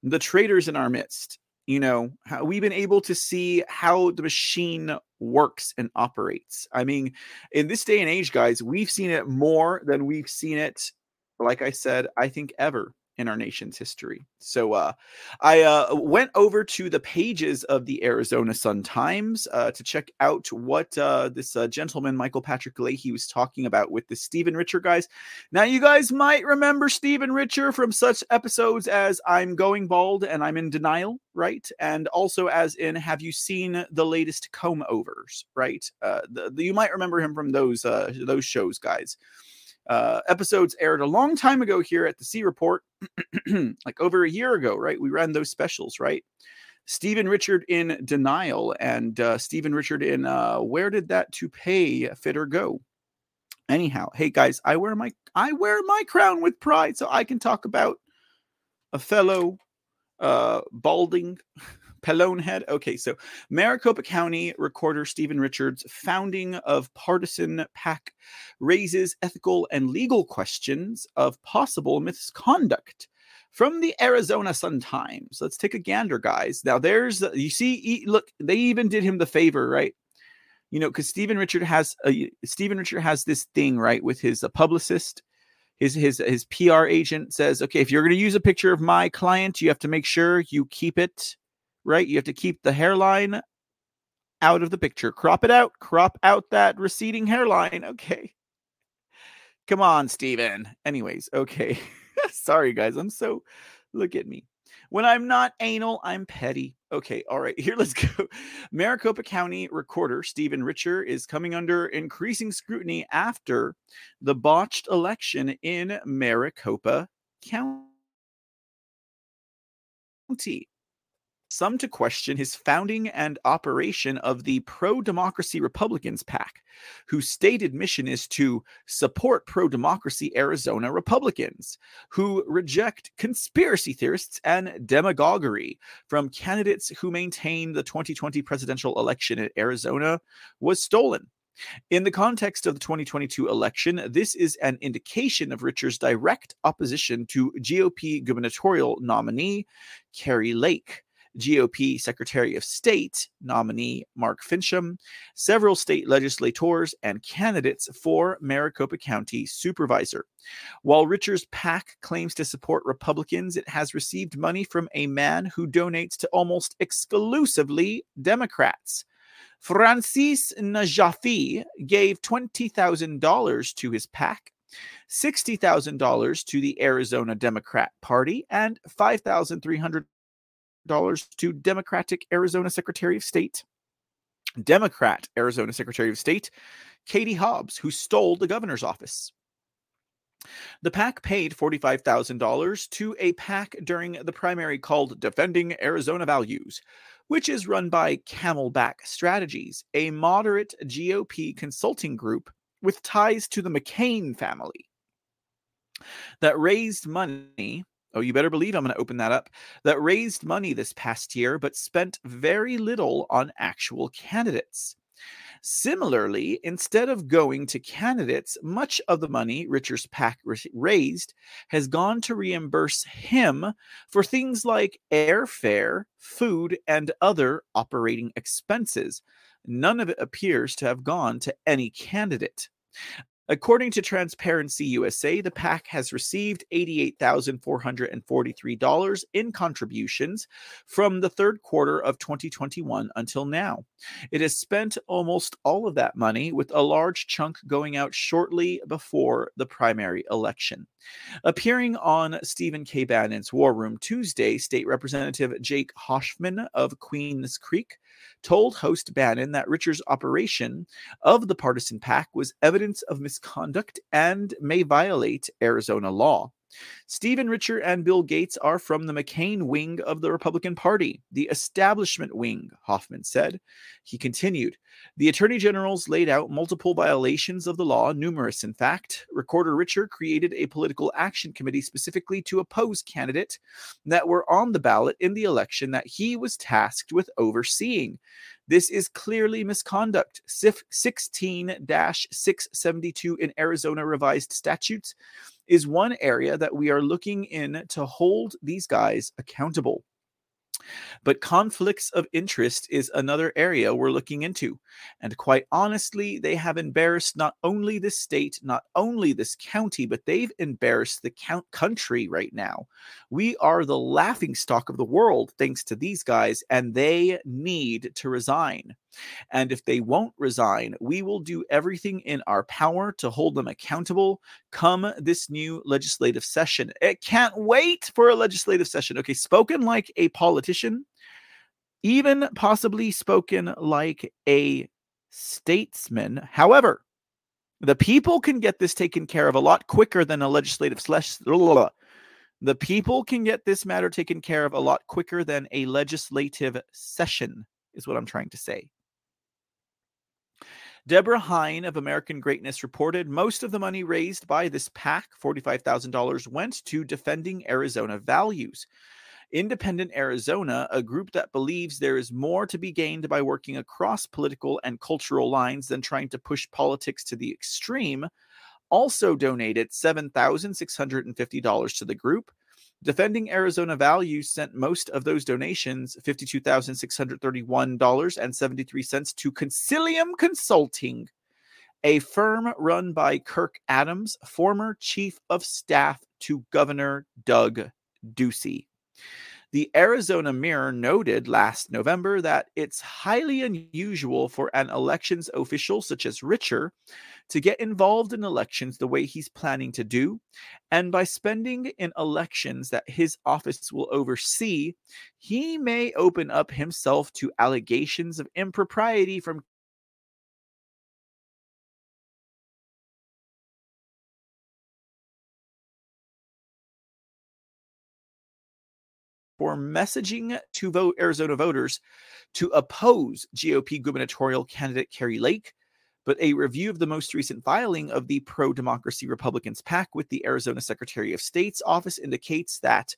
the traitors in our midst. You know, we've been able to see how the machine works and operates. I mean, in this day and age, guys, we've seen it more than we've seen it, like I said, I think ever in our nation's history. So uh, I uh, went over to the pages of the Arizona Sun Times uh, to check out what uh, this uh, gentleman, Michael Patrick Leahy, was talking about with the Stephen Richer guys. Now, you guys might remember Stephen Richer from such episodes as I'm Going Bald and I'm in Denial, right? And also as in Have You Seen the Latest Comb Overs, right? Uh, the, the- you might remember him from those those shows, guys. Uh, episodes aired a long time ago here at the C Report, *clears throat* like over a year ago, right? We ran those specials, right? Stephen Richer in Denial and uh, Stephen Richer in uh, Where Did That Toupee Fitter Go? Anyhow, hey guys, I wear my I wear my crown with pride so I can talk about a fellow uh balding *laughs* Pellone head. Okay, so Maricopa County Recorder Stephen Richer's, founding of partisan PAC, raises ethical and legal questions of possible misconduct from the Arizona Sun Times. Let's take a gander, guys. Now, there's you see, look, they even did him the favor, right? You know, because Stephen Richer has a Stephen Richer has this thing, right, with his uh, publicist. His, his his PR agent says, okay, if you're going to use a picture of my client, you have to make sure you keep it right? You have to keep the hairline out of the picture. Crop it out. Crop out that receding hairline. Okay. Come on, Steven. Anyways, okay. *laughs* Sorry, guys. I'm so. Look at me. When I'm not anal, I'm petty. Okay, all right, *laughs* here let's go. Maricopa County Recorder Stephen Richer is coming under increasing scrutiny after the botched election in Maricopa County some to question his founding and operation of the Pro Democracy Republicans PAC, whose stated mission is to support pro democracy Arizona Republicans, who reject conspiracy theorists and demagoguery from candidates who maintain the 2020 presidential election in Arizona was stolen. In the context of the 2022 election, this is an indication of Richer's direct opposition to GOP gubernatorial nominee Kari Lake GOP Secretary of State nominee Mark Finchem, several state legislators, and candidates for Maricopa County Supervisor. While Richer's PAC claims to support Republicans, it has received money from a man who donates to almost exclusively Democrats. Francis Najafi gave $20,000 to his PAC, $60,000 to the Arizona Democrat Party, and 5,300 dollars to Democratic Arizona Secretary of State, Democrat Arizona Secretary of State, Katie Hobbs, who stole the governor's office. The PAC paid $45,000 to a PAC during the primary called Defending Arizona Values, which is run by Camelback Strategies, a moderate GOP consulting group with ties to the McCain family that raised money Oh, you better believe I'm going to open that up. That raised money this past year, but spent very little on actual candidates. Similarly, instead of going to candidates, much of the money Richer's PAC raised has gone to reimburse him for things like airfare, food, and other operating expenses. None of it appears to have gone to any candidate. According to Transparency USA, the PAC has received $88,443 in contributions from the third quarter of 2021 until now. It has spent almost all of that money, with a large chunk going out shortly before the primary election. Appearing on Stephen K. Bannon's War Room Tuesday, State Representative Jake Hoffman of Queens Creek told host Bannon that Richer's operation of the partisan pack was evidence of misconduct and may violate Arizona law. Stephen Richer and Bill Gates are from the McCain wing of the Republican Party, the establishment wing, Hoffman said. He continued The attorney generals laid out multiple violations of the law, numerous in fact. Recorder Richer created a political action committee specifically to oppose candidates that were on the ballot in the election that he was tasked with overseeing. This is clearly misconduct. SIF 16 672 in Arizona revised statutes is one area that we are looking in to hold these guys accountable. But conflicts of interest is another area we're looking into. And quite honestly, they have embarrassed not only this state, not only this county, but they've embarrassed the count country right now. We are the laughing stock of the world thanks to these guys, and they need to resign. And if they won't resign, we will do everything in our power to hold them accountable come this new legislative session. It can't wait for a legislative session. Okay, spoken like a politician, even possibly spoken like a statesman. However, the people can get this taken care of a lot quicker than a legislative slash. The people can get this matter taken care of a lot quicker than a legislative session, is what I'm trying to say. Deborah Heine of American Greatness reported most of the money raised by this PAC, $45,000, went to defending Arizona values. Independent Arizona, a group that believes there is more to be gained by working across political and cultural lines than trying to push politics to the extreme, also donated $7,650 to the group. Defending Arizona Values sent most of those donations, $52,631.73, to Concilium Consulting, a firm run by Kirk Adams, former chief of staff to Governor Doug Ducey. The Arizona Mirror noted last November that it's highly unusual for an elections official such as Richer to get involved in elections the way he's planning to do. And by spending in elections that his office will oversee, he may open up himself to allegations of impropriety from for messaging to vote Arizona voters to oppose GOP gubernatorial candidate Kari Lake. But a review of the most recent filing of the pro democracy Republicans PAC with the Arizona Secretary of State's office indicates that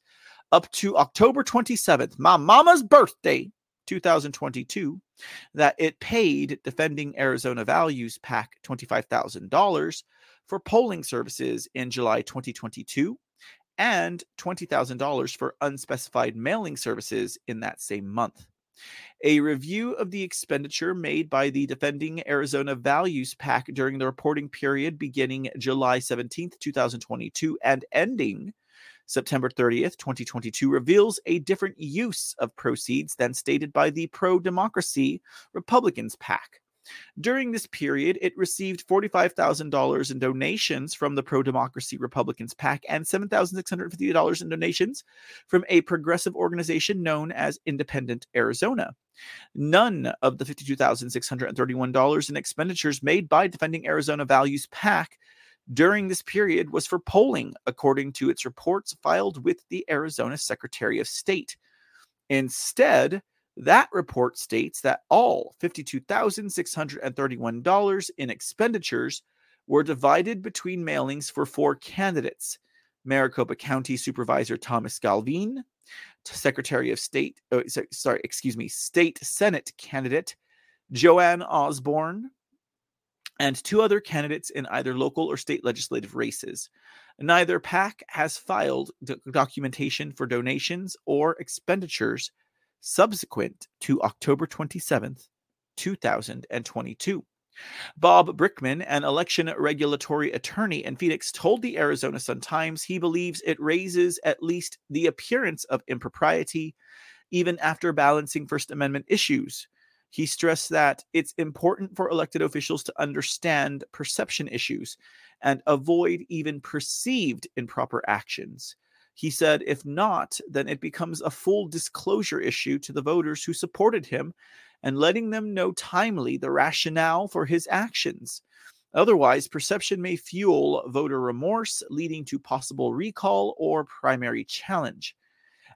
up to October 27th, my mama's birthday, 2022, that it paid Defending Arizona Values PAC $25,000 for polling services in July 2022 and $20,000 for unspecified mailing services in that same month. A review of the expenditure made by the Defending Arizona Values PAC during the reporting period beginning July 17th, 2022, and ending September 30th, 2022, reveals a different use of proceeds than stated by the pro democracy Republicans PAC. During this period, it received $45,000 in donations from the pro democracy Republicans PAC and $7,650 in donations from a progressive organization known as Independent Arizona. None of the $52,631 in expenditures made by Defending Arizona Values PAC during this period was for polling, according to its reports filed with the Arizona Secretary of State. Instead, that report states that all $52,631 in expenditures were divided between mailings for four candidates Maricopa County Supervisor Thomas Galvin, Secretary of State, oh, sorry, excuse me, State Senate candidate Joanne Osborne, and two other candidates in either local or state legislative races. Neither PAC has filed documentation for donations or expenditures subsequent to October 27th, 2022. Bob Brickman, an election regulatory attorney in Phoenix, told the Arizona Sun Times he believes it raises at least the appearance of impropriety, even after balancing First Amendment issues. He stressed that it's important for elected officials to understand perception issues and avoid even perceived improper actions. He said, if not, then it becomes a full disclosure issue to the voters who supported him and letting them know timely the rationale for his actions. Otherwise, perception may fuel voter remorse, leading to possible recall or primary challenge.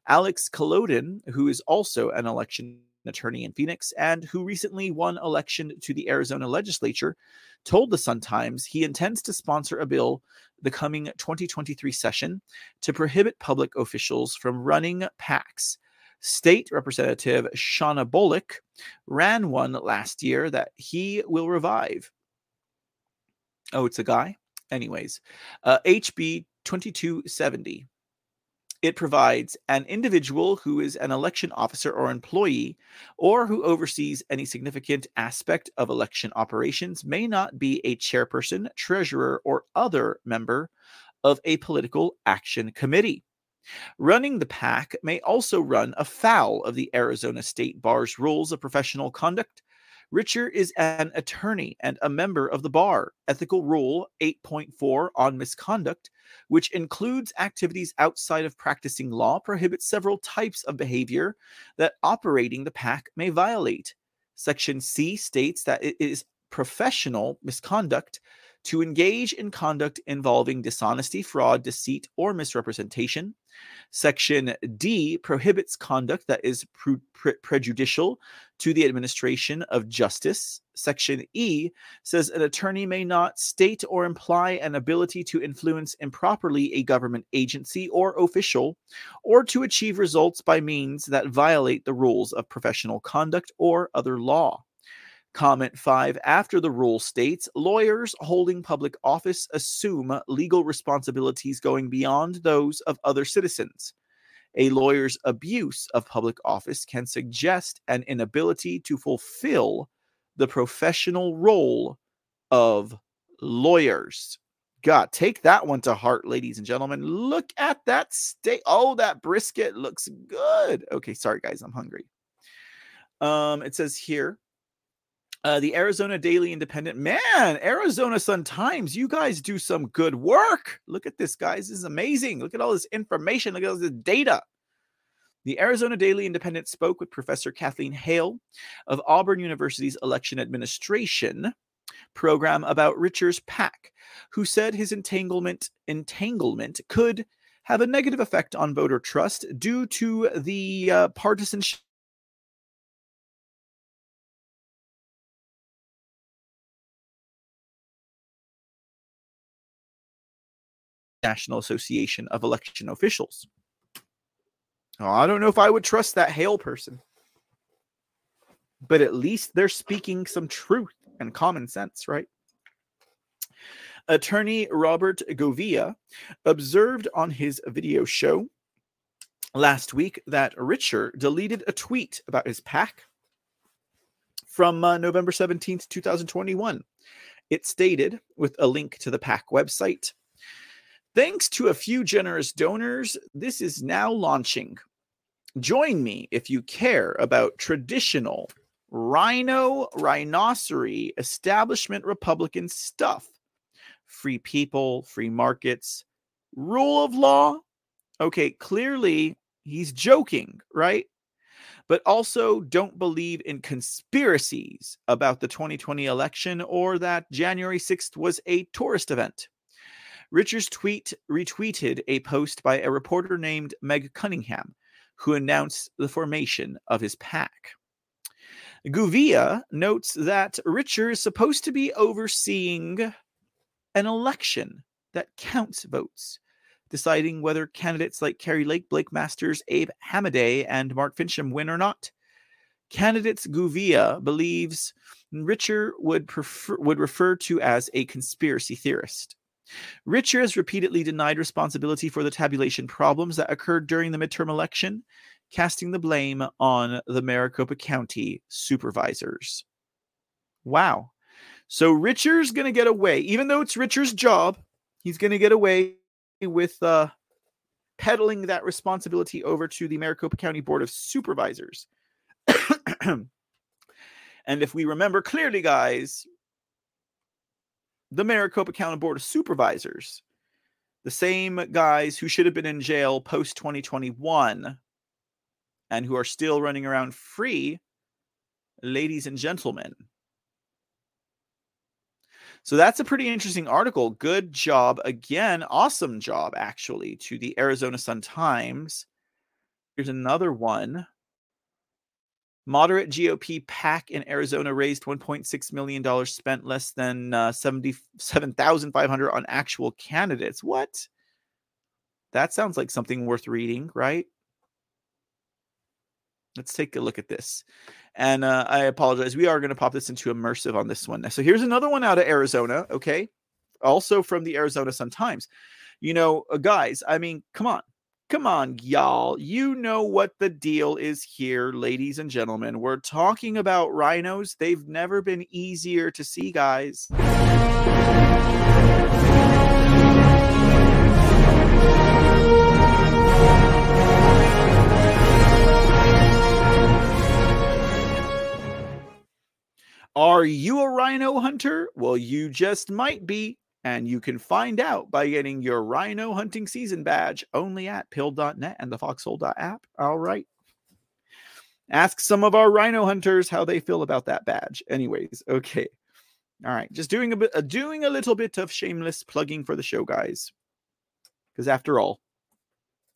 Alex Kolodin, who is also an election attorney in Phoenix and who recently won election to the Arizona legislature, told the Sun Times he intends to sponsor a bill the coming 2023 session to prohibit public officials from running PACs. State Representative Shawnna Bolick ran one last year that he will revive. Oh, it's a guy? Anyways, uh, HB 2270 it provides an individual who is an election officer or employee or who oversees any significant aspect of election operations may not be a chairperson, treasurer, or other member of a political action committee. Running the PAC may also run afoul of the Arizona State Bar's rules of professional conduct Richer is an attorney and a member of the bar. Ethical Rule 8.4 on misconduct, which includes activities outside of practicing law, prohibits several types of behavior that operating the PAC may violate. Section C states that it is professional misconduct to engage in conduct involving dishonesty, fraud, deceit, or misrepresentation, Section D prohibits conduct that is pre- pre- prejudicial to the administration of justice. Section E says an attorney may not state or imply an ability to influence improperly a government agency or official, or to achieve results by means that violate the rules of professional conduct or other law. Comment 5 After the rule states lawyers holding public office assume legal responsibilities going beyond those of other citizens. A lawyer's abuse of public office can suggest an inability to fulfill the professional role of lawyers. God, take that one to heart, ladies and gentlemen. Look at that steak. Oh, that brisket looks good. Okay, sorry, guys, I'm hungry. Um, it says here uh, the Arizona Daily Independent. Man, Arizona Sun Times, you guys do some good work. Look at this, guys. This is amazing. Look at all this information. Look at all this data. The Arizona Daily Independent spoke with Professor Kathleen Hale of Auburn University's Election Administration program about Richer's PAC, who said his entanglement entanglement could have a negative effect on voter trust due to the uh, partisanship National Association of Election Officials. Oh, I don't know if I would trust that Hale person, but at least they're speaking some truth and common sense, right? Attorney Robert Gouveia observed on his video show last week that Richer deleted a tweet about his PAC from uh, November 17th, 2021. It stated, with a link to the PAC website, Thanks to a few generous donors, this is now launching. Join me if you care about traditional rhino, rhinoceros, establishment Republican stuff. Free people, free markets, rule of law. Okay, clearly he's joking, right? But also don't believe in conspiracies about the 2020 election or that January 6th was a tourist event. Richer's tweet retweeted a post by a reporter named Meg Cunningham, who announced the formation of his pack. Gouveia notes that Richer is supposed to be overseeing an election that counts votes, deciding whether candidates like Kari Lake, Blake Masters, Abe Hamadeh, and Mark Finchem win or not. Candidates Gouveia believes Richer would prefer would refer to as a conspiracy theorist. Richer has repeatedly denied responsibility for the tabulation problems that occurred during the midterm election, casting the blame on the Maricopa County supervisors. Wow. So Richer's going to get away, even though it's Richer's job, he's going to get away with uh, peddling that responsibility over to the Maricopa County Board of Supervisors. *clears throat* and if we remember clearly, guys, the Maricopa County Board of Supervisors, the same guys who should have been in jail post 2021 and who are still running around free, ladies and gentlemen. So that's a pretty interesting article. Good job again. Awesome job, actually, to the Arizona Sun Times. Here's another one. Moderate GOP PAC in Arizona raised 1.6 million dollars, spent less than uh, 77,500 on actual candidates. What? That sounds like something worth reading, right? Let's take a look at this. And uh, I apologize. We are going to pop this into immersive on this one. So here's another one out of Arizona. Okay. Also from the Arizona Sun Times. You know, uh, guys, I mean, come on. Come on, y'all. You know what the deal is here, ladies and gentlemen. We're talking about rhinos. They've never been easier to see, guys. Are you a rhino hunter? Well, you just might be. And you can find out by getting your rhino hunting season badge only at pill.net and the foxhole app. All right. Ask some of our rhino hunters how they feel about that badge. Anyways, okay. All right, just doing a bit, uh, doing a little bit of shameless plugging for the show, guys. Because after all,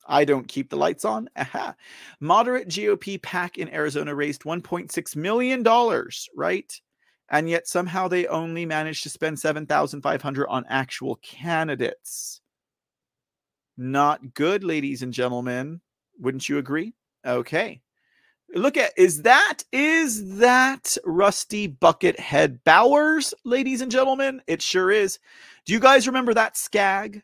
I don't keep the lights on. Aha. Moderate GOP PAC in Arizona raised $1.6 million, right? And yet somehow they only managed to spend 7500 on actual candidates. Not good, ladies and gentlemen. Wouldn't you agree? Okay. Look at is that is that Rusty Buckethead Bowers, ladies and gentlemen? It sure is. Do you guys remember that skag?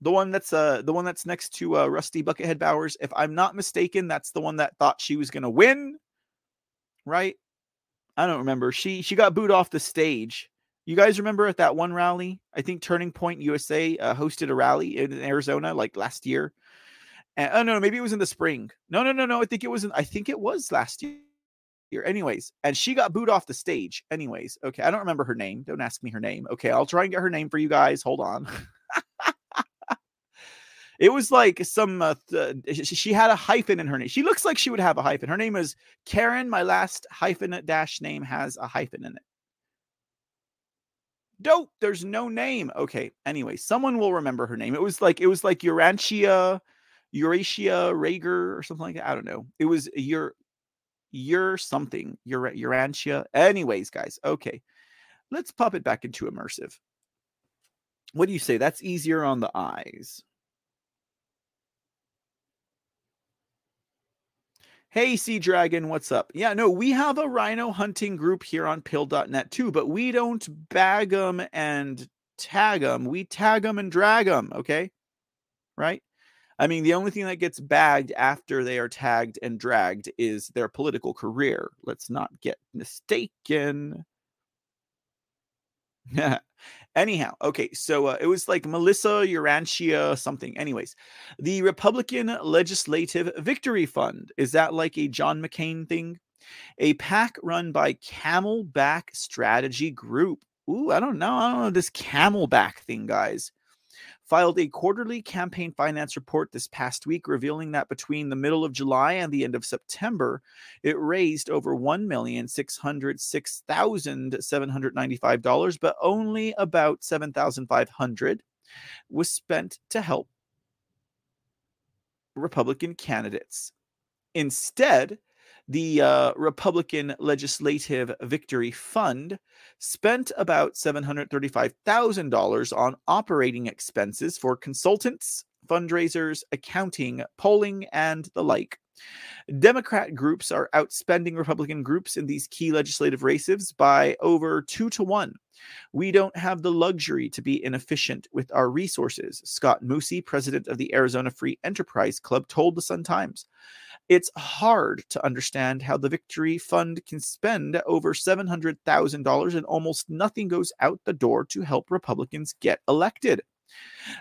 The one that's uh the one that's next to uh, Rusty Buckethead Bowers. If I'm not mistaken, that's the one that thought she was gonna win. Right? I don't remember. She she got booed off the stage. You guys remember at that one rally? I think Turning Point USA uh, hosted a rally in Arizona like last year. And, oh no, maybe it was in the spring. No, no, no, no. I think it was. In, I think it was last year. Anyways, and she got booed off the stage. Anyways, okay. I don't remember her name. Don't ask me her name. Okay, I'll try and get her name for you guys. Hold on. *laughs* it was like some. Uh, th- she had a hyphen in her name. She looks like she would have a hyphen. Her name is Karen. My last hyphen dash name has a hyphen in it. Dope. There's no name. Okay. Anyway, someone will remember her name. It was like it was like Urantia Eurasia Rager or something like that. I don't know. It was your your something, your Urantia. Anyways, guys, okay. Let's pop it back into immersive. What do you say? That's easier on the eyes. Hey, Sea Dragon, what's up? Yeah, no, we have a rhino hunting group here on pill.net too, but we don't bag them and tag them. We tag them and drag them, okay? Right? I mean, the only thing that gets bagged after they are tagged and dragged is their political career. Let's not get mistaken. *laughs* Anyhow, okay, so uh, it was like Melissa Urantia something. Anyways, the Republican Legislative Victory Fund is that like a John McCain thing? A pack run by Camelback Strategy Group. Ooh, I don't know. I don't know this Camelback thing, guys filed a quarterly campaign finance report this past week, revealing that between the middle of July and the end of September, it raised over $1,606,795, but only about 7,500 was spent to help Republican candidates. Instead, the uh, Republican Legislative Victory Fund spent about $735,000 on operating expenses for consultants, fundraisers, accounting, polling, and the like. Democrat groups are outspending Republican groups in these key legislative races by over two to one. We don't have the luxury to be inefficient with our resources, Scot Mussi, president of the Arizona Free Enterprise Club, told the Sun Times. It's hard to understand how the Victory Fund can spend over $700,000 and almost nothing goes out the door to help Republicans get elected.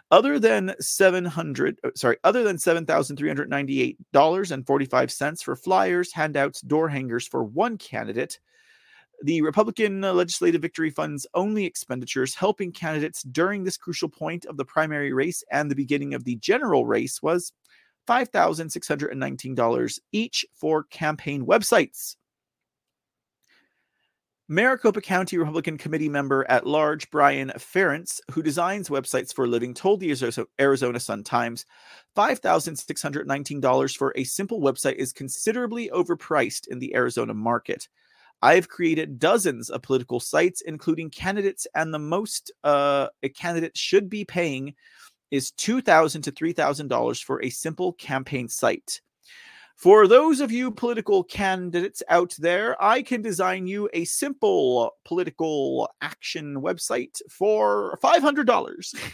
Other than 700 uh, sorry, other than $7,398.45 for flyers, handouts, door hangers for one candidate, the Republican Legislative Victory Fund's only expenditures helping candidates during this crucial point of the primary race and the beginning of the general race was $5,619 each for campaign websites. Maricopa County Republican Committee member at large Brian Ferentz, who designs websites for a living, told the Arizona Sun Times $5,619 for a simple website is considerably overpriced in the Arizona market. I've created dozens of political sites, including candidates, and the most uh, a candidate should be paying is 2,000 to $3,000 for a simple campaign site. For those of you political candidates out there, I can design you a simple political action website for $500. *laughs*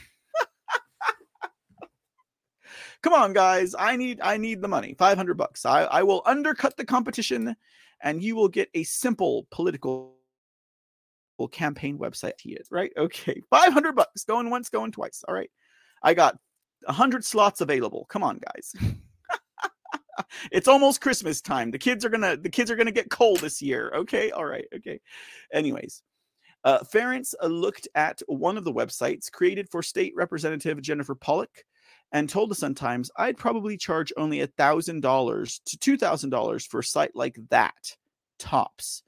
Come on, guys. I need I need the money. 500 bucks. I, I will undercut the competition and you will get a simple political campaign website here, right? Okay. 500 bucks. Going once, going twice. All right. I got 100 slots available. Come on, guys. *laughs* it's almost Christmas time. The kids are going to the kids are going to get cold this year. Okay? All right. Okay. Anyways, uh, Ferentz uh, looked at one of the websites created for State Representative Jennifer Pawlik and told the Sun Times, I'd probably charge only $1,000 to $2,000 for a site like that, tops.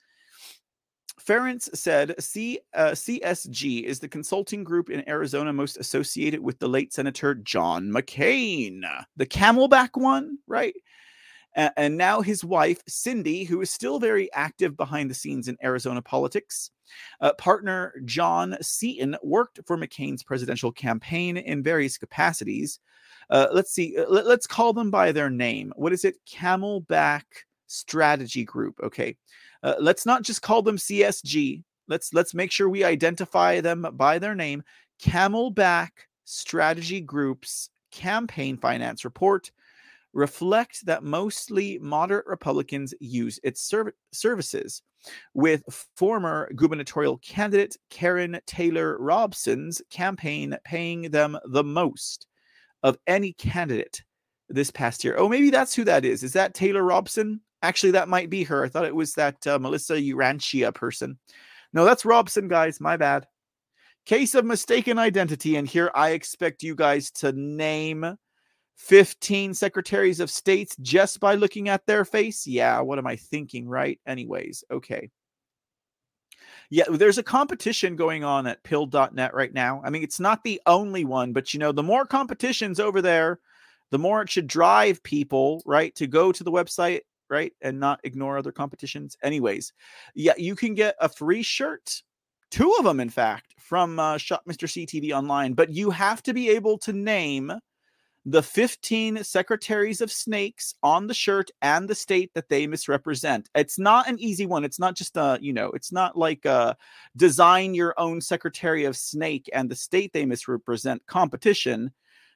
Ference said C, uh, CSG is the consulting group in Arizona most associated with the late Senator John McCain, the Camelback one, right? And now his wife, Cindy, who is still very active behind the scenes in Arizona politics. Uh, partner John Seaton worked for McCain's presidential campaign in various capacities. Uh, let's see, uh, let, us call them by their name. What is it? Camelback Strategy Group. Okay. Uh, let's not just call them CSG. Let's let's make sure we identify them by their name. Camelback Strategy Group's campaign finance report reflect that mostly moderate Republicans use its serv- services, with former gubernatorial candidate Karrin Taylor Robson's campaign paying them the most of any candidate this past year. Oh, maybe that's who that is. Is that Taylor Robson? Actually, that might be her. I thought it was that uh, Melissa Urantia person. No, that's Robson, guys. My bad. Case of mistaken identity. And here I expect you guys to name 15 secretaries of states just by looking at their face. Yeah, what am I thinking, right? Anyways, okay. Yeah, there's a competition going on at pill.net right now. I mean, it's not the only one, but you know, the more competitions over there, the more it should drive people, right, to go to the website right? And not ignore other competitions. Anyways, yeah, you can get a free shirt, two of them, in fact, from uh, Shop Mr. CTV online, but you have to be able to name the 15 secretaries of snakes on the shirt and the state that they misrepresent. It's not an easy one. It's not just a, you know, it's not like a design your own secretary of snake and the state they misrepresent competition.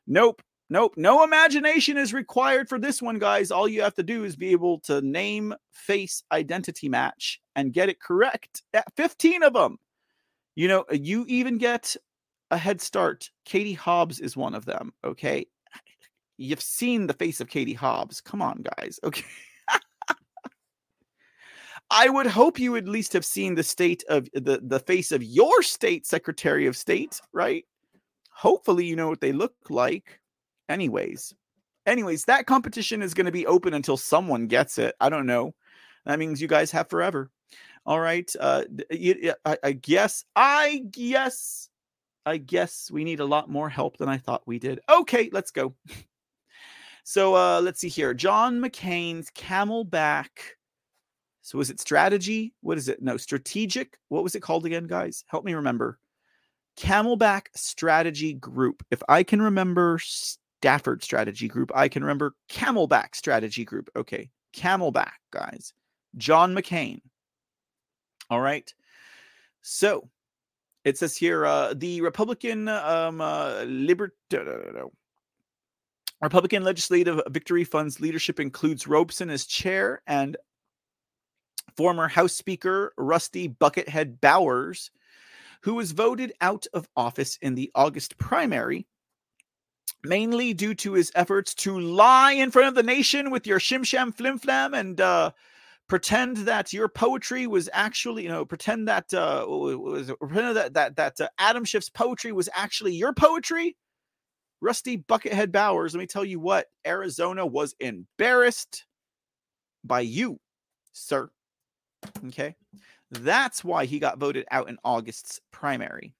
Nope. Nope, no imagination is required for this one, guys. All you have to do is be able to name, face, identity match and get it correct. at 15 of them. You know, you even get a head start. Katie Hobbs is one of them. Okay. You've seen the face of Katie Hobbs. Come on, guys. Okay. *laughs* I would hope you at least have seen the state of the, the face of your state secretary of state, right? Hopefully, you know what they look like anyways. Anyways, that competition is going to be open until someone gets it. I don't know. That means you guys have forever. All right. Uh, I, guess. I guess. I guess we need a lot more help than I thought we did. Okay, let's go. *laughs* so uh, let's see here. John McCain's Camelback. So was it strategy? What is it? No, strategic. What was it called again, guys? Help me remember. Camelback Strategy Group. If I can remember Stafford strategy group. I can remember Camelback strategy group. Okay, Camelback, guys. John McCain. All right. So it says here uh, the Republican um, uh, liber- Republican Legislative Victory Fund's leadership includes Robson as chair and former House Speaker Rusty Buckethead Bowers, who was voted out of office in the August primary mainly due to his efforts to lie in front of the nation with your shim sham flim flam and uh, pretend that your poetry was actually, you know, pretend that uh, was pretend that that that uh, Adam Schiff's poetry was actually your poetry. Rusty Buckethead Bowers, let me tell you what, Arizona was embarrassed by you, sir. Okay. That's why he got voted out in August's primary.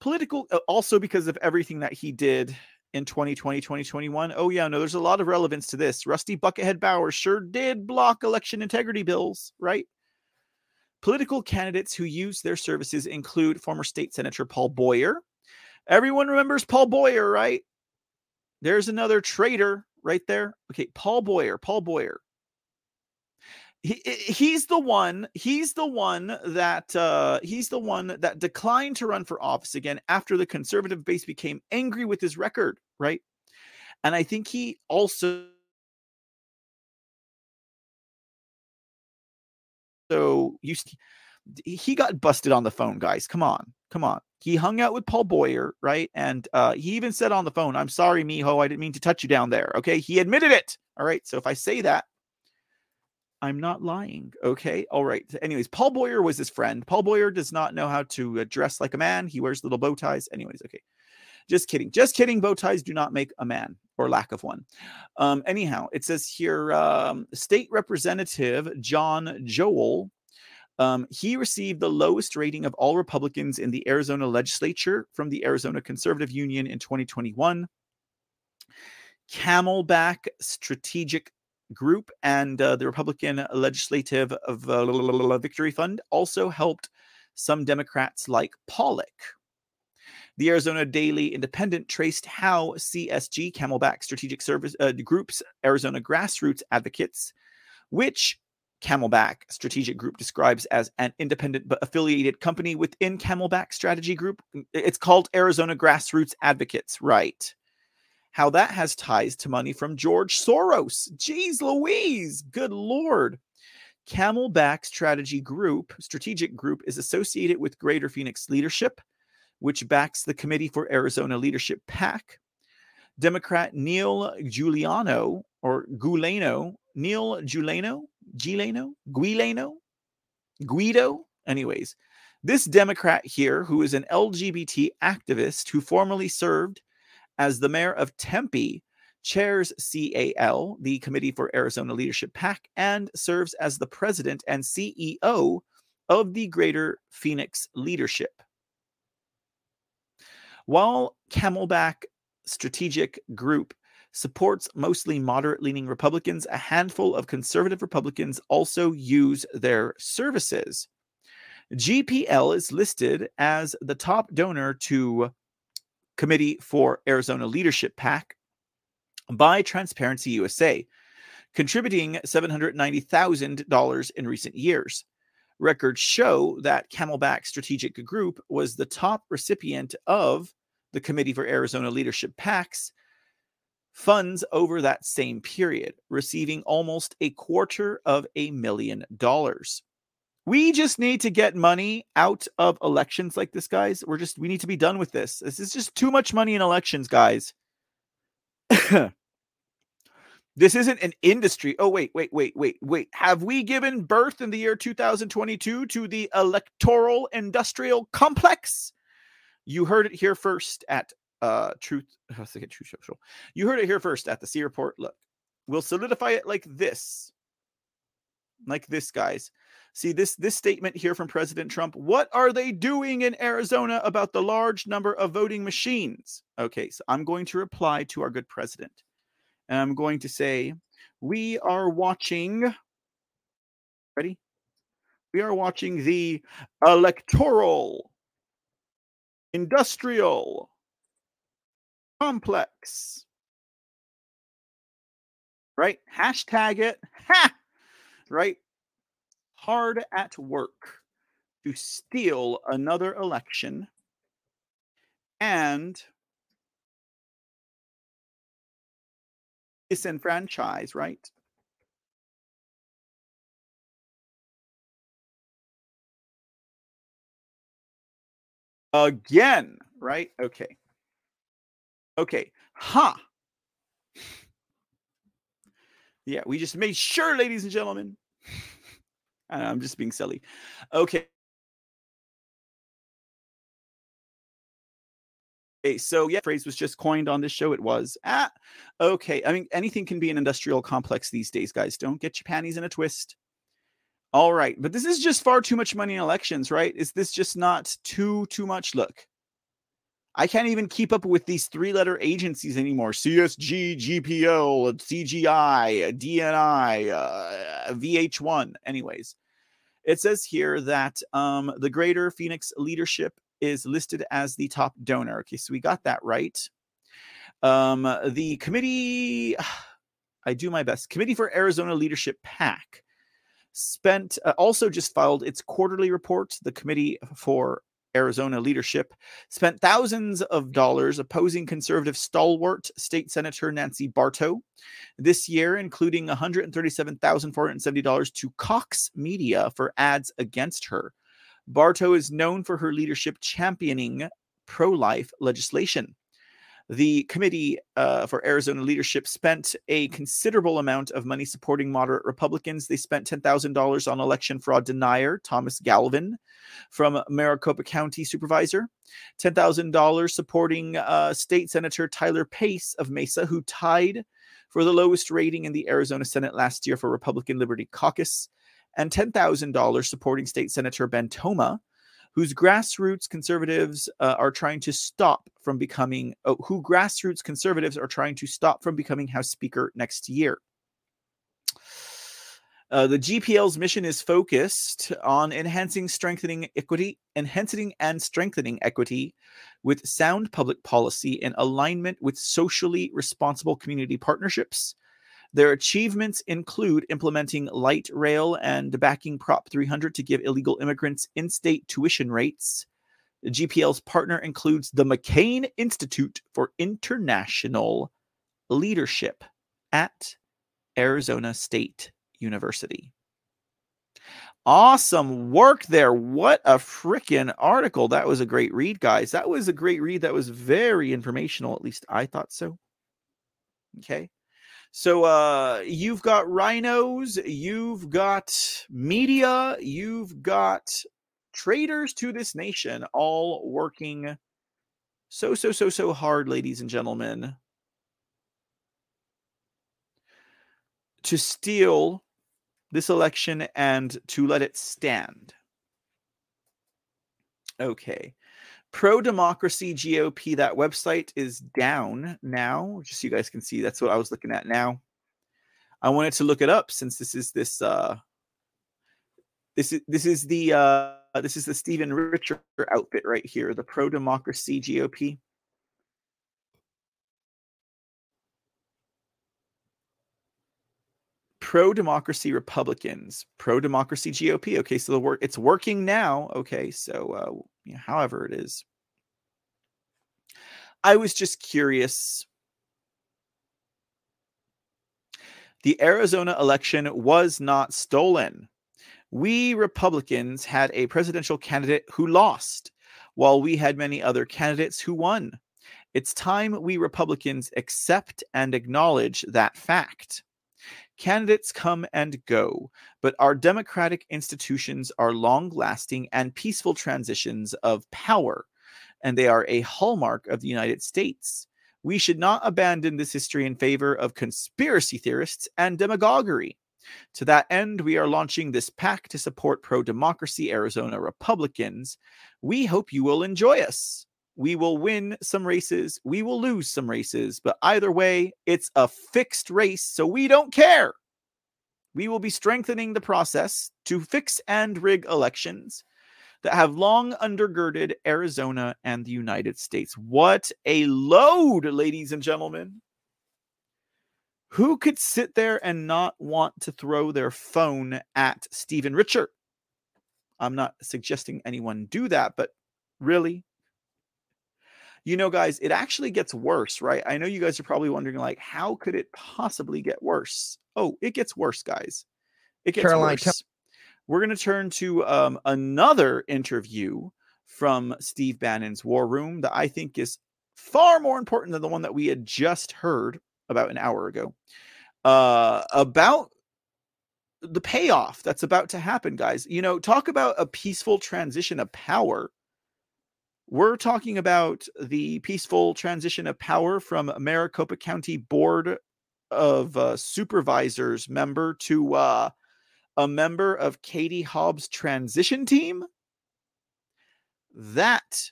Political, uh, also because of everything that he did in 2020, 2021. Oh, yeah, no, there's a lot of relevance to this. Rusty Buckethead Bowers sure did block election integrity bills, right? Political candidates who use their services include former state senator Paul Boyer. Everyone remembers Paul Boyer, right? There's another traitor right there. Okay, Paul Boyer, Paul Boyer he, he's the one he's the one that uh, he's the one that declined to run for office again after the conservative base became angry with his record right? And i think he also so you he got busted on the phone guys come on come on. He hung out with paul boyer right? And uh, he even said on the phone i'm sorry mijo i didn't mean to touch you down there okay? He admitted it all right? So if i say that I'm not lying. Okay. All right. Anyways, Paul Boyer was his friend. Paul Boyer does not know how to uh, dress like a man. He wears little bow ties. Anyways, okay. Just kidding. Just kidding. Bow ties do not make a man or lack of one. Um, anyhow, it says here um, State Representative John Joel Um, he received the lowest rating of all Republicans in the Arizona legislature from the Arizona Conservative Union in 2021. Camelback Strategic Group and uh, the Republican Legislative of, uh, Victory Fund also helped some Democrats like Pawlik. The Arizona Daily Independent traced how CSG, Camelback Strategic Service uh, Group's Arizona Grassroots Advocates, which Camelback Strategic Group describes as an independent but affiliated company within Camelback Strategy Group. It's called Arizona Grassroots Advocates, right? How that has ties to money from George Soros. Jeez Louise, good lord. Camelback Strategy Group, Strategic Group, is associated with Greater Phoenix Leadership, which backs the Committee for Arizona Leadership PAC. Democrat Neil Giuliano or Gulano, Neil Giuliano, Gileno, Guileno, Guido. Anyways, this Democrat here, who is an LGBT activist who formerly served as the mayor of Tempe, chairs CAL, the Committee for Arizona Leadership PAC, and serves as the president and CEO of the Greater Phoenix Leadership. While Camelback Strategic Group supports mostly moderate leaning Republicans, a handful of conservative Republicans also use their services. GPL is listed as the top donor to Committee for Arizona Leadership PAC by Transparency USA, contributing $790,000 in recent years. Records show that Camelback Strategic Group was the top recipient of the Committee for Arizona Leadership PAC's funds over that same period, receiving almost a quarter of a million dollars. We just need to get money out of elections like this, guys. We're just, we need to be done with this. This is just too much money in elections, guys. *coughs* this isn't an industry. Oh, wait, wait, wait, wait, wait. Have we given birth in the year 2022 to the electoral industrial complex? You heard it here first at uh truth *laughs* I truth social. You heard it here first at the C report. Look, we'll solidify it like this. Like this, guys. See this this statement here from President Trump. What are they doing in Arizona about the large number of voting machines? Okay, so I'm going to reply to our good president. And I'm going to say, we are watching. Ready? We are watching the electoral, industrial, complex. Right? Hashtag it. Ha! Right? Hard at work to steal another election and disenfranchise, right? Again, right? Okay. Okay. Ha. Yeah, we just made sure, ladies and gentlemen. I'm just being silly. Okay. Okay, so yeah, phrase was just coined on this show. It was ah, okay. I mean, anything can be an industrial complex these days, guys. Don't get your panties in a twist. All right, but this is just far too much money in elections, right? Is this just not too too much? Look, I can't even keep up with these three letter agencies anymore CSG, GPL, CGI, DNI, uh, VH1. Anyways, it says here that um, the Greater Phoenix Leadership is listed as the top donor. Okay, so we got that right. Um, the committee, *sighs* I do my best, Committee for Arizona Leadership PAC spent uh, also just filed its quarterly report. The Committee for Arizona leadership spent thousands of mm-hmm. dollars opposing conservative stalwart state senator Nancy Barto this year, including $137,470 to Cox Media for ads against her. Barto is known for her leadership championing pro life legislation. The Committee uh, for Arizona Leadership spent a considerable amount of money supporting moderate Republicans. They spent $10,000 on election fraud denier Thomas Galvin from Maricopa County Supervisor, $10,000 supporting uh, State Senator Tyler Pace of Mesa, who tied for the lowest rating in the Arizona Senate last year for Republican Liberty Caucus, and $10,000 supporting State Senator Ben Toma, whose grassroots conservatives uh, are trying to stop from becoming, oh, who grassroots conservatives are trying to stop from becoming House Speaker next year. Uh, the GPL's mission is focused on enhancing, strengthening equity, enhancing and strengthening equity with sound public policy in alignment with socially responsible community partnerships. Their achievements include implementing light rail and backing Prop 300 to give illegal immigrants in state tuition rates. The GPL's partner includes the McCain Institute for International Leadership at Arizona State University. Awesome work there. What a freaking article. That was a great read, guys. That was a great read. That was very informational. At least I thought so. Okay. So uh you've got rhinos, you've got media, you've got traitors to this nation all working so so so so hard, ladies and gentlemen, to steal this election and to let it stand. Okay. Pro Democracy GOP, that website is down now, just so you guys can see. That's what I was looking at now. I wanted to look it up since this is this uh this is this is the uh this is the Stephen Richer outfit right here, the Pro Democracy GOP. pro democracy Republicans, pro democracy GOP. Okay, so the work it's working now. Okay, so uh, you know, however it is, I was just curious. The Arizona election was not stolen. We Republicans had a presidential candidate who lost, while we had many other candidates who won. It's time we Republicans accept and acknowledge that fact. Candidates come and go, but our democratic institutions are long lasting and peaceful transitions of power, and they are a hallmark of the United States. We should not abandon this history in favor of conspiracy theorists and demagoguery. To that end, we are launching this pack to support pro democracy Arizona Republicans. We hope you will enjoy us we will win some races, we will lose some races, but either way, it's a fixed race, so we don't care. We will be strengthening the process to fix and rig elections that have long undergirded Arizona and the United States. What a load, ladies and gentlemen. Who could sit there and not want to throw their phone at Stephen Richer? I'm not suggesting anyone do that, but really, you know, guys, it actually gets worse, right? I know you guys are probably wondering, like, how could it possibly get worse? Oh, it gets worse, guys. It gets Caroline, worse. tell- We're going to turn to um, another interview from Steve Bannon's War Room that I think is far more important than the one that we had just heard about an hour ago uh, about the payoff that's about to happen, guys. You know, talk about a peaceful transition of power we're talking about the peaceful transition of power from Maricopa County Board of uh, Supervisors member to uh, a member of Katie Hobbs' transition team. That,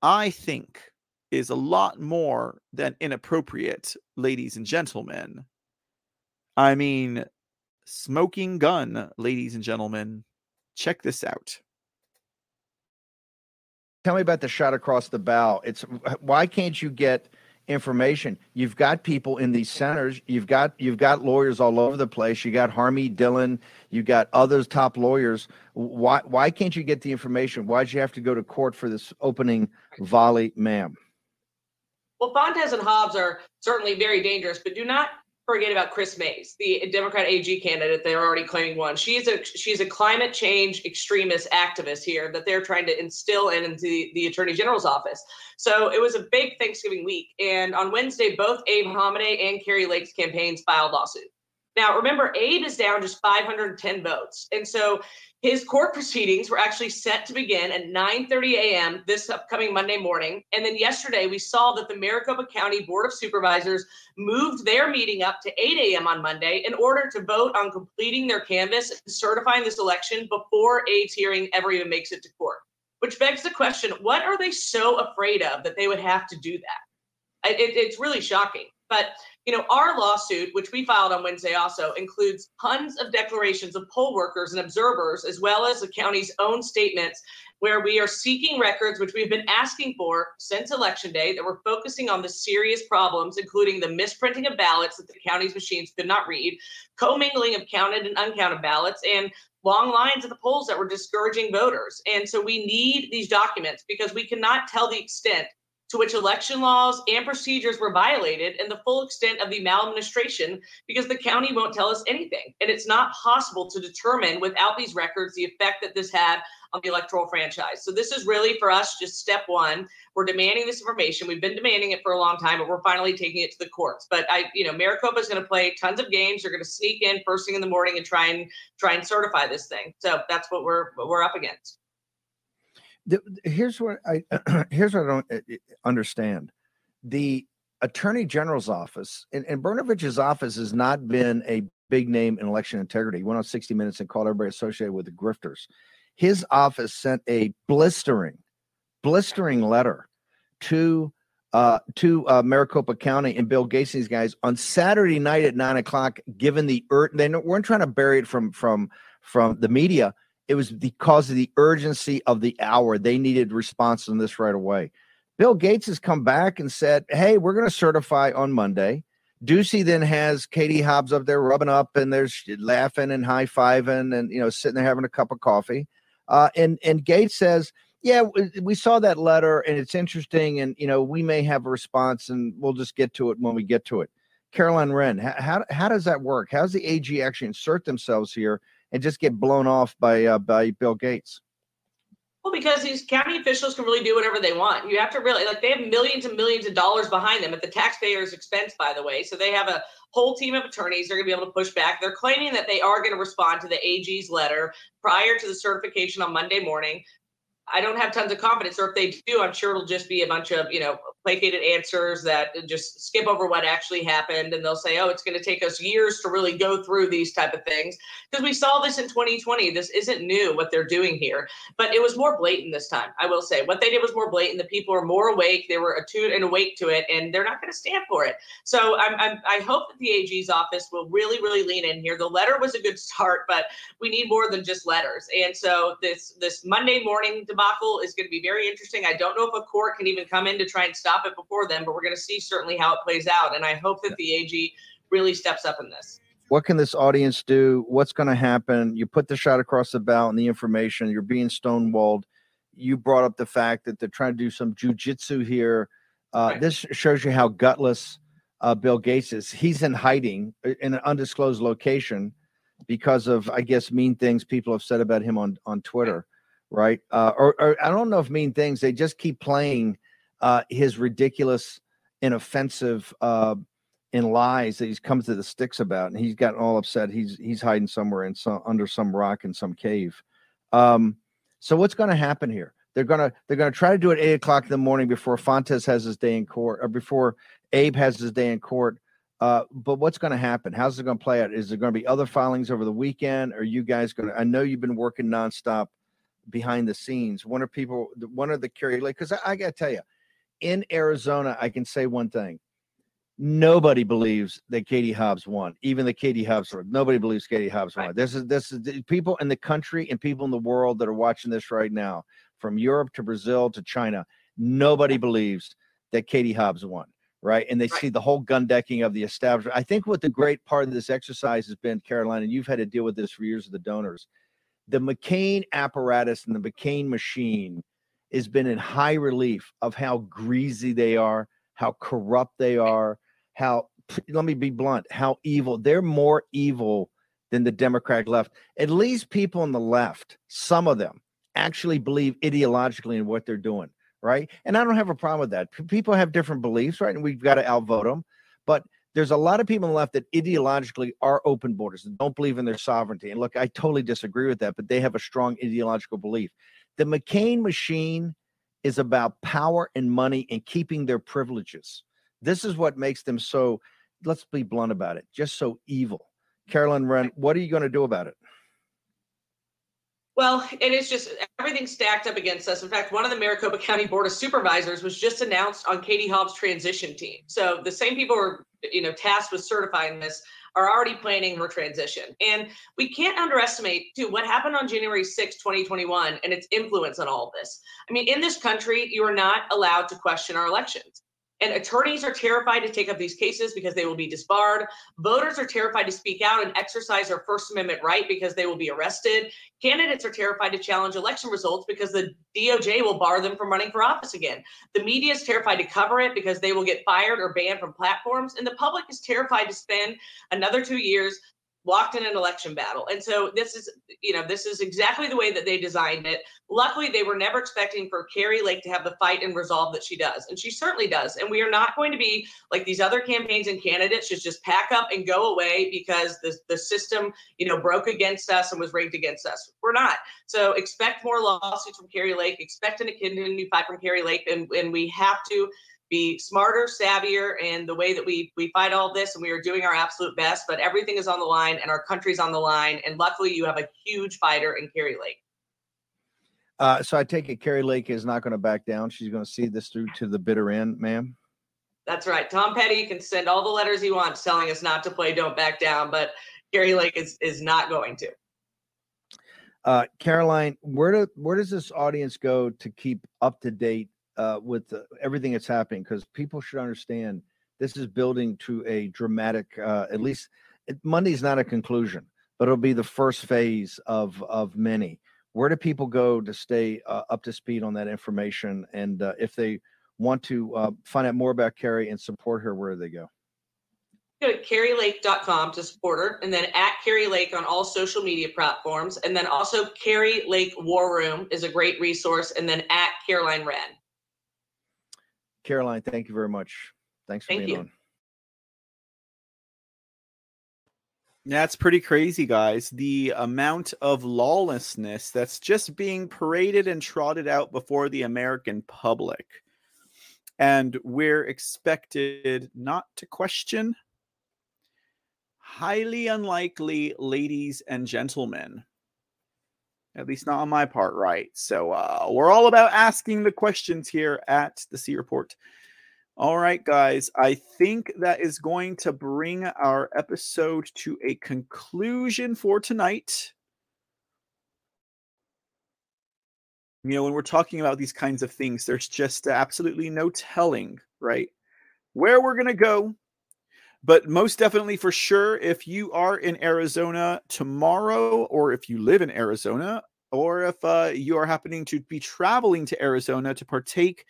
I think, is a lot more than inappropriate, ladies and gentlemen. I mean, smoking gun, ladies and gentlemen. Check this out. Tell me about the shot across the bow. It's why can't you get information? You've got people in these centers. You've got you've got lawyers all over the place. You got Harmeet Dhillon. You got others top lawyers. Why why can't you get the information? Why'd you have to go to court for this opening volley, ma'am? Well, Fontes and Hobbs are certainly very dangerous, but do not forget about Kris Mayes, the Democrat AG candidate. They're already claiming one. She's a she's a climate change extremist activist here that they're trying to instill in into the, the Attorney General's office. So it was a big Thanksgiving week, and on Wednesday, both Abe Hamadeh and Kari Lake's campaigns filed lawsuit. Now, remember, Abe is down just 510 votes. And so his court proceedings were actually set to begin at 9:30 a.m. this upcoming Monday morning. And then yesterday we saw that the Maricopa County Board of Supervisors moved their meeting up to 8 a.m. on Monday in order to vote on completing their canvass and certifying this election before Abe's hearing ever even makes it to court. Which begs the question, what are they so afraid of that they would have to do that? It, it's really shocking. But you know, our lawsuit, which we filed on Wednesday, also includes tons of declarations of poll workers and observers, as well as the county's own statements, where we are seeking records, which we've been asking for since election day, that we're focusing on the serious problems, including the misprinting of ballots that the county's machines could not read, commingling of counted and uncounted ballots, and long lines at the polls that were discouraging voters. And so we need these documents because we cannot tell the extent to which election laws and procedures were violated and the full extent of the maladministration because the county won't tell us anything. And it's not possible to determine without these records the effect that this had on the electoral franchise. So this is really for us just step one. We're demanding this information. We've been demanding it for a long time, but we're finally taking it to the courts. But I, you know, Maricopa is going to play tons of games. They're going to sneak in first thing in the morning and try and try and certify this thing. So that's what we're what we're up against the, here's what I *clears throat* here's what I don't uh, uh, understand. The attorney general's office and, and Brnovich's office has not been a big name in election integrity. He went on 60 Minutes and called everybody associated with the grifters. His office sent a blistering, blistering letter to uh, to uh, Maricopa County and Bill Gates and these guys on Saturday night at nine o'clock. Given the ur- they weren't trying to bury it from from from the media. It was because of the urgency of the hour. They needed response on this right away. Bill Gates has come back and said, Hey, we're going to certify on Monday. Ducey then has Katie Hobbs up there rubbing up and there's laughing and high fiving and, you know, sitting there having a cup of coffee. Uh, and, and Gates says, yeah, we saw that letter and it's interesting. And, you know, we may have a response and we'll just get to it when we get to it. Caroline Wren, how, how does that work? How does the AG actually insert themselves here and just get blown off by uh, by Bill Gates? Well, because these county officials can really do whatever they want. You have to really like they have millions and millions of dollars behind them at the taxpayers' expense, by the way. So they have a whole team of attorneys. They're going to be able to push back. They're claiming that they are going to respond to the AG's letter prior to the certification on Monday morning. I don't have tons of confidence, or if they do, I'm sure it'll just be a bunch of you know placated answers that just skip over what actually happened and they'll say oh it's going to take us years to really go through these type of things. Because we saw this in 2020 this isn't new what they're doing here but it was more blatant this time i will say. What they did was more blatant the people are more awake they were attuned and awake to it and they're not going to stand for it. So I'm, I'm, i hope that the ag's office will really really lean in here. The letter was a good *laughs* start but we need more than just letters and so this this monday morning debacle is going to be very interesting i don't know if a court can even come in to try and stop it before then, but we're going to see certainly how it plays out. And I hope that the AG really steps up in this. What can this audience do? What's going to happen? You put the shot across the bow and the information. You're being stonewalled. You brought up the fact that they're trying to do some jujitsu here. Uh, right. This shows you how gutless uh, Bill Gates is. He's in hiding uh, in an undisclosed location because of, I guess, mean things people have said about him on on Twitter, right? Uh, or, or I don't know if mean things. They just keep playing uh, his ridiculous and offensive uh, and lies that he's come to the sticks about, and he's gotten all upset. He's he's hiding somewhere in some under some rock in some cave. Um, so what's going to happen here? They're gonna they're gonna try to do it eight o'clock in the morning before Fontes has his day in court, or before Abe has his day in court. Uh, but what's going to happen? How's it going to play out? Is there going to be other filings over the weekend? Are you guys going to? I know you've been working nonstop behind the scenes. One of people? one of the curious? Because I, I got to tell you, in Arizona, I can say one thing. Nobody believes that Katie Hobbs won. Even the Katie Hobbs, nobody believes Katie Hobbs won. Right. This is this is people in the country and people in the world that are watching this right now, from Europe to Brazil to China. Nobody believes that Katie Hobbs won, right? And they right. see the whole gun decking of the establishment. I think what the great part of this exercise has been, Caroline, and you've had to deal with this for years of the donors, the McCain apparatus and the McCain machine has been in high relief of how greasy they are, how corrupt they are, how *sniffs* let me be blunt, how evil. They're more evil than the Democratic left. At least people on the left, some of them actually believe ideologically in what they're doing, right? And I don't have a problem with that. People have different beliefs, right? And we've got to outvote them. But there's a lot of people on the left that ideologically are open borders and don't believe in their sovereignty. And look, I totally disagree with that, but they have a strong ideological belief. The McCain machine is about power and money and keeping their privileges. This is what makes them so, let's be blunt about it, just so evil. Caroline Wren, what are you going to do about it? Well, it is just everything stacked up against us. In fact, one of the Maricopa County Board of Supervisors was just announced on Katie Hobbs' transition team. So the same people are, you know, tasked with certifying this are already planning her transition. And we can't underestimate too what happened on January 6, 2021 and its influence on all of this. I mean, in this country, you are not allowed to question our elections. And attorneys are terrified to take up these cases because they will be disbarred. Voters are terrified to speak out and exercise their First Amendment right because they will be arrested. Candidates are terrified to challenge election results because the DOJ will bar them from running for office again. The media is terrified to cover it because they will get fired or banned from platforms. And the public is terrified to spend another two years locked in an election battle. And so this is, you know, this is exactly the way that they designed it. Luckily, they were never expecting for Kari Lake to have the fight and resolve that she does. And she certainly does. And we are not going to be like these other campaigns and candidates just just pack up and go away because the, the system, you know, broke against us and was rigged against us. We're not. So expect more lawsuits from Kari Lake, expect an continued fight from Kari Lake. And, and we have to be smarter, savvier in the way that we we fight all this, and we are doing our absolute best. But everything is on the line, and our country's on the line. And luckily, you have a huge fighter in Kari Lake. Uh, so I take it Kari Lake is not going to back down. She's going to see this through to the bitter end, ma'am. That's right. Tom Petty can send all the letters he wants telling us not to play "Don't Back Down," but Kari Lake is is not going to. Uh, Caroline, where do where does this audience go to keep up to date uh, with everything that's happening because people should understand this is building to a dramatic. Uh, at least it, Monday's not a conclusion, but it'll be the first phase of of many. Where do people go to stay uh, up to speed on that information? And uh, if they want to uh, find out more about Kari and support her, where do they go? Go to karilake.com to support her, and then at Kari Lake on all social media platforms. And then also Kari Lake War Room is a great resource. And then at Caroline Wren. Caroline, thank you very much. Thanks for Thank being you. on. That's pretty crazy, guys. The amount of lawlessness that's just being paraded and trotted out before the American public. And we're expected not to question. Highly unlikely, ladies and gentlemen. At least not on my part, right? So uh, we're all about asking the questions here at the C Report. All right, guys, I think that is going to bring our episode to a conclusion for tonight. You know, when we're talking about these kinds of things, there's just absolutely no telling, right? Where we're going to go. But most definitely, for sure, if you are in Arizona tomorrow, or if you live in Arizona, or if uh, you are happening to be traveling to Arizona to partake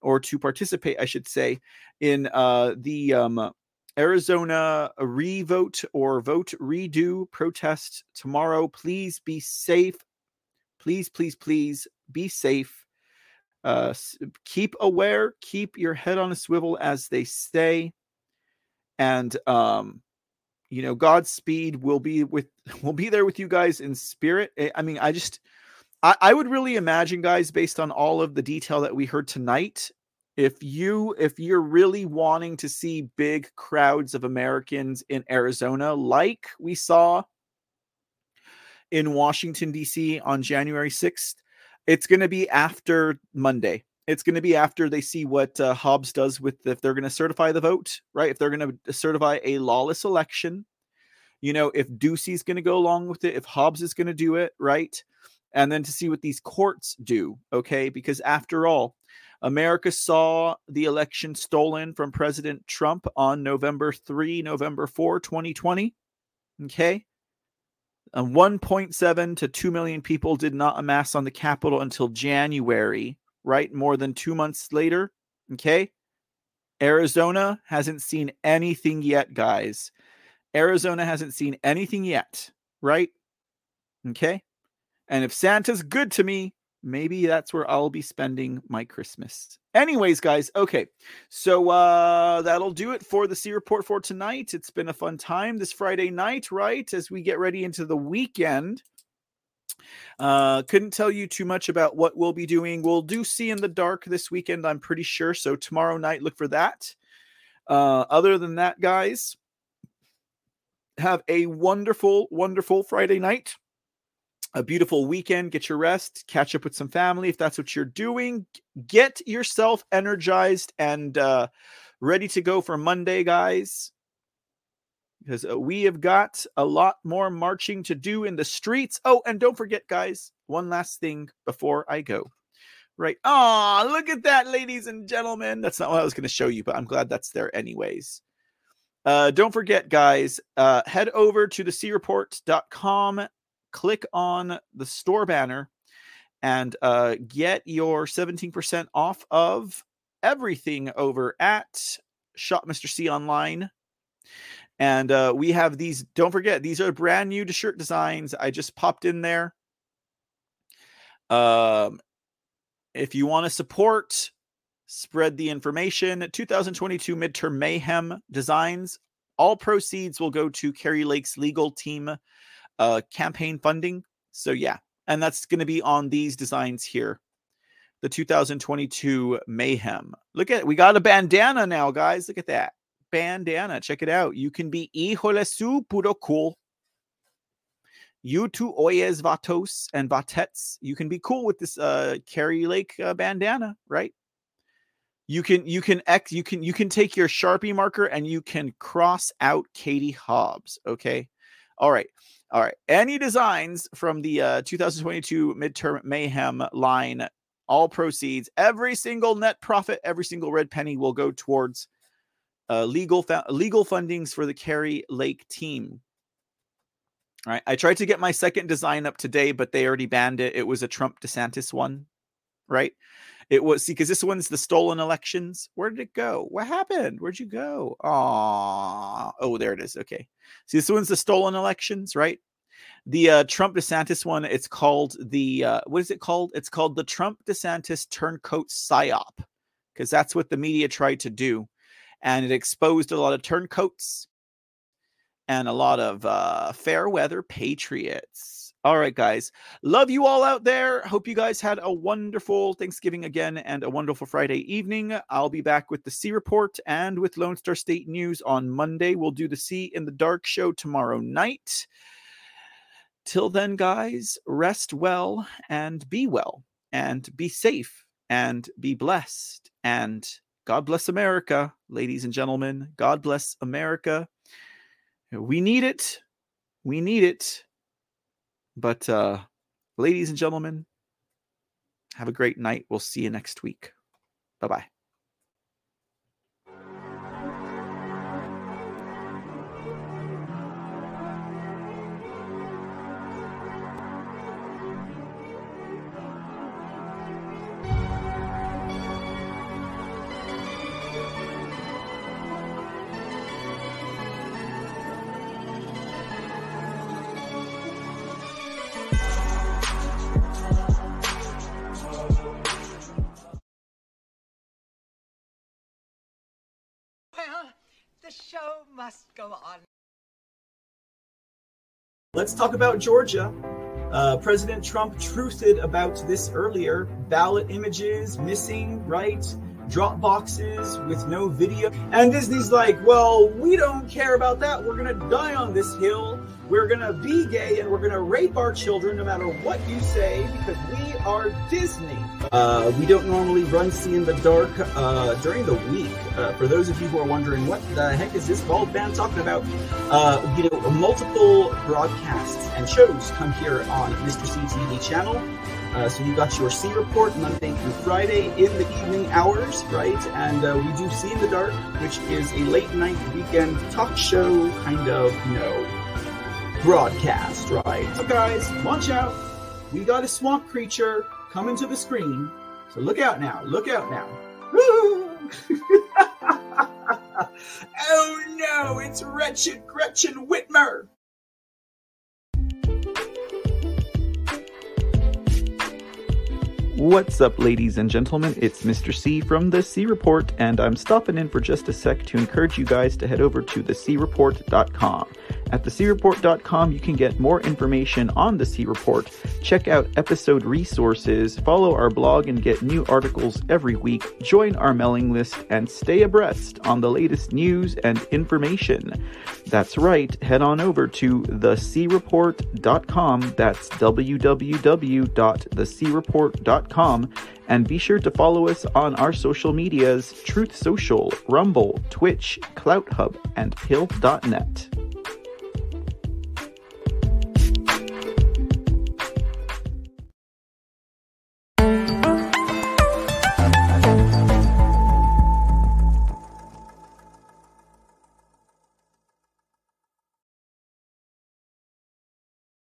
or to participate, I should say, in uh, the um, Arizona revote or vote redo protest tomorrow. Please be safe. Please, please, please be safe. Uh, keep aware. Keep your head on a swivel, as they say. And um, you know, Godspeed will be with *laughs* will be there with you guys in spirit. I- I mean, I just I, I would really imagine, guys, based on all of the detail that we heard tonight, if you if you're really wanting to see big crowds of Americans in Arizona, like we saw in Washington D.C. on January sixth, it's going to be after Monday. It's going to be after they see what uh, Hobbs does with if they're going to certify the vote, right? If they're going to certify a lawless election, you know, if Ducey's going to go along with it, if Hobbs is going to do it, right? And then to see what these courts do, okay? Because after all, America saw the election stolen from President Trump on November 3, November 4, 2020. Okay. And 1.7 to 2 million people did not amass on the Capitol until January, right? More than two months later. Okay. Arizona hasn't seen anything yet, guys. Arizona hasn't seen anything yet, right? Okay. And if Santa's good to me, maybe that's where I'll be spending my Christmas. Anyways, guys, okay. So uh that'll do it for the C report for tonight. It's been a fun time this Friday night, right? As we get ready into the weekend. Uh couldn't tell you too much about what we'll be doing. We'll do See in the Dark this weekend, I'm pretty sure. So tomorrow night, look for that. Uh other than that, guys, have a wonderful, wonderful Friday night a beautiful weekend. Get your rest, catch up with some family if that's what you're doing. Get yourself energized and uh, ready to go for Monday, guys. Because uh, we have got a lot more marching to do in the streets. Oh, and don't forget, guys, one last thing before I go. Right. Oh, look at that, ladies and gentlemen. That's not what I was going to show you, but I'm glad that's there, anyways. Uh, don't forget, guys, uh, head over to the creport.com click on the store banner and uh, get your 17% off of everything over at Shop Mr. C Online. And uh, we have these, don't forget, these are brand new to shirt designs. I just popped in there. Um, if you want to support, spread the information. 2022 midterm mayhem designs. All proceeds will go to Kari Lake's legal team uh, campaign funding. So yeah, and that's going to be on these designs here. The 2022 Mayhem. Look at. We got a bandana now, guys. Look at that. Bandana. Check it out. You can be híjole su puro cool. You two oyes vatos and vatets. You can be cool with this uh Kari Lake uh, bandana, right? You can you can x you can you can take your Sharpie marker and you can cross out Katie Hobbs, okay? All right. All right. Any designs from the uh, 2022 midterm mayhem line, all proceeds, every single net profit, every single red penny will go towards uh, legal fa- legal fundings for the Kari Lake team. All right. I tried to get my second design up today, but they already banned it. It was a Trump DeSantis one, right? It was see because this one's the stolen elections. Where did it go? What happened? Where'd you go? Oh, oh, there it is. Okay. See, this one's the stolen elections, right? The uh, Trump DeSantis one, it's called the uh, what is it called? It's called the Trump DeSantis turncoat psyop because that's what the media tried to do, and it exposed a lot of turncoats and a lot of uh, fair weather patriots. All right, guys. Love you all out there. Hope you guys had a wonderful Thanksgiving again and a wonderful Friday evening. I'll be back with the C Report and with Lone Star State News on Monday. We'll do the C in the Dark show tomorrow night. Till then, guys, rest well and be well and be safe and be blessed. And God bless America, ladies and gentlemen. God bless America. We need it. We need it. But uh ladies and gentlemen, have a great night. We'll see you next week. Bye-bye. Well, must go on. Let's talk about Georgia. Uh, President Trump truthed about this earlier. Ballot images missing, right? Drop boxes with no video. And Disney's like, well, we don't care about that. We're going to die on this hill. We're going to be gay and we're going to rape our children no matter what you say because we are Disney. Uh, we don't normally run See in the Dark uh, during the week. Uh, for those of you who are wondering, what the heck is this bald man talking about? Uh, you know, multiple broadcasts and shows come here on Mr. C TV channel. Uh, so you got your C report Monday through Friday in the evening hours, right? And uh, we do See in the Dark, which is a late night weekend talk show kind of, you know, broadcast, right? So guys, watch out. We got a swamp creature coming to the screen. So look out now. Look out now. *laughs* oh no, it's wretched Gretchen Whitmer. What's up, ladies and gentlemen? It's Mr. C from The C Report, and I'm stopping in for just a sec to encourage you guys to head over to thecreport.com. At thecreport.com, you can get more information on The C Report, check out episode resources, follow our blog and get new articles every week, join our mailing list, and stay abreast on the latest news and information. That's right, head on over to thecreport.com. That's www.thecreport.com and be sure to follow us on our social medias Truth Social, Rumble, Twitch, CloutHub, and Pilled.net.